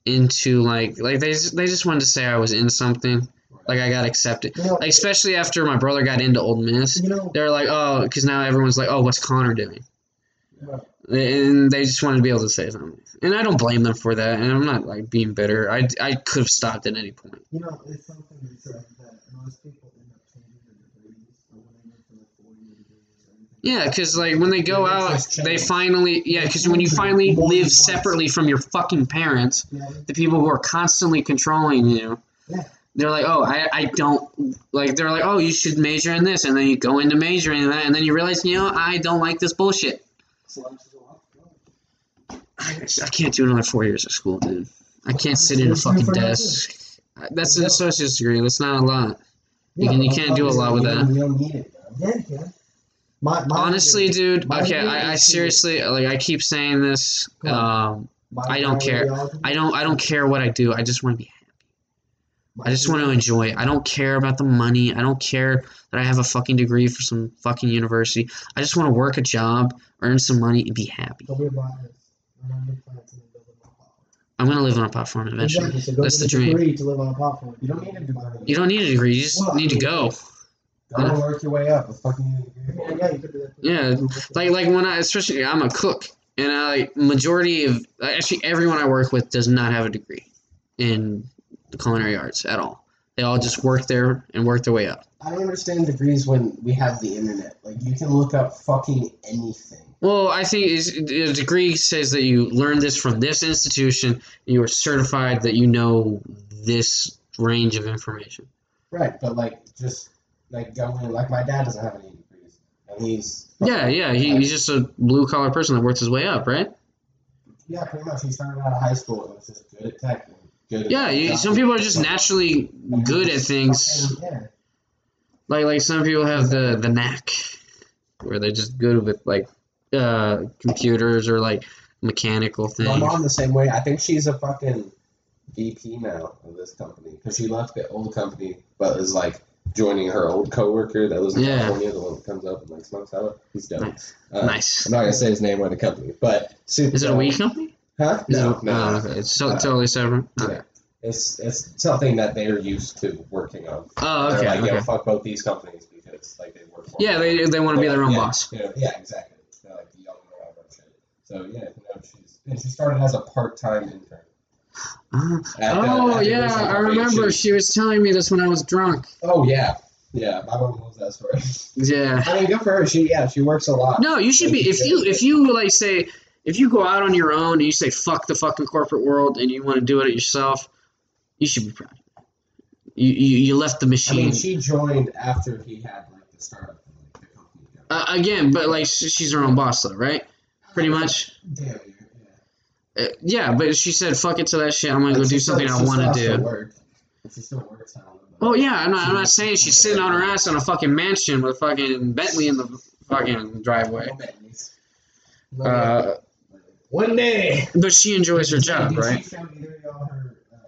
into like like they just, they just wanted to say I was in something, like I got accepted, You know, like especially after my brother got into Ole Miss. you know, They're like, oh, because now everyone's like, oh, what's Connor doing? Right. And they just wanted to be able to say something, and I don't blame them for that, and I'm not like being bitter. I I could have stopped at any point. you know, it's something that's like that most people end up changing their degrees or when they went for like four degrees. Yeah, because like when they go out, they finally yeah, because when you finally live separately from your fucking parents, the people who are constantly controlling you, Yeah. They're like, oh, I, I don't like. They're like, oh, you should major in this, and then you go into majoring in that, and then you realize, you know, I don't like this bullshit. selection is a lot. I, I can't do another four years of school, dude. I can't sit in a fucking desk. That's an associate's degree. That's not a lot. You can- you can't do a lot with that. don't- You don't need it, though. Yeah, you can. My, my Honestly, dude. Okay, I, I seriously like. I keep saying this. Um, I don't care. I don't. I don't care what I do. I just want to be I just want to enjoy. I don't care about the money. I don't care that I have a fucking degree for some fucking university. I just want to work a job, earn some money, and be happy. Go be a botanist. Learn how to make plants and then build them on a pot. I'm gonna live on a platform eventually. Exactly. So That's the dream. degree to live on a pot farm. You don't need a degree. You don't need a degree. You just Well, need to go. Go work your way up. A fucking Yeah, yeah, you could do that. Yeah, Like like when I especially I'm a cook, and I like majority of actually everyone I work with does not have a degree in the culinary arts at all. They all just work there and work their way up. I don't understand degrees when we have the internet. Like you can look up fucking anything. Well, I think is a degree says that you learned this from this institution. And you are certified that you know this range of information. Right, but like just like going like my dad doesn't have any degrees, and he's Yeah, yeah. He, he's just a blue collar person that works his way up, right? yeah, pretty much. He started out of high school and was just good at tech. Good Yeah. You, some people are just naturally good at things. Like like some people have the the knack, where they're just good with like uh computers or like mechanical things. My mom the same way. I think she's a fucking VP now of this company because she left the old company, but is like joining her old coworker that was in Yeah. California, the one that comes up and like smokes out. He's dope. Nice. Uh, Nice. I'm not gonna say his name or the company, but super Is it a weed company? Huh? No, no. oh. It's so, Uh, totally separate. Yeah. It's it's something that they're used to working on. Oh, They're okay. like, okay. yo, fuck both these companies because like they work for. Yeah, they they want to be They're their own yeah, boss. Yeah, yeah, exactly. They're like the young shit. So yeah, no, she's and she started as a part-time intern. Uh, oh the yeah, I remember. She- was telling me this when I was drunk. oh yeah, yeah. My mom knows that story. Yeah. I mean, good for her. She yeah, she works a lot. No, you should be if you if you like say if you go out on your own and you say fuck the fucking corporate world and you want to do it yourself, you should be proud. You you, you left the machine. I mean, she joined after he had like the startup, like the company. uh, again, but like she's her own boss though, right? Pretty much. Damn, yeah. Uh, yeah, but she said fuck it to that shit. I'm gonna Like, go do something I want to do. Work. She still works. I don't know. but- Oh yeah, I'm not. I'm not saying she's sitting on her ass on a fucking mansion with a fucking Bentley in the fucking driveway. Uh, One day. but she enjoys her job, Did right? She show either of y'all her, uh.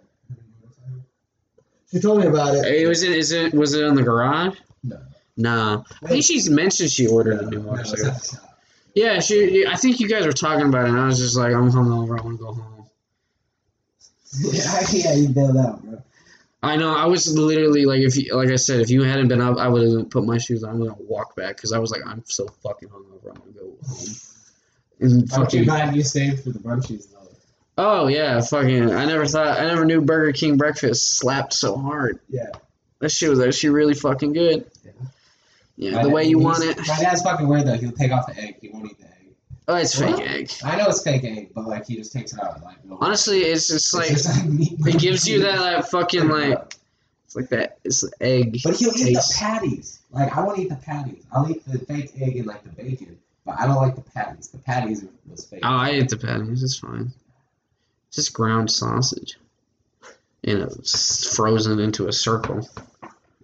She told me about it. It was it. Is it was it in the garage? No. No, I think she's mentioned she ordered a new No, motorcycle. at. Yeah, she. I think you guys were talking about it, and I was just like, I'm hungover. I want to go home. yeah, yeah, you bailed out, bro. I know. I was literally like, if you, like I said, if you hadn't been up, I would have put my shoes on. I'm gonna walk back because I was like, I'm so fucking hungover. I'm gonna go home. Mm-hmm. Aren't you fucking. glad you saved for the brunchies though? Oh yeah, fucking. I never thought. I never knew Burger King breakfast slapped so hard. Yeah. That shit was actually really fucking good. Yeah. Yeah, My the dad- way you want it. My dad's fucking weird though. He'll take off the egg. He won't eat the egg. Oh, it's What? fake egg. I know it's fake egg, but like he just takes it out. Like no. Honestly, it's just It's like just like it gives you that, that fucking like it's like that. It's the egg. But he'll eat the patties. Like I won't eat the patties. I'll eat the fake egg and like the bacon, but I don't like the patties. The patties are was fake. Oh, I ate the patties. It's fine. It's just ground sausage. You know, it's frozen into a circle.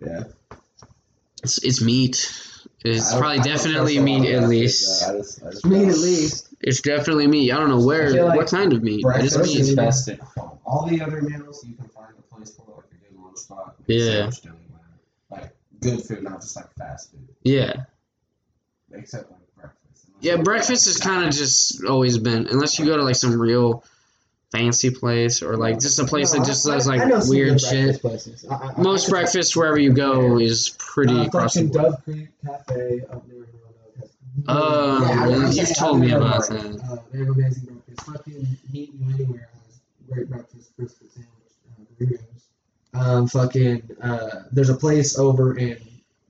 yeah. It's it's meat. It's probably I definitely meat at least. I just, I just Me at least. It's definitely meat. I don't know where, like what kind of meat. It's Breakfast meat. is best at home. All the other meals you can find a place for, like a good lunch spot. Yeah. sandwich deli, whatever. Like good food, not just like fast food. Yeah, Except. Unless yeah. Breakfast has kind of just always been, unless you go to like some real fancy place or like just a place No, that just I- does like I know some weird shit. breakfast. I- I- Most breakfast wherever you go is pretty uh, across the board. Dove Creek Cafe up near Oh, Yeah, I- you've told me about that. Uh, they have amazing breakfast. Fucking meet you anywhere has great breakfast, brisket sandwich, uh, burritos. Um, fucking, uh, there's a place over in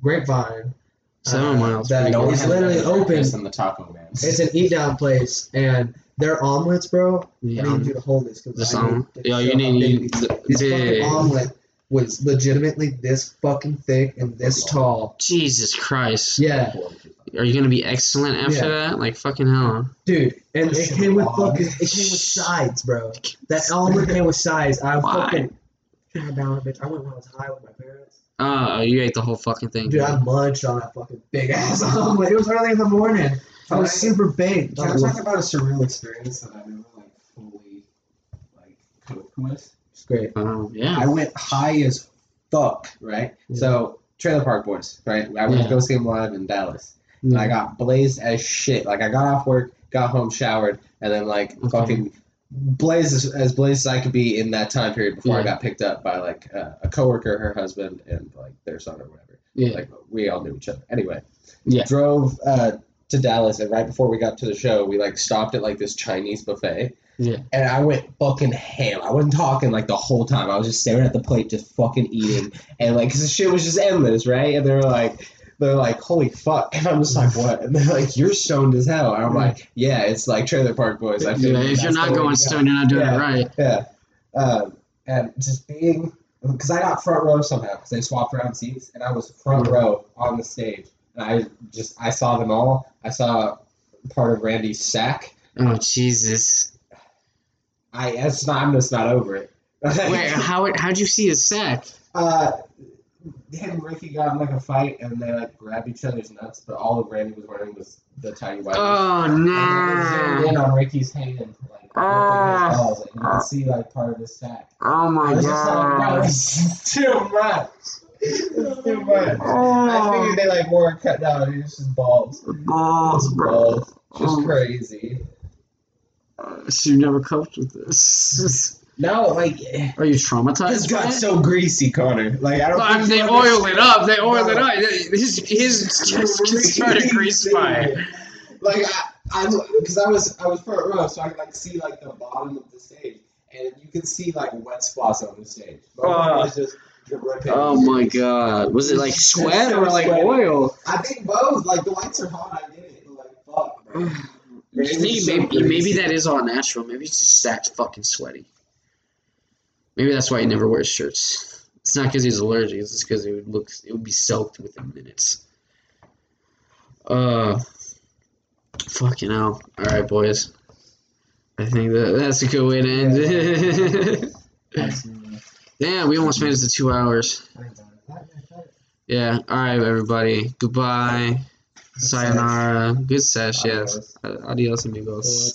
Grapevine. Seven uh, miles. That pretty No is literally open. breakfast the taco man. It's an eat down place, and their omelets, bro. I Yeah. need you to hold this because Just I on. need to Yeah, you need big you, these- the This big. fucking omelet was legitimately this fucking thick and this tall. Jesus Christ. Yeah, Are you gonna be excellent after Yeah. that? Like fucking hell. dude, and it Shit, came with fucking. It came with sides, bro. That omelet came with sides. I Why? fucking. God down, bitch. I went when I was high with my parents. Oh, you ate the whole fucking thing. Dude, I munched on that fucking big ass omelet. It was early in the morning. I was super baked. Can I talk about a surreal experience that I never like fully like coped with? It's great. Oh, yeah. I went high as fuck, right? Yeah. So Trailer Park Boys, right? I went Yeah. to go see them live in Dallas. And I got blazed as shit. Like I got off work, got home, showered, and then like Okay. fucking blazed as, as blazed as I could be in that time period before I got picked up by like uh, a coworker, her husband, and like their son or whatever. Yeah. Like we all knew each other. Anyway. Yeah. Drove uh, to Dallas, and right before we got to the show, we like stopped at like this Chinese buffet, Yeah. And I went fucking ham. I wasn't talking like the whole time. I was just staring at the plate, just fucking eating. And like, cause the shit was just endless, right? And they were like, they're like, holy fuck. And I'm just like, what? And they're like, you're stoned as hell. And I'm like, yeah, it's like Trailer Park Boys. I Yeah, figured if you're not going stoned, you're not doing Yeah. it right. Yeah. Um, and just being, because I got front row somehow, because they swapped around seats, and I was front row on the stage. And I just, I saw them all. I saw part of Randy's sack. Oh Jesus! I, it's not, I'm just not over it. Wait, how how'd you see his sack? uh, him and Ricky got in like a fight, and they like grabbed each other's nuts, but all of Randy was wearing was the tiny white. Oh And then zoomed in on Ricky's hand, like Ah. his balls, and you can see like part of his sack. Oh I my was just like, bro, god! too much. It's too much. I figured they like wore it cut down. It's just balls. Balls, It's bro. balls. Just Oh. crazy. So you never coped with this? No, like Are you this traumatized? by got so greasy, Connor. Like I don't. I they oil it up. They oil it up. His his chest just started grease fire. Like I, I, because I was I was front row, so I could like see like the bottom of the stage, and you could see like wet spots on the stage. But uh. just dripping. Oh my god! Was it like sweat or like sweaty. oil? I think both. Like the lights are hot. I get it. Like fuck, bro. It's Maybe, so maybe, maybe that is all natural. Maybe it's just that fucking sweaty. Maybe that's why he never wears shirts. It's not because he's allergic. It's just because it would look, it would be soaked within minutes. Uh, fucking hell. All right, boys. I think that that's a good way to end it. Damn, we almost made it to two hours. Yeah. All right, everybody. Goodbye. Sayonara. Good sesh. Yes. Adios, amigos.